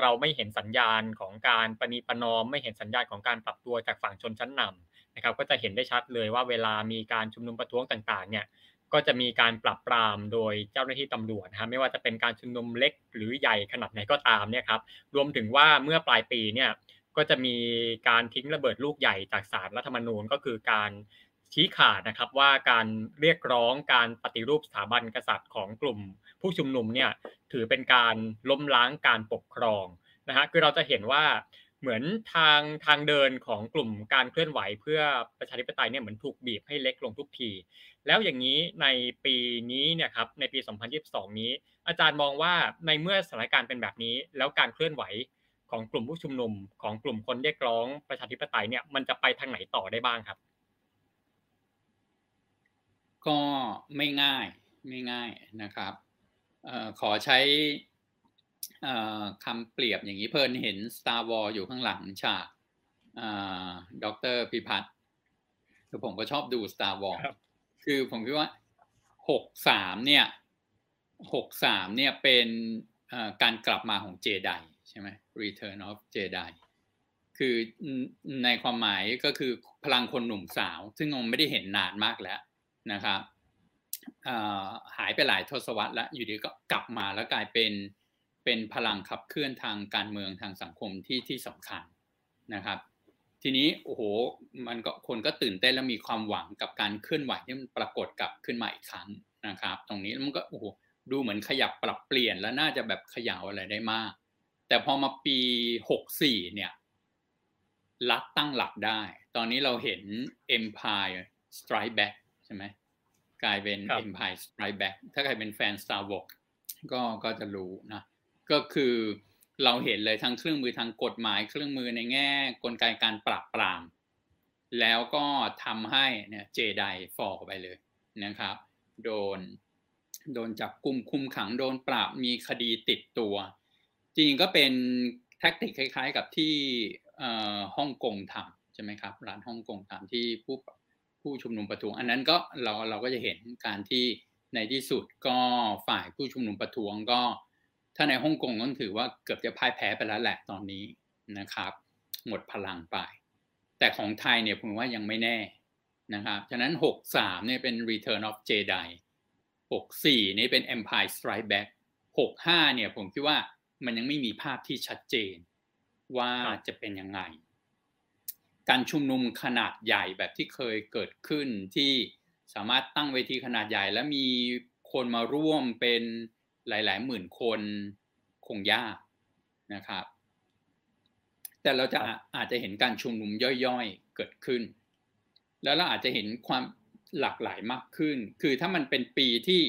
เราไม่เห็นสัญญาณของการปณีประนอม ไม่เห็นสัญญาณของการปรับตัวจากฝั่งชนชั้นนำนะครับก็จะเห็นได้ชัดเลยว่าเวลามีการชุมนุมประท้วงต่างๆเนี่ย ก็จะมีการปรับปรามโดยเจ้าหน้าที่ตำรวจนะไม่ว่าจะเป็นการชุมนุมเล็กหรือใหญ่ขนาดไหนก็ตามเนี่ยครับรวมถึงว่าเมื่อปลายปีเนี่ยก็จะมีการทิ้งระเบิดลูกใหญ่จากสารรัฐธรรมนูญก็คือการชี้ขาดนะครับว่าการเรียกร้องการปฏิรูปสถาบันกษัตริย์ของกลุ่ม ผู้ชุมนุมเนี่ยถือเป็นการล้มล้างการปกครองนะฮะคือเราจะเห็นว่า เหมือนทางทางเดินของกลุ่มการเคลื่อนไหวเพื่อประชาธิปไตยเนี่ยเหมือนถูกบีบให้เล็กลงทุกที แล้วอย่างนี้ในปีนี้เนี่ยครับในปี 2022 นี้ อาจารย์มองว่าในเมื่อสถานการณ์เป็นแบบนี้ แล้วการเคลื่อนไหวของกลุ่มผู้ชุมนุมของกลุ่มคนเรียกร้องประชาธิปไตยเนี่ยมันจะไปทางไหนต่อได้บ้างครับ ก็ไม่ง่ายไม่ง่ายนะครับออขอใช้ คำเปรียบอย่างนี้เพลินเห็น Star Wars อยู่ข้างหลังฉากด็อกเตอร์พิพัฒน์คือผมก็ชอบดู Star Wars คือผมคิดว่าหกสามเนี่ยหกสามเนี่ยเป็นการกลับมาของเจไดใช่ไหม Return of Jedi คือในความหมายก็คือพลังคนหนุ่มสาว ซึ่งเราไม่ได้เห็นนานมากแล้วนะครับหายไปหลายทศวรรษแล้วอยู่ดีก็กลับมาแล้วกลายเป็น เป็นพลังขับเคลื่อนทางการเมืองทางสังคมที่ที่สำคัญนะครับ ทีนี้โอ้โหมันก็คนก็ตื่นเต้นแล้วมีความหวังกับการเคลื่อนไหวที่มันปรากฏกลับขึ้นมาอีกครั้งนะครับ ตรงนี้มันก็โอ้โหดูเหมือนขยับปรับเปลี่ยนแล้วน่าจะแบบขย่าอะไรได้มาก แต่พอมาปีหกสี่เนี่ยรัฐตั้งหลักได้ ตอนนี้เราเห็น Empire Strike Back ใช่ไหมกลายเป็น Empire Strike Back ถ้าใครเป็นแฟน Star Wars ก็ก็จะรู้นะ ก็คือเราเห็นเลยทั้งเครื่องมือทางกฎหมายเครื่องมือในแง่กลไกการปราบปราม แล้วก็ทำให้เนี่ยเจไดฟอร์ไปเลยนะครับ โดนโดนจับกลุ่มคุมขังโดนปราบมีคดีติดตัว จริงก็เป็นแท็กติกคล้าย ๆ กับที่ฮ่องกงทำใช่ไหมครับร้านฮ่องกงทำที่ผู้ผู้ชุมนุมประท้วง อันนั้นก็เราเราก็จะเห็นการที่ในที่สุดก็ฝ่ายผู้ชุมนุมประท้วงก็ ถ้าในฮ่องกงก็ถือว่าเกือบจะพ่ายแพ้ไปแล้วแหละตอนนี้นะครับ หมดพลังไป แต่ของไทยเนี่ยผมว่ายังไม่แน่นะครับฉะนั้น 63เนี่ยเป็น Return of Jedi 64นี่เป็น Empire Strike Back 65เนี่ยผมคิดว่ามันยังไม่มีภาพที่ชัดเจนว่าจะเป็นยังไง การชุมนุมขนาดใหญ่แบบที่เคยเกิดขึ้นที่สามารถตั้งเวทีขนาดใหญ่ และมีคนมาร่วมเป็น หลาย ๆ หมื่นคนคงยากนะครับ แต่เราจะอาจจะเห็นการชุมนุมย่อยๆเกิดขึ้น แล้วเราอาจจะเห็นความหลากหลายมากขึ้น คือถ้ามันเป็นปีที่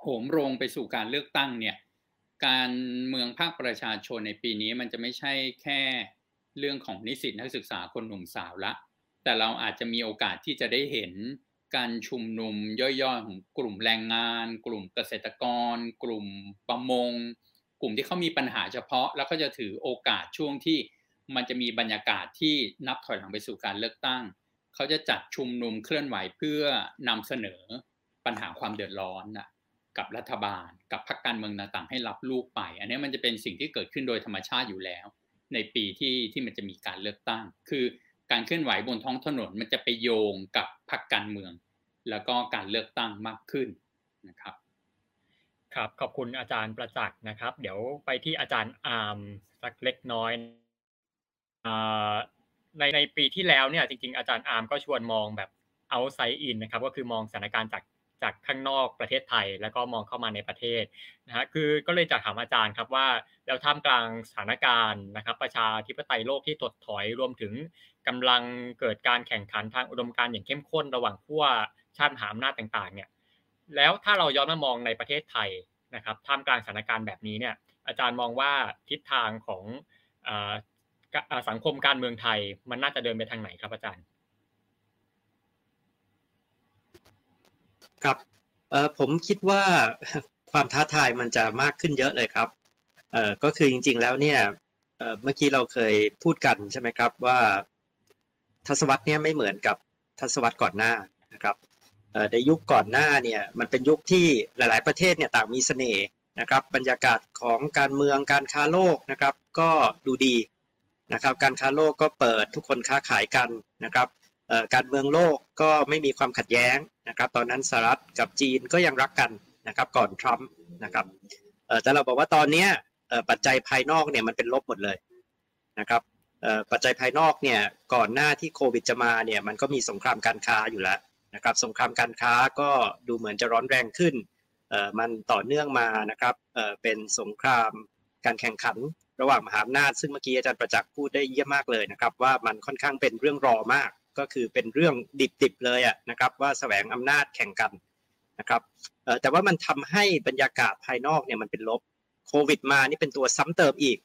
โหมโรงไปสู่การเลือกตั้งเนี่ยการเมืองภาคประชาชนในปีนี้มันจะไม่ใช่แค่เรื่องของนิสิตนักศึกษาคนหนุ่มสาวละ แต่เราอาจจะมีโอกาสที่จะได้เห็น การชุมนุมย่อยๆของกลุ่มแรงงาน กลุ่มเกษตรกร กลุ่มประมง กลุ่มที่เขามีปัญหาเฉพาะ แล้วก็จะถือโอกาสช่วงที่มันจะมีบรรยากาศที่นับถอยหลังไปสู่การเลือกตั้ง เขาจะจัดชุมนุมเคลื่อนไหวเพื่อนำเสนอปัญหาความเดือดร้อนนะกับรัฐบาล กับพรรคการเมืองต่างๆ ให้รับลูกไป อันนี้มันจะเป็นสิ่งที่เกิดขึ้นโดยธรรมชาติอยู่แล้ว ในปีที่ที่มันจะมีการเลือกตั้ง คือ การเคลื่อนไหวบนท้องถนนมันจะไปโยงกับพรรคการเมือง แล้วก็การเลือกตั้งมากขึ้นนะครับครับขอบคุณอาจารย์ประจักษ์นะครับ เดี๋ยวไปที่อาจารย์อาร์มสักเล็กน้อยในในปีที่แล้วเนี่ยจริง ๆ อาจารย์อาร์มก็ชวนมองแบบเอาไซน์อินนะครับก็คือมองสถานการณ์จาก จากข้างนอกประเทศไทย แล้วก็มองเข้ามาในประเทศนะฮะคือก็เลยจะถามอาจารย์ครับว่าแล้วท่ามกลางสถานการณ์นะครับ ประชาธิปไตยโลกที่ถดถอยรวมถึงกำลังเกิดการแข่งขันทางอุดมการณ์อย่างเข้มข้นระหว่างขั้วชาติมหาอำนาจต่างๆเนี่ยแล้วถ้าเราย้อนมามองในประเทศไทยนะครับท่ามกลางสถานการณ์แบบนี้เนี่ยอาจารย์มองว่าทิศทางของสังคมการเมืองไทยมันน่าจะเดินไปทางไหนครับอาจารย์ ครับผมคิดว่าความท้าทายมันจะมากขึ้นเยอะเลยครับก็คือจริง ๆ แล้วเนี่ยเมื่อกี้เราเคยพูดกันใช่ไหมครับว่าทศวรรษเนี่ยไม่เหมือนกับทศวรรษก่อนหน้านะครับในยุคก่อนหน้าเนี่ยมันเป็นยุคที่หลาย ๆประเทศเนี่ยต่างมีเสน่ห์นะครับ บรรยากาศของการเมืองการค้าโลกนะครับ ก็ดูดีนะครับการค้าโลกก็เปิดทุกคนค้าขายกันนะครับการเมืองโลกก็ไม่มีความขัดแย้ง นะครับตอนนั้นสหรัฐกับจีนก็ยังรักกันนะครับก่อนทรัมป์นะครับแต่เราบอกว่าตอนนี้ปัจจัยภายนอกเนี่ยมันเป็นลบหมดเลยนะครับปัจจัยภายนอกเนี่ยก่อนหน้าที่โควิดจะมาเนี่ยมันก็มีสงครามการค้าอยู่แล้วนะครับสงครามการค้าก็ดูเหมือนจะร้อนแรงขึ้นมันต่อเนื่องมานะครับเป็นสงครามการแข่งขันระหว่างมหาอำนาจซึ่งเมื่อกี้อาจารย์ประจักษ์พูดได้เยี่ยมมากเลยนะครับว่ามันค่อนข้างเป็นเรื่องรอมาก ก็คือเป็นเรื่องดิบๆเลยอะนะครับว่าแสวงอำนาจแข่งกันนะครับแต่ว่ามันทำให้บรรยากาศภายนอกเนี่ยมันเป็นลบโควิดมานี่เป็นตัวซ้ำเติมอีก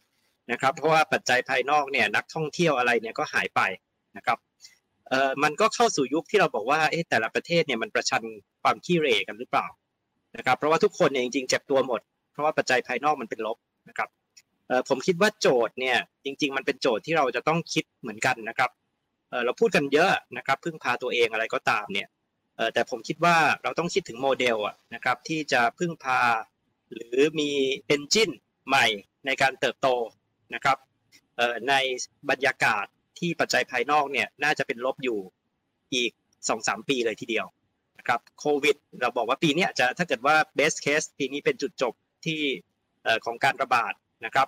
นะครับ เพราะว่าปัจจัยภายนอกเนี่ยนักท่องเที่ยวอะไรเนี่ยก็หายไปนะครับเอ่อมันก็เข้าสู่ยุคที่เราบอกว่าเอ๊ะแต่ละประเทศเนี่ยมันประชันความขี้เรกันหรือเปล่านะครับ เพราะว่าทุกคนเนี่ยจริงๆเจ็บตัวหมด เพราะว่าปัจจัยภายนอกมันเป็นลบนะครับเอ่อผมคิดว่าโจทย์เนี่ยจริง ๆ มันเป็นโจทย์ที่เราจะต้องคิดเหมือนกันนะครับ เราพูดกันเยอะนะครับพึ่งพาตัวเองอะไรก็ตามเนี่ยแต่ผมคิดว่าเราต้องคิดถึงโมเดลอะนะครับที่จะพึ่งพา หรือมีเอนจินใหม่ในการเติบโตนะครับในบรรยากาศที่ปัจจัยภายนอกเนี่ยน่าจะเป็นลบอยู่อีกสองสามปีเลยทีเดียวนะครับโควิด เราบอกว่าปีนี้จะถ้าเกิดว่า best case ปีนี้เป็นจุดจบที่ของการระบาดนะครับ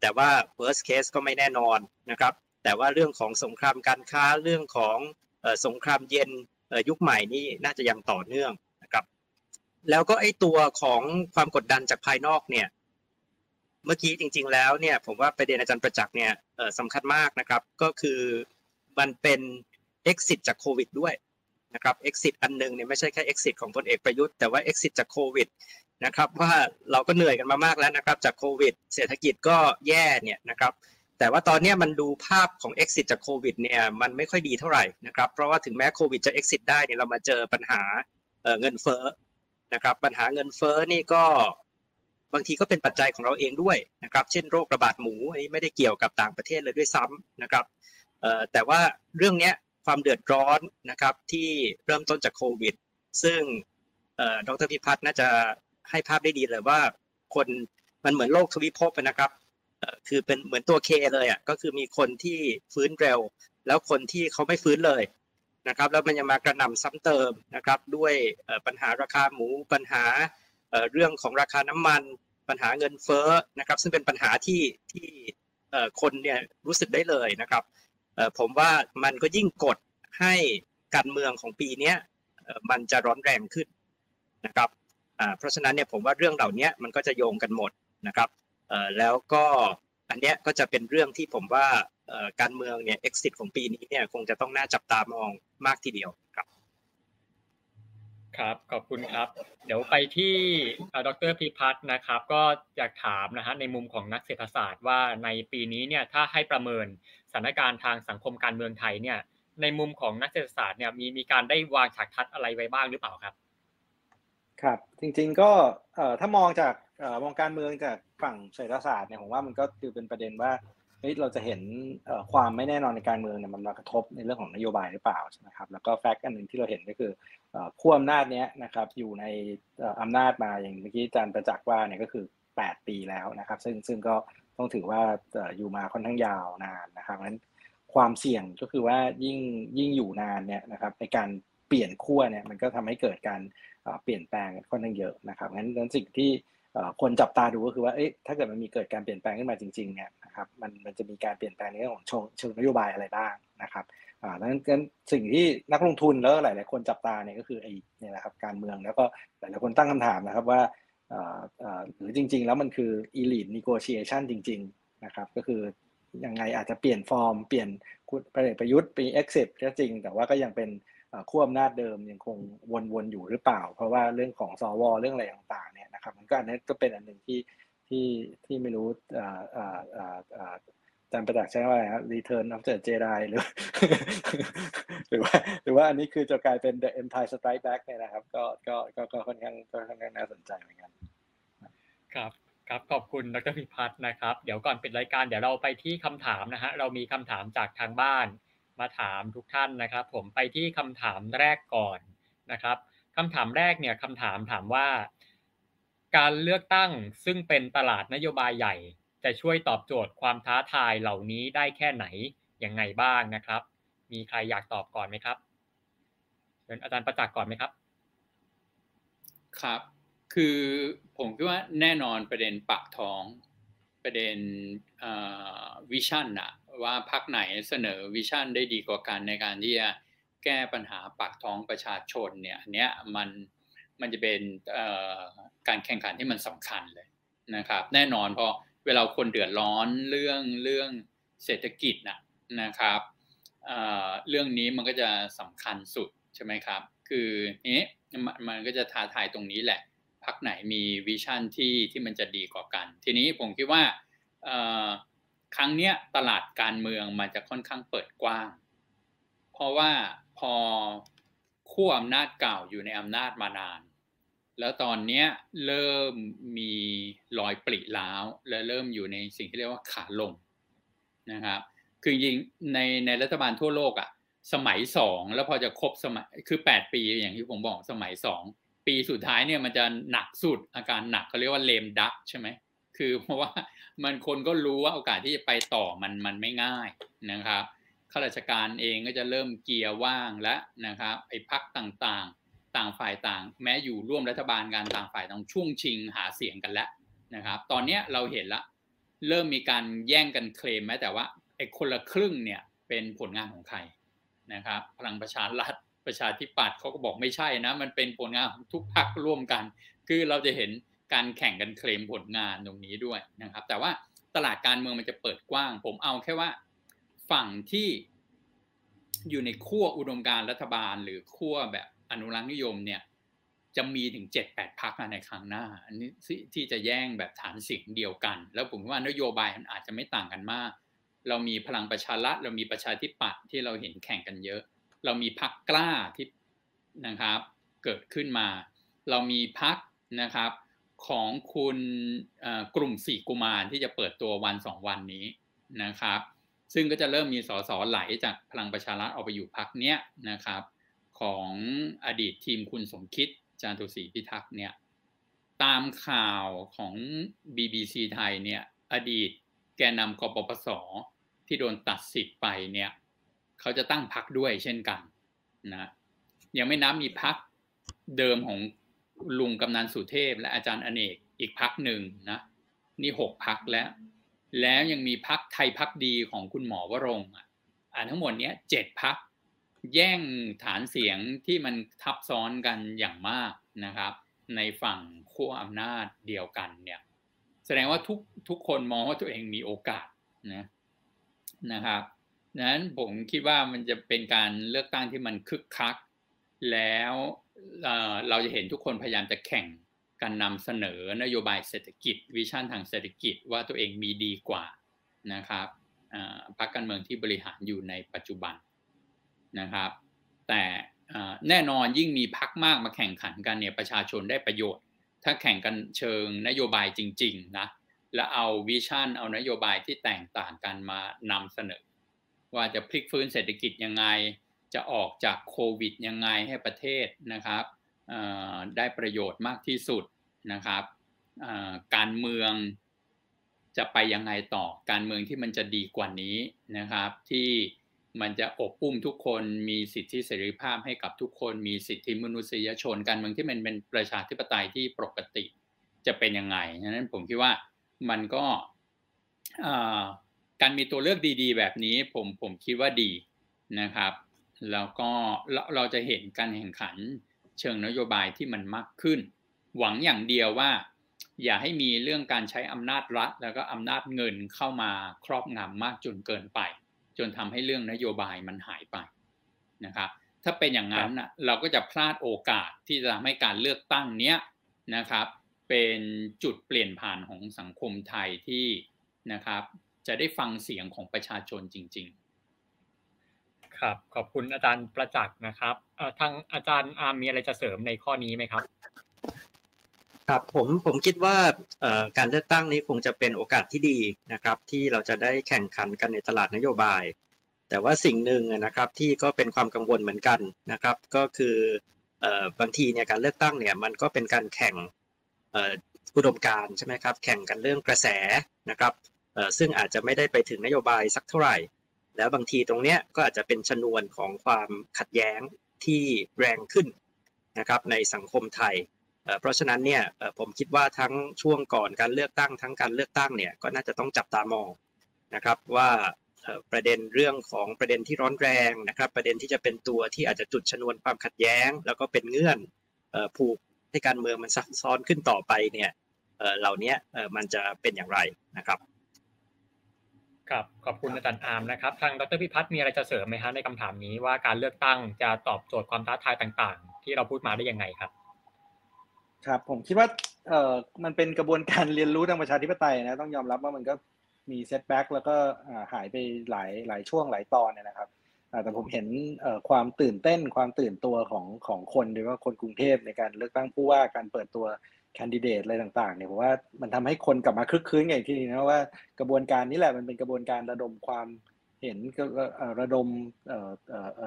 แต่ว่า worst case ก็ไม่แน่นอนนะครับ แต่ว่าเรื่องของสงครามการค้าเรื่องของสงครามเย็นยุคใหม่นี่น่าจะยังต่อเนื่องนะครับ แล้วก็ไอตัวของความกดดันจากภายนอกเนี่ย เมื่อกี้จริง ๆ แล้วเนี่ย ผมว่าประเด็นอาจารย์ประจักษ์เนี่ยสำคัญมากนะครับ ก็คือมันเป็น exit จากโควิดด้วยนะครับ exit อันนึงเนี่ยไม่ใช่แค่ exit ของพลเอกประยุทธ์แต่ว่า exit จากโควิดนะครับว่าเราก็เหนื่อยกันมามากแล้วนะครับ จากโควิด เศรษฐกิจก็แย่เนี่ยนะครับ แต่ว่าตอนนี้มันดูภาพของ exit จากโควิดเนี่ยมันไม่ค่อยดีเท่าไหร่นะครับเพราะว่าถึงแม้โควิดจะ exit ได้เนี่ยเรามาเจอปัญหาเงินเฟ้อนะครับปัญหาเงินเฟ้อนี่ก็บางทีก็เป็นปัจจัยของเราเองด้วยนะครับ เช่นโรคระบาดหมูอันนี้ไม่ได้เกี่ยวกับต่างประเทศเลยด้วยซ้ำนะครับแต่ว่าเรื่องนี้ความเดือดร้อนนะครับที่เริ่มต้นจากโควิด ซึ่งดรพิพัฒน์น่าจะให้ภาพได้ดีเลยว่าคนมันเหมือนโลกทวิภพนะครับ คือเป็นเหมือนตัวเคเลยอะก็คือมีคนที่ฟื้นเร็ว แล้วคนที่เขาไม่ฟื้นเลยนะครับแล้วมันยังมากระหน่ำซ้ำเติมนะครับด้วยปัญหาราคาหมูปัญหาเรื่องของราคาน้ำมัน ปัญหาเงินเฟ้อนะครับซึ่งเป็นปัญหาที่ที่คนเนี่ยรู้สึกได้เลยนะครับผมว่ามันก็ยิ่งกดให้การเมืองของปีนี้มันจะร้อนแรงขึ้นนะครับเพราะฉะนั้นเนี่ยผมว่าเรื่องเหล่านี้มันก็จะโยงกันหมดนะครับ แล้วก็อันเนี้ยก็จะเป็นเรื่องที่ผมว่าการเมืองเนี่ย exit ของปีนี้เนี่ยคงจะต้องน่าจับตามองมากทีเดียวครับ ครับ ขอบคุณครับ เดี๋ยวไปที่ดรพิพัฒน์นะครับ ก็อยากถามนะฮะในมุมของนักเศรษฐศาสตร์ว่าในปีนี้เนี่ยถ้าให้ประเมินสถานการณ์ทางสังคมการเมืองไทยเนี่ยในมุมของนักเศรษฐศาสตร์เนี่ยมีมีการได้วางฉากทัดอะไรไว้บ้างหรือเปล่าครับ ครับ จริง ๆ ก็ถ้ามองจาก มองการเมืองจากฝั่งเศรษฐศาสตร์เนี่ยผมว่ามันก็คือเป็นประเด็นว่าเฮ้ยเราจะเห็นความไม่แน่นอนในการเมืองเนี่ยมันมากระทบในเรื่องของนโยบายหรือเปล่าใช่ไหมครับแล้วก็แฟกต์อันหนึ่งที่เราเห็นก็คือขั้วอำนาจเนี้ยนะครับอยู่ในอำนาจมาอย่างเมื่อกี้อาจารย์ประจักษ์ว่าเนี่ยก็คือ 8 ปีแล้วนะครับ ซึ่งซึ่งก็ต้องถือว่าอยู่มาค่อนข้างยาวนานนะครับงั้นความเสี่ยงก็คือว่ายิ่งยิ่งอยู่นานเนี่ยนะครับในการเปลี่ยนขั้วเนี่ยมันก็ทำให้เกิดการเปลี่ยนแปลงค่อนข้างเยอะนะครับงั้นสิ่งที่ คนจับตาดูก็คือว่าถ้าเกิดมันมีเกิดการเปลี่ยนแปลงขึ้นมาจริงๆเนี่ยนะครับมันมันจะมีการเปลี่ยนแปลงในเรื่องของเชิงนโยบายอะไรบ้างนะครับอ่าดังนั้นสิ่งที่นักลงทุนแล้วหลาย ๆ คนจับตาเนี่ยก็คือไอ้นี่แหละครับการเมืองแล้วก็หลายๆคนตั้งคำถามนะครับว่าหรือจริง ๆ แล้วมันคือ elite negotiation จริง ๆ นะครับ ก็คือยังไงอาจจะเปลี่ยนฟอร์ม เปลี่ยนคุณประยุทธ์ปี exit ก็จริง แต่ว่าก็ยังเป็น ขั้วอำนาจเดิมยังคงวนๆอยู่หรือเปล่า เพราะว่าเรื่องของสวเรื่องอะไรต่างๆเนี่ยนะครับมันก็อันนี้ก็เป็นอันหนึ่งที่ที่ที่ไม่รู้อ่าอ่าอ่าอ่าจำประจักษ์ใช้ว่าอะไรครับ Return of the Jedi หรือ หรือว่า หรือว่าอันนี้คือจะกลายเป็น The Empire Strike Back เนี่ยนะครับ ก็ก็ก็ก็ค่อนข้างก็ค่อนข้างน่าสนใจเหมือนกันครับครับขอบคุณดรพิพัฒน์นะครับ เดี๋ยวก่อนปิดรายการเดี๋ยวเราไปที่คำถามนะฮะเรามีคำถามจากทางบ้าน มาถามทุกท่านนะครับ ผมไปที่คำถามแรกก่อนนะครับคำถามแรกเนี่ยคำถามถามว่า การเลือกตั้งซึ่งเป็นตลาดนโยบายใหญ่ จะช่วยตอบโจทย์ความท้าทายเหล่านี้ได้แค่ไหนยังไงบ้างนะครับ มีใครอยากตอบก่อนไหมครับเชิญอาจารย์ประจักษ์ก่อนไหมครับ ครับ คือผมคิดว่าแน่นอนประเด็นปากท้องประเด็น vision อะ ว่าพรรคไหนเสนอ vision ได้ดีกว่ากันในการที่จะแก้ปัญหาปากท้องประชาชนเนี่ยเนี้ยมันมันจะเป็นการแข่งขันที่มันสำคัญเลยนะครับ แน่นอนพอเวลาคนเดือดร้อนเรื่องเรื่องเศรษฐกิจนะนะครับเรื่องนี้มันก็จะสำคัญสุดใช่ไหมครับ คือนี้มันก็จะท้าทายตรงนี้แหละพักไหนมีวิชั่นที่ที่มันจะดีกว่ากัน ทีนี้ผมคิดว่า ครั้งเนี้ยตลาดการเมืองมันจะค่อนข้างเปิดกว้าง เพราะว่าพอขั้วอำนาจเก่าอยู่ในอำนาจมานาน แล้วตอนนี้เริ่มมีรอยปริล้าว และเริ่มอยู่ในสิ่งที่เรียกว่าขาลงนะครับ คือยิงในในรัฐบาลทั่วโลกอะ่ะสมัยสองแล้วพอจะครบสมัยคือแปดปีอย่างที่ผมบอกสมัยสองปีสุดท้ายเนี่ยมันจะหนักสุดอาการหนักเขาเรียกว่าเลมดักใช่ไหมคือเพราะว่า มันคนก็รู้ว่าโอกาสที่จะไปต่อมันมันไม่ง่ายนะครับข้าราชการเองก็จะเริ่มเกียร์ว่างแล้วนะครับไอ้พักต่างๆ ต่างฝ่ายต่าง แม้อยู่ร่วมรัฐบาลการต่างฝ่ายต้องช่วงชิงหาเสียงกันแล้วนะครับ ตอนนี้เราเห็นละเริ่มมีการแย่งกันเคลมแม้แต่ว่าไอ้คนละครึ่งเนี่ยเป็นผลงานของใครนะครับพลังประชารัฐประชาธิปัตย์เขาก็บอกไม่ใช่นะ มันเป็นผลงานของทุกพรรคร่วมกัน คือเราจะเห็น การแข่งกันเคลมผลงานตรงนี้ด้วยนะครับ แต่ว่าตลาดการเมืองมันจะเปิดกว้าง ผมเอาแค่ว่าฝั่งที่อยู่ในขั้วอุดมการรัฐบาล หรือขั้วแบบอนุรักษ์นิยมเนี่ยจะมีถึงเจ็ดแปดพักในครั้งหน้าอันนี้ที่จะแย่งแบบฐานเสียงเดียวกัน แล้วผมว่านโยบายมันอาจจะไม่ต่างกันมาก เรามีพลังประชารัฐเรามีประชาธิปัตย์ที่เราเห็นแข่งกันเยอะ เรามีพักกล้าที่นะครับ เกิดขึ้นมา เรามีพักนะครับ ของคุณกลุ่มสี่กุมารที่จะเปิดตัววันสองวันนี้นะครับ ซึ่งก็จะเริ่มมีสสไหลจากพลังประชารัฐออกไปอยู่พักเนี้ยนะครับ ของอดีตทีมคุณสมคิดจารุศรีพิทักษ์เนี่ยตามข่าวของ BBC ไทยเนี่ยอดีตแกนนำกปปสที่โดนตัดสิทธิ์ไปเนี่ยเขาจะตั้งพักด้วยเช่นกันนะยังไม่นับมีพักเดิมของ ลุงกำนันสุเทพ และอาจารย์อเนกอีกพักหนึ่งนะนี่หกพักแล้ว แล้วยังมีพักไทยพักดีของคุณหมอวรงอะทั้งหมดเนี้ยเจ็ดพักแย่งฐานเสียงที่มันทับซ้อนกันอย่างมากนะครับ ในฝั่งขั้วอำนาจเดียวกันเนี่ยแสดงว่าทุกทุกคนมองว่าตัวเองมีโอกาสนะนะครับนั้นผมคิดว่ามันจะเป็นการเลือกตั้งที่มันคึกคัก แล้ว เราจะเห็นทุกคนพยายามจะแข่งกันนำเสนอนโยบายเศรษฐกิจวิชั่นทางเศรษฐกิจว่าตัวเองมีดีกว่านะครับพรรคการเมืองที่บริหารอยู่ในปัจจุบันนะครับ แต่แน่นอนยิ่งมีพรรคมากมาแข่งขันกันเนี่ยประชาชนได้ประโยชน์ ถ้าแข่งกันเชิงนโยบายจริงๆนะและเอาวิชั่นเอานโยบายที่แตกต่างกันมานำเสนอ ว่าจะพลิกฟื้นเศรษฐกิจยังไง จะออกจากโควิดยังไงให้ประเทศนะครับได้ประโยชน์มากที่สุดนะครับการเมืองจะไปยังไงต่อการเมืองที่มันจะดีกว่านี้นะครับ ที่มันจะอบอุ้มทุกคนมีสิทธิเสรีภาพให้กับทุกคนมีสิทธิมนุษยชน การเมืองที่มันเป็นประชาธิปไตยที่ปกติจะเป็นยังไงฉะนั้นผมคิดว่ามันก็การมีตัวเลือกดี ๆ แบบนี้ผมผมคิดว่าดีนะครับ แล้วก็เราจะเห็นการแข่งขันเชิงนโยบายที่มันมากขึ้น หวังอย่างเดียวว่า อย่าให้มีเรื่องการใช้อำนาจรัฐ แล้วก็อำนาจเงินเข้ามาครอบงำมากจนเกินไป จนทำให้เรื่องนโยบายมันหายไปนะครับถ้าเป็นอย่างนั้นนะเราก็จะพลาดโอกาสที่จะทำให้การเลือกตั้งเนี้ยนะครับ เป็นจุดเปลี่ยนผ่านของสังคมไทยที่นะครับ จะได้ฟังเสียงของประชาชนจริง ๆ ครับ ขอบคุณอาจารย์ประจักษ์นะครับทางอาจารย์อาร์มมีอะไรจะเสริมในข้อนี้ไหมครับ ครับผมผมคิดว่าการเลือกตั้งนี้คงจะเป็นโอกาสที่ดีนะครับ ที่เราจะได้แข่งขันกันในตลาดนโยบาย แต่ว่าสิ่งหนึ่งนะครับที่ก็เป็นความกังวลเหมือนกันนะครับ ก็คือบางทีเนี่ยการเลือกตั้งเนี่ยมันก็เป็นการแข่งอุดมการใช่ไหมครับ แข่งกันเรื่องกระแสนะครับซึ่งอาจจะไม่ได้ไปถึงนโยบายสักเท่าไหร่ แล้วบางทีตรงเนี้ยก็อาจจะเป็นชนวนของความขัดแย้งที่แรงขึ้นนะครับในสังคมไทย เพราะฉะนั้นเนี่ยผมคิดว่าทั้งช่วงก่อนการเลือกตั้งทั้งการเลือกตั้งเนี่ยก็น่าจะต้องจับตามองนะครับว่าประเด็นเรื่องของประเด็นที่ร้อนแรงนะครับประเด็นที่จะเป็นตัวที่อาจจะจุดชนวนความขัดแย้ง แล้วก็เป็นเงื่อนผูกให้การเมืองมันซับซ้อนขึ้นต่อไปเนี่ยเหล่านี้มันจะเป็นอย่างไรนะครับ ครับขอบคุณอาจารย์อาร์มนะครับ ทางดรพิพัฒน์มีอะไรจะเสริมไหมฮะในคำถามนี้ว่าการเลือกตั้งจะตอบโจทย์ความท้าทายต่างๆ ที่เราพูดมาได้ยังไงครับ ครับผมคิดว่าเอ่อมันเป็นกระบวนการเรียนรู้ทางประชาธิปไตยนะต้องยอมรับว่ามันก็มีเซตแบ็กแล้วก็หายไปหลายหลายช่วงหลายตอนนะครับแต่ผมเห็นความตื่นเต้นความตื่นตัวของของคนโดยว่าคนกรุงเทพในการเลือกตั้งผู้ว่าการเปิดตัว แคนดิเดตอะไรต่างๆเนี่ยผมว่ามันทำให้คนกลับมาคึกคืนอย่างที่นี่นะว่ากระบวนการนี้แหละมันเป็นกระบวนการระดมความเห็นระดม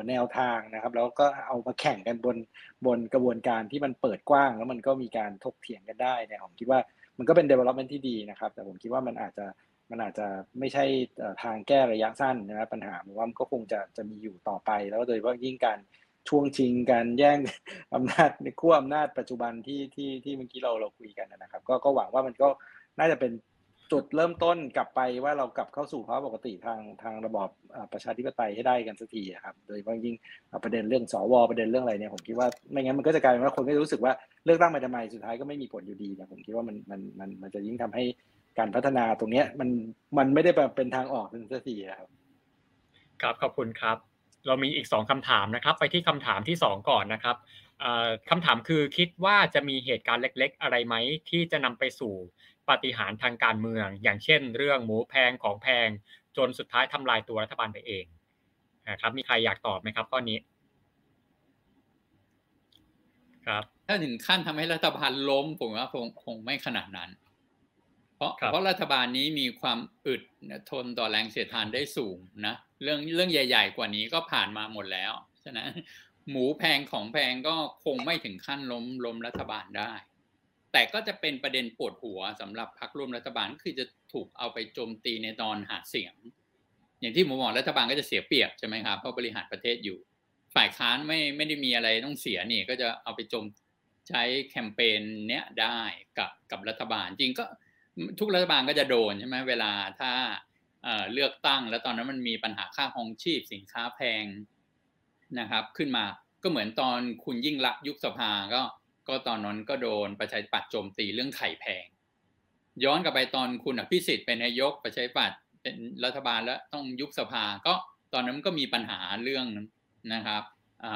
แนวทางนะครับ แล้วก็เอามาแข่งกันบนบนกระบวนการที่มันเปิดกว้าง แล้วมันก็มีการถกเถียงกันได้เนี่ยผมคิดว่ามันก็เป็น development ที่ดีนะครับ แต่ผมคิดว่ามันอาจจะมันอาจจะไม่ใช่ทางแก้ระยะสั้นนะครับปัญหาผมว่ามันก็คงจะจะมีอยู่ต่อไป แล้วโดยเฉพาะยิ่งการ ช่วงชิงการแย่งอำนาจในขั้วอำนาจปัจจุบันที่ที่ที่เมื่อกี้เราเราคุยกันนะครับ ก็ก็หวังว่ามันก็น่าจะเป็นจุดเริ่มต้นกลับไปว่าเรากลับเข้าสู่ภาวะปกติทางทางระบอบประชาธิปไตยให้ได้กันสักทีครับ โดยเฉพาะยิ่งประเด็นเรื่องสวประเด็นเรื่องอะไรเนี่ยผมคิดว่าไม่งั้นมันก็จะกลายเป็นว่าคนก็รู้สึกว่าเลือกตั้งมาทำไมสุดท้ายก็ไม่มีผลอยู่ดีนะผมคิดว่ามันมันมันมันจะยิ่งทำให้การพัฒนาตรงเนี้ยมันมันไม่ได้เป็นทางออกสักทีครับ ครับขอบคุณครับ เรามีอีกสองคำถามนะครับ ไปที่คำถามที่สองก่อนนะครับคำถามคือคิดว่าจะมีเหตุการณ์เล็ก ๆ อะไรไหมที่จะนำไปสู่ปฏิหารทางการเมือง อย่างเช่น เรื่องหมูแพงของแพง จนสุดท้ายทำลายตัวรัฐบาลไปเองนะครับมีใครอยากตอบไหมครับข้อนี้ ครับ ถ้าถึงขั้นทำให้รัฐบาลล้มผมว่าคงคงไม่ขนาดนั้น เพราะเพราะรัฐบาลนี้มีความอึดทนต่อแรงเสียดทานได้สูงนะเรื่องเรื่องใหญ่ ๆ กว่านี้ก็ผ่านมาหมดแล้วฉะนั้นหมูแพงของแพงก็คงไม่ถึงขั้นล้มล้มรัฐบาลได้ แต่ก็จะเป็นประเด็นปวดหัวสำหรับพรรคร่วมรัฐบาลคือจะถูกเอาไปโจมตีในตอนหาเสียง อย่างที่ผมบอกรัฐบาลก็จะเสียเปรียบใช่ไหมครับเพราะบริหารประเทศอยู่ ฝ่ายค้านไม่ไม่ได้มีอะไรต้องเสียนี่ก็จะเอาไปโจมใช้แคมเปญเนี้ยได้กับกับรัฐบาลจริงก็ ทุกรัฐบาลก็จะโดนใช่ไหมเวลาถ้าเลือกตั้ง แล้วตอนนั้นมันมีปัญหาค่าครองชีพสินค้าแพงนะครับ ขึ้นมาก็เหมือนตอนคุณยิ่งรักยุคสภาก็ก็ตอนนั้นก็โดนประชาธิปัตย์โจมตีเรื่องไข่แพง ย้อนกลับไปตอนคุณอภิสิทธิ์เป็นนายกประชาธิปัตย์เป็นรัฐบาลแล้วต้องยุบสภา ก็ตอนนั้นก็มีปัญหาเรื่องนะครับอ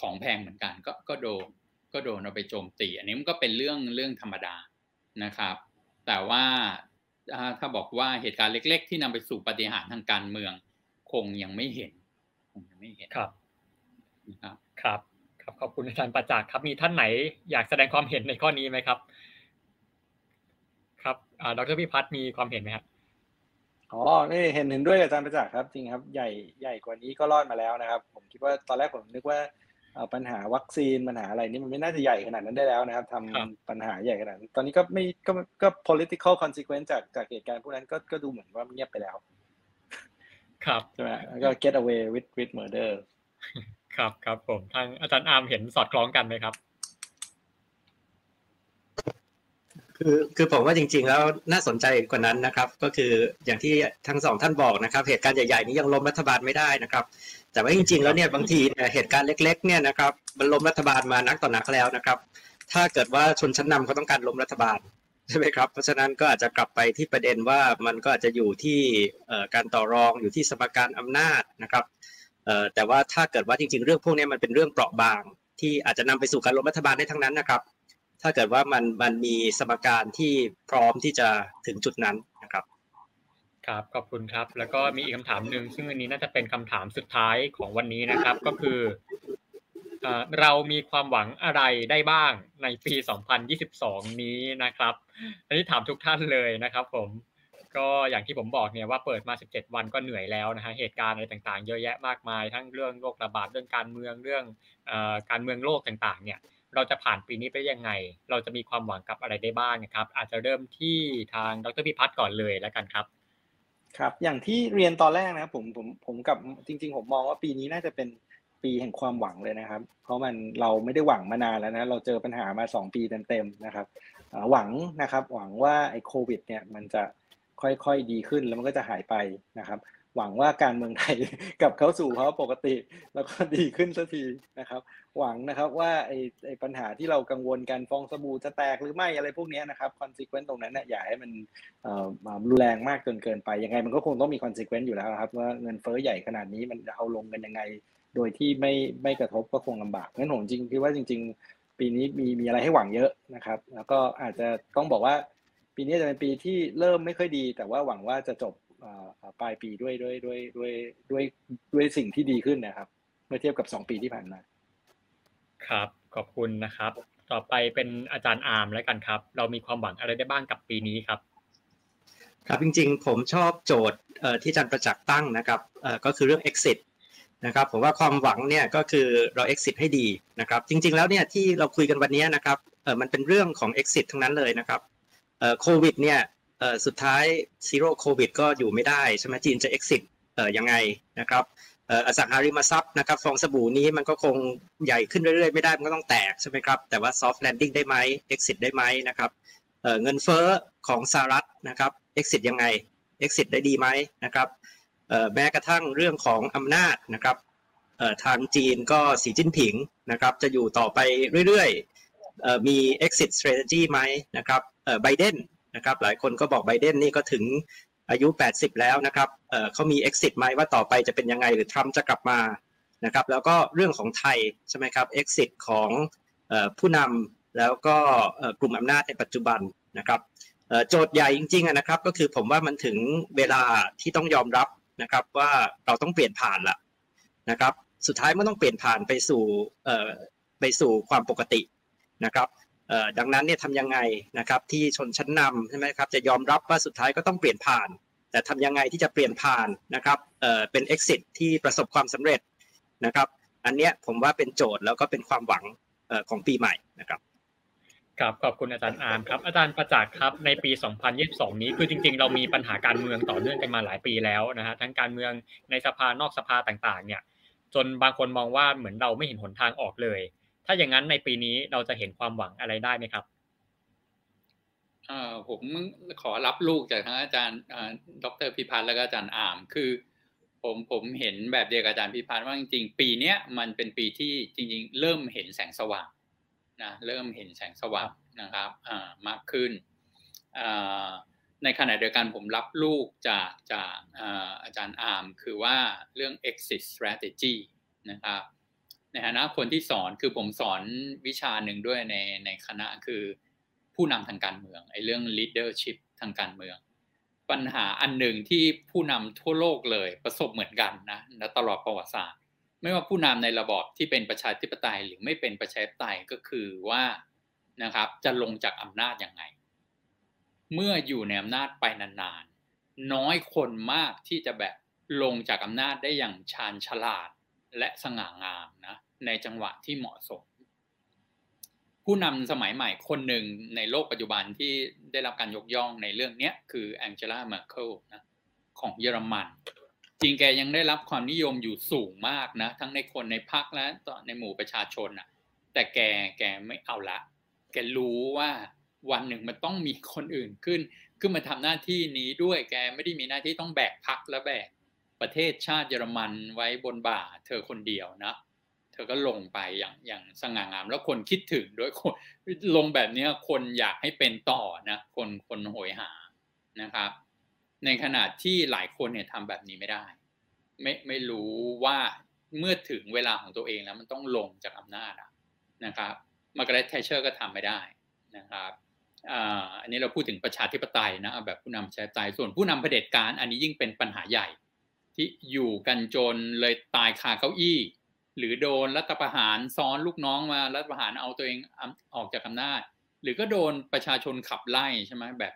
ของแพงเหมือนกันก็ก็โดนก็โดนเอาไปโจมตี อันนี้มันก็เป็นเรื่องเรื่องธรรมดานะครับ แต่ว่าถ้าบอกว่าเหตุการณ์เล็ก ๆ ที่นำไปสู่ปฏิหารทางการเมือง คงยังไม่เห็น คงยังไม่เห็นครับครับครับครับขอบคุณอาจารย์ประจักษ์ครับ มีท่านไหนอยากแสดงความเห็นในข้อนี้ไหมครับ ครับดรพิพัฒน์มีความเห็นไหมครับอ๋อนี่เห็นเห็นด้วยอาจารย์ประจักษ์ครับ จริงครับ ใหญ่ใหญ่กว่านี้ก็รอดมาแล้วนะครับ ผมคิดว่าตอนแรกผมนึกว่า ปัญหาวัคซีนปัญหาอะไรนี่มันไม่น่าจะใหญ่ขนาดนั้นได้แล้วนะครับทำปัญหาใหญ่ขนาดนั้นตอนนี้ก็ไม่ก็ก็ political consequence จากจากเหตุการณ์พวกนั้นก็ก็ดูเหมือนว่าเงียบไปแล้ว ครับใช่ไหมก็ get away with with murder ครับครับผมทางอาจารย์อาร์มเห็นสอดคล้องกันไหมครับ คือคือผมว่าจริง ๆ แล้วน่าสนใจกว่านั้นนะครับ ก็คืออย่างที่ทั้งสองท่านบอกนะครับ เหตุการณ์ใหญ่ๆนี้ยังล้มรัฐบาลไม่ได้นะครับ แต่ว่าจริง ๆ แล้วเนี่ยบางทีเนี่ยเหตุการณ์เล็ก ๆ เนี่ยนะครับมันล้มรัฐบาลมานักต่อนักแล้วนะครับ ถ้าเกิดว่าชนชั้นนำเขาต้องการล้มรัฐบาลใช่ไหมครับ เพราะฉะนั้นก็อาจจะกลับไปที่ประเด็นว่ามันก็อาจจะอยู่ที่การต่อรองอยู่ที่สมการอำนาจนะครับแต่ว่าถ้าเกิดว่าจริง ๆ เรื่องพวกนี้มันเป็นเรื่องเปราะบาง ที่อาจจะนำไปสู่การล้มรัฐบาลได้ทั้งนั้นนะครับ ถ้าเกิดว่ามันมันมีสมการที่พร้อมที่จะถึงจุดนั้นนะครับครับขอบคุณครับ แล้วก็มีอีกคำถามหนึ่งซึ่งอันนี้น่าจะเป็นคำถามสุดท้ายของวันนี้นะครับ ก็คือเรามีความหวังอะไรได้บ้างในปี 2022 นี้นะครับ อันนี้ถามทุกท่านเลยนะครับผมก็อย่างที่ผมบอกเนี่ยว่าเปิดมา 17 วันก็เหนื่อยแล้วนะฮะเหตุการณ์อะไรต่างๆ เยอะแยะมากมาย ทั้งเรื่องโรคระบาดเรื่องการเมืองเรื่องการเมืองโลกต่างๆ เนี่ย เราจะผ่านปีนี้ไปยังไง เราจะมีความหวังกับอะไรได้บ้างนะครับ อาจจะเริ่มที่ทางดรพิพัฒน์ก่อนเลยแล้วกันครับครับ อย่างที่เรียนตอนแรกนะครับผมผมผมกับจริง ๆ ผมมองว่าปีนี้น่าจะเป็นปีแห่งความหวังเลยนะครับ เพราะมันเราไม่ได้หวังมานานแล้วนะเราเจอปัญหามาสองปีเต็มๆนะครับหวังนะครับหวังว่าไอ้โควิดเนี่ยมันจะค่อยๆดีขึ้นแล้วมันก็จะหายไปนะครับ หวังว่าการเมืองไทยกลับเข้าสู่ภาวะปกติ แล้วก็ดีขึ้นสักทีนะครับ หวังนะครับว่าไอ้ไอ้ปัญหาที่เรากังวลกันฟองสบู่จะแตกหรือไม่อะไรพวกนี้นะครับ consequence ตรงนั้นเนี่ยอย่าให้มันเอ่อรุนแรงมากเกินเกินไปยังไงมันก็คงต้องมี consequence อยู่แล้วครับว่าเงินเฟ้อใหญ่ขนาดนี้มันจะเอาลงกันยังไง โดยที่ไม่ไม่กระทบก็คงลำบากงั้นผมจริงคิดว่าจริง ๆ ปีนี้มีมีอะไรให้หวังเยอะนะครับ แล้วก็อาจจะต้องบอกว่าปีนี้จะเป็นปีที่เริ่มไม่ค่อยดี แต่ว่าหวังว่าจะจบ ปลายปีด้วยด้วยด้วยด้วยด้วยด้วยสิ่งที่ดีขึ้นนะครับ เมื่อเทียบกับสองปีที่ผ่านมา ครับขอบคุณนะครับ ต่อไปเป็นอาจารย์อาร์มแล้วกันครับ เรามีความหวังอะไรได้บ้างกับปีนี้ครับ ครับจริงๆ ผมชอบโจทย์ที่อาจารย์ประจักษ์ตั้งนะครับก็คือเรื่อง exit นะครับผมว่าความหวังเนี่ยก็คือเรา exit ให้ดีนะครับ จริง ๆ แล้วเนี่ยที่เราคุยกันวันนี้นะครับมันเป็นเรื่องของ exit ทั้งนั้นเลยนะครับโควิดเนี่ย สุดท้ายซีโร่โควิดก็อยู่ไม่ได้ใช่ไหมจีนจะ exit ยังไงนะครับอสังหาริมทรัพย์นะครับฟองสบู่นี้มันก็คงใหญ่ขึ้นเรื่อยๆ ไม่ได้มันก็ต้องแตกใช่ไหมครับ แต่ว่า soft landing ได้ไหม exit ได้ไหมนะครับเงินเฟ้อของสหรัฐนะครับ exit ยังไง exit ได้ดีไหมนะครับแม้กระทั่งเรื่องของอำนาจนะครับทางจีนก็สีจิ้นผิงนะครับจะอยู่ต่อไปเรื่อยๆมี exit strategy ไหมนะครับไบเดน นะครับ หลายคนก็บอกไบเดนนี่ก็ถึงอายุ 80 แล้วนะครับเขามี exit ไหมว่าต่อไปจะเป็นยังไงหรือทรัมป์จะกลับมานะครับ แล้วก็เรื่องของไทยใช่ไหมครับ exit ของผู้นำแล้วก็กลุ่มอำนาจในปัจจุบันนะครับโจทย์ใหญ่จริงๆนะครับ ก็คือผมว่ามันถึงเวลาที่ต้องยอมรับนะครับว่าเราต้องเปลี่ยนผ่านละนะครับ สุดท้ายมันต้องเปลี่ยนผ่านไปสู่ไปสู่ความปกตินะครับ ดังนั้นเนี่ยทำยังไงนะครับที่ชนชั้นนำใช่ไหมครับจะยอมรับว่าสุดท้ายก็ต้องเปลี่ยนผ่าน แต่ทำยังไงที่จะเปลี่ยนผ่านนะครับเป็น exit ที่ประสบความสำเร็จนะครับ อันเนี้ยผมว่าเป็นโจทย์แล้วก็เป็นความหวังของปีใหม่นะครับครับขอบคุณอาจารย์อาร์มครับอาจารย์ประจักษ์ครับในปี 2022 นี้คือจริง ๆ เรามีปัญหาการเมืองต่อเนื่องกันมาหลายปีแล้วนะฮะทั้งการเมืองในสภานอกสภาต่างๆ เนี่ย จนบางคนมองว่าเหมือนเราไม่เห็นหนทางออกเลย ถ้าอย่างนั้นในปีนี้เราจะเห็นความหวังอะไรได้ไหมครับผมขอรับลูกจากทั้งอาจารย์ดรพิพัฒน์แล้วก็อาจารย์อามคือ ผมผมเห็นแบบเดียวกับอาจารย์พิพัฒน์ว่าจริงๆ ปีเนี้ยมันเป็นปีที่จริง ๆ เริ่มเห็นแสงสว่างนะเริ่มเห็นแสงสว่างนะครับมากขึ้นในขณะเดียวกันผมรับลูกจากจากอาจารย์อาร์มคือว่าเรื่อง exit strategy นะครับ ในฐานะคนที่สอนคือผมสอนวิชาหนึ่งด้วยในในคณะคือผู้นำทางการเมืองไอ้เรื่อง leadership ทางการเมือง ปัญหาอันหนึ่งที่ผู้นำทั่วโลกเลยประสบเหมือนกันนะตลอดประวัติศาสตร์ ไม่ว่าผู้นำในระบอบที่เป็นประชาธิปไตยหรือไม่เป็นประชาธิปไตยก็คือว่านะครับ จะลงจากอำนาจยังไง เมื่ออยู่ในอำนาจไปนานๆ น้อยคนมากที่จะแบบลงจากอำนาจได้อย่างชาญฉลาดและสง่างามนะ ในจังหวะที่เหมาะสม ผู้นำสมัยใหม่คนหนึ่งในโลกปัจจุบันที่ได้รับการยกย่องในเรื่องนี้คือแองเจล่าเมอร์เคิลนะของเยอรมัน จริงแกยังได้รับความนิยมอยู่สูงมากนะ ทั้งในคนในพรรคและในหมู่ประชาชนอะ แต่แกแกไม่เอาละ แกรู้ว่าวันหนึ่งมันต้องมีคนอื่นขึ้น ขึ้นมาทำหน้าที่นี้ด้วยแกไม่ได้มีหน้าที่ต้องแบกพักและแบกประเทศชาติเยอรมันไว้บนบ่าเธอคนเดียวนะ เธอก็ลงไปอย่างอย่างสง่างาม แล้วคนคิดถึงด้วยคนลงแบบนี้คนอยากให้เป็นต่อนะคนคนโหยหานะครับ ในขณะที่หลายคนเนี่ยทำแบบนี้ไม่ได้ ไม่ไม่รู้ว่าเมื่อถึงเวลาของตัวเองแล้วมันต้องลงจากอำนาจนะครับมาร์กาเร็ตแทตเชอร์ก็ทำไม่ได้นะครับอันนี้เราพูดถึงประชาธิปไตยนะแบบผู้นำประชาธิปไตยส่วนผู้นำเผด็จการ อันนี้ยิ่งเป็นปัญหาใหญ่ ที่อยู่กันจนเลยตายคาเก้าอี้ หรือโดนรัฐประหารซ้อนลูกน้องมารัฐประหารเอาตัวเองออกจากอำนาจ หรือก็โดนประชาชนขับไล่ใช่ไหมแบบ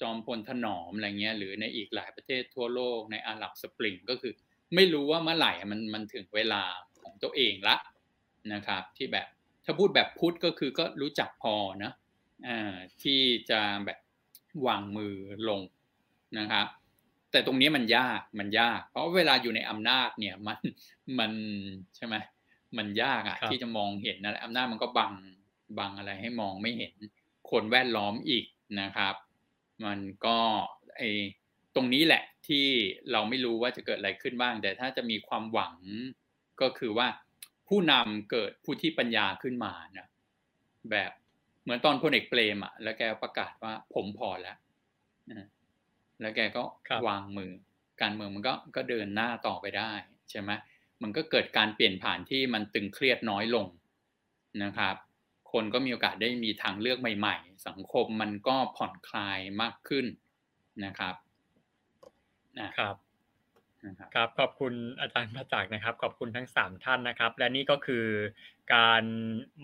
จอมพลถนอมอะไรเงี้ยหรือในอีกหลายประเทศทั่วโลกในอาหรับสปริงก็คือ ไม่รู้ว่าเมื่อไหร่มันมันถึงเวลาของตัวเองละนะครับ ที่แบบถ้าพูดแบบพุทธก็คือก็รู้จักพอนะที่จะแบบวางมือลงนะครับ แต่ตรงนี้มันยากมันยาก เพราะเวลาอยู่ในอำนาจเนี่ยมันมันใช่ไหมมันยากอะที่จะมองเห็นนะอำนาจมันก็บังบังอะไรให้มองไม่เห็นคนแวดล้อมอีกนะครับ มันก็ไอตรงนี้แหละที่เราไม่รู้ว่าจะเกิดอะไรขึ้นบ้าง แต่ถ้าจะมีความหวังก็คือว่าผู้นำเกิดผู้ที่ปัญญาขึ้นมานะแบบเหมือนตอนพลเอกเปรมอะแล้วแกประกาศว่าผมพอแล้วนะ แล้วแกก็วางมือ การเมืองมันก็ก็เดินหน้าต่อไปได้ใช่ไหมมันก็เกิดการเปลี่ยนผ่านที่มันตึงเครียดน้อยลงนะครับ คนก็มีโอกาสได้มีทางเลือกใหม่ ๆ สังคมมันก็ผ่อนคลายมากขึ้นนะครับนะครับครับขอบคุณอาจารย์มาจากนะครับ ขอบคุณทั้งสามท่านนะครับ และนี่ก็คือการ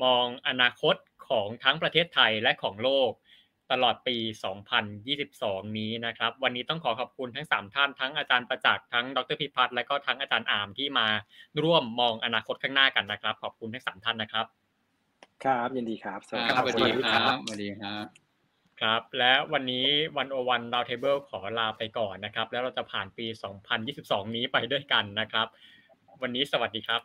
มองอนาคตของทั้งประเทศไทยและของโลก ตลอดปี 2022 นี้นะครับ วันนี้ต้องขอขอบคุณทั้ง 3 ท่านทั้งอาจารย์ประจักษ์ทั้งดรพิพัฒน์และก็ทั้งอาจารย์อามที่มาร่วมมองอนาคตข้างหน้ากันนะครับ ขอบคุณทั้ง 3 ท่านนะครับ ครับยินดีครับสวัสดีครับสวัสดีครับสวัสดีครับครับและวันนี้วันโอวันดาวเทเบิลขอลาไปก่อนนะครับ แล้วเราจะผ่านปี 2022 นี้ไปด้วยกันนะครับ วันนี้สวัสดีครับ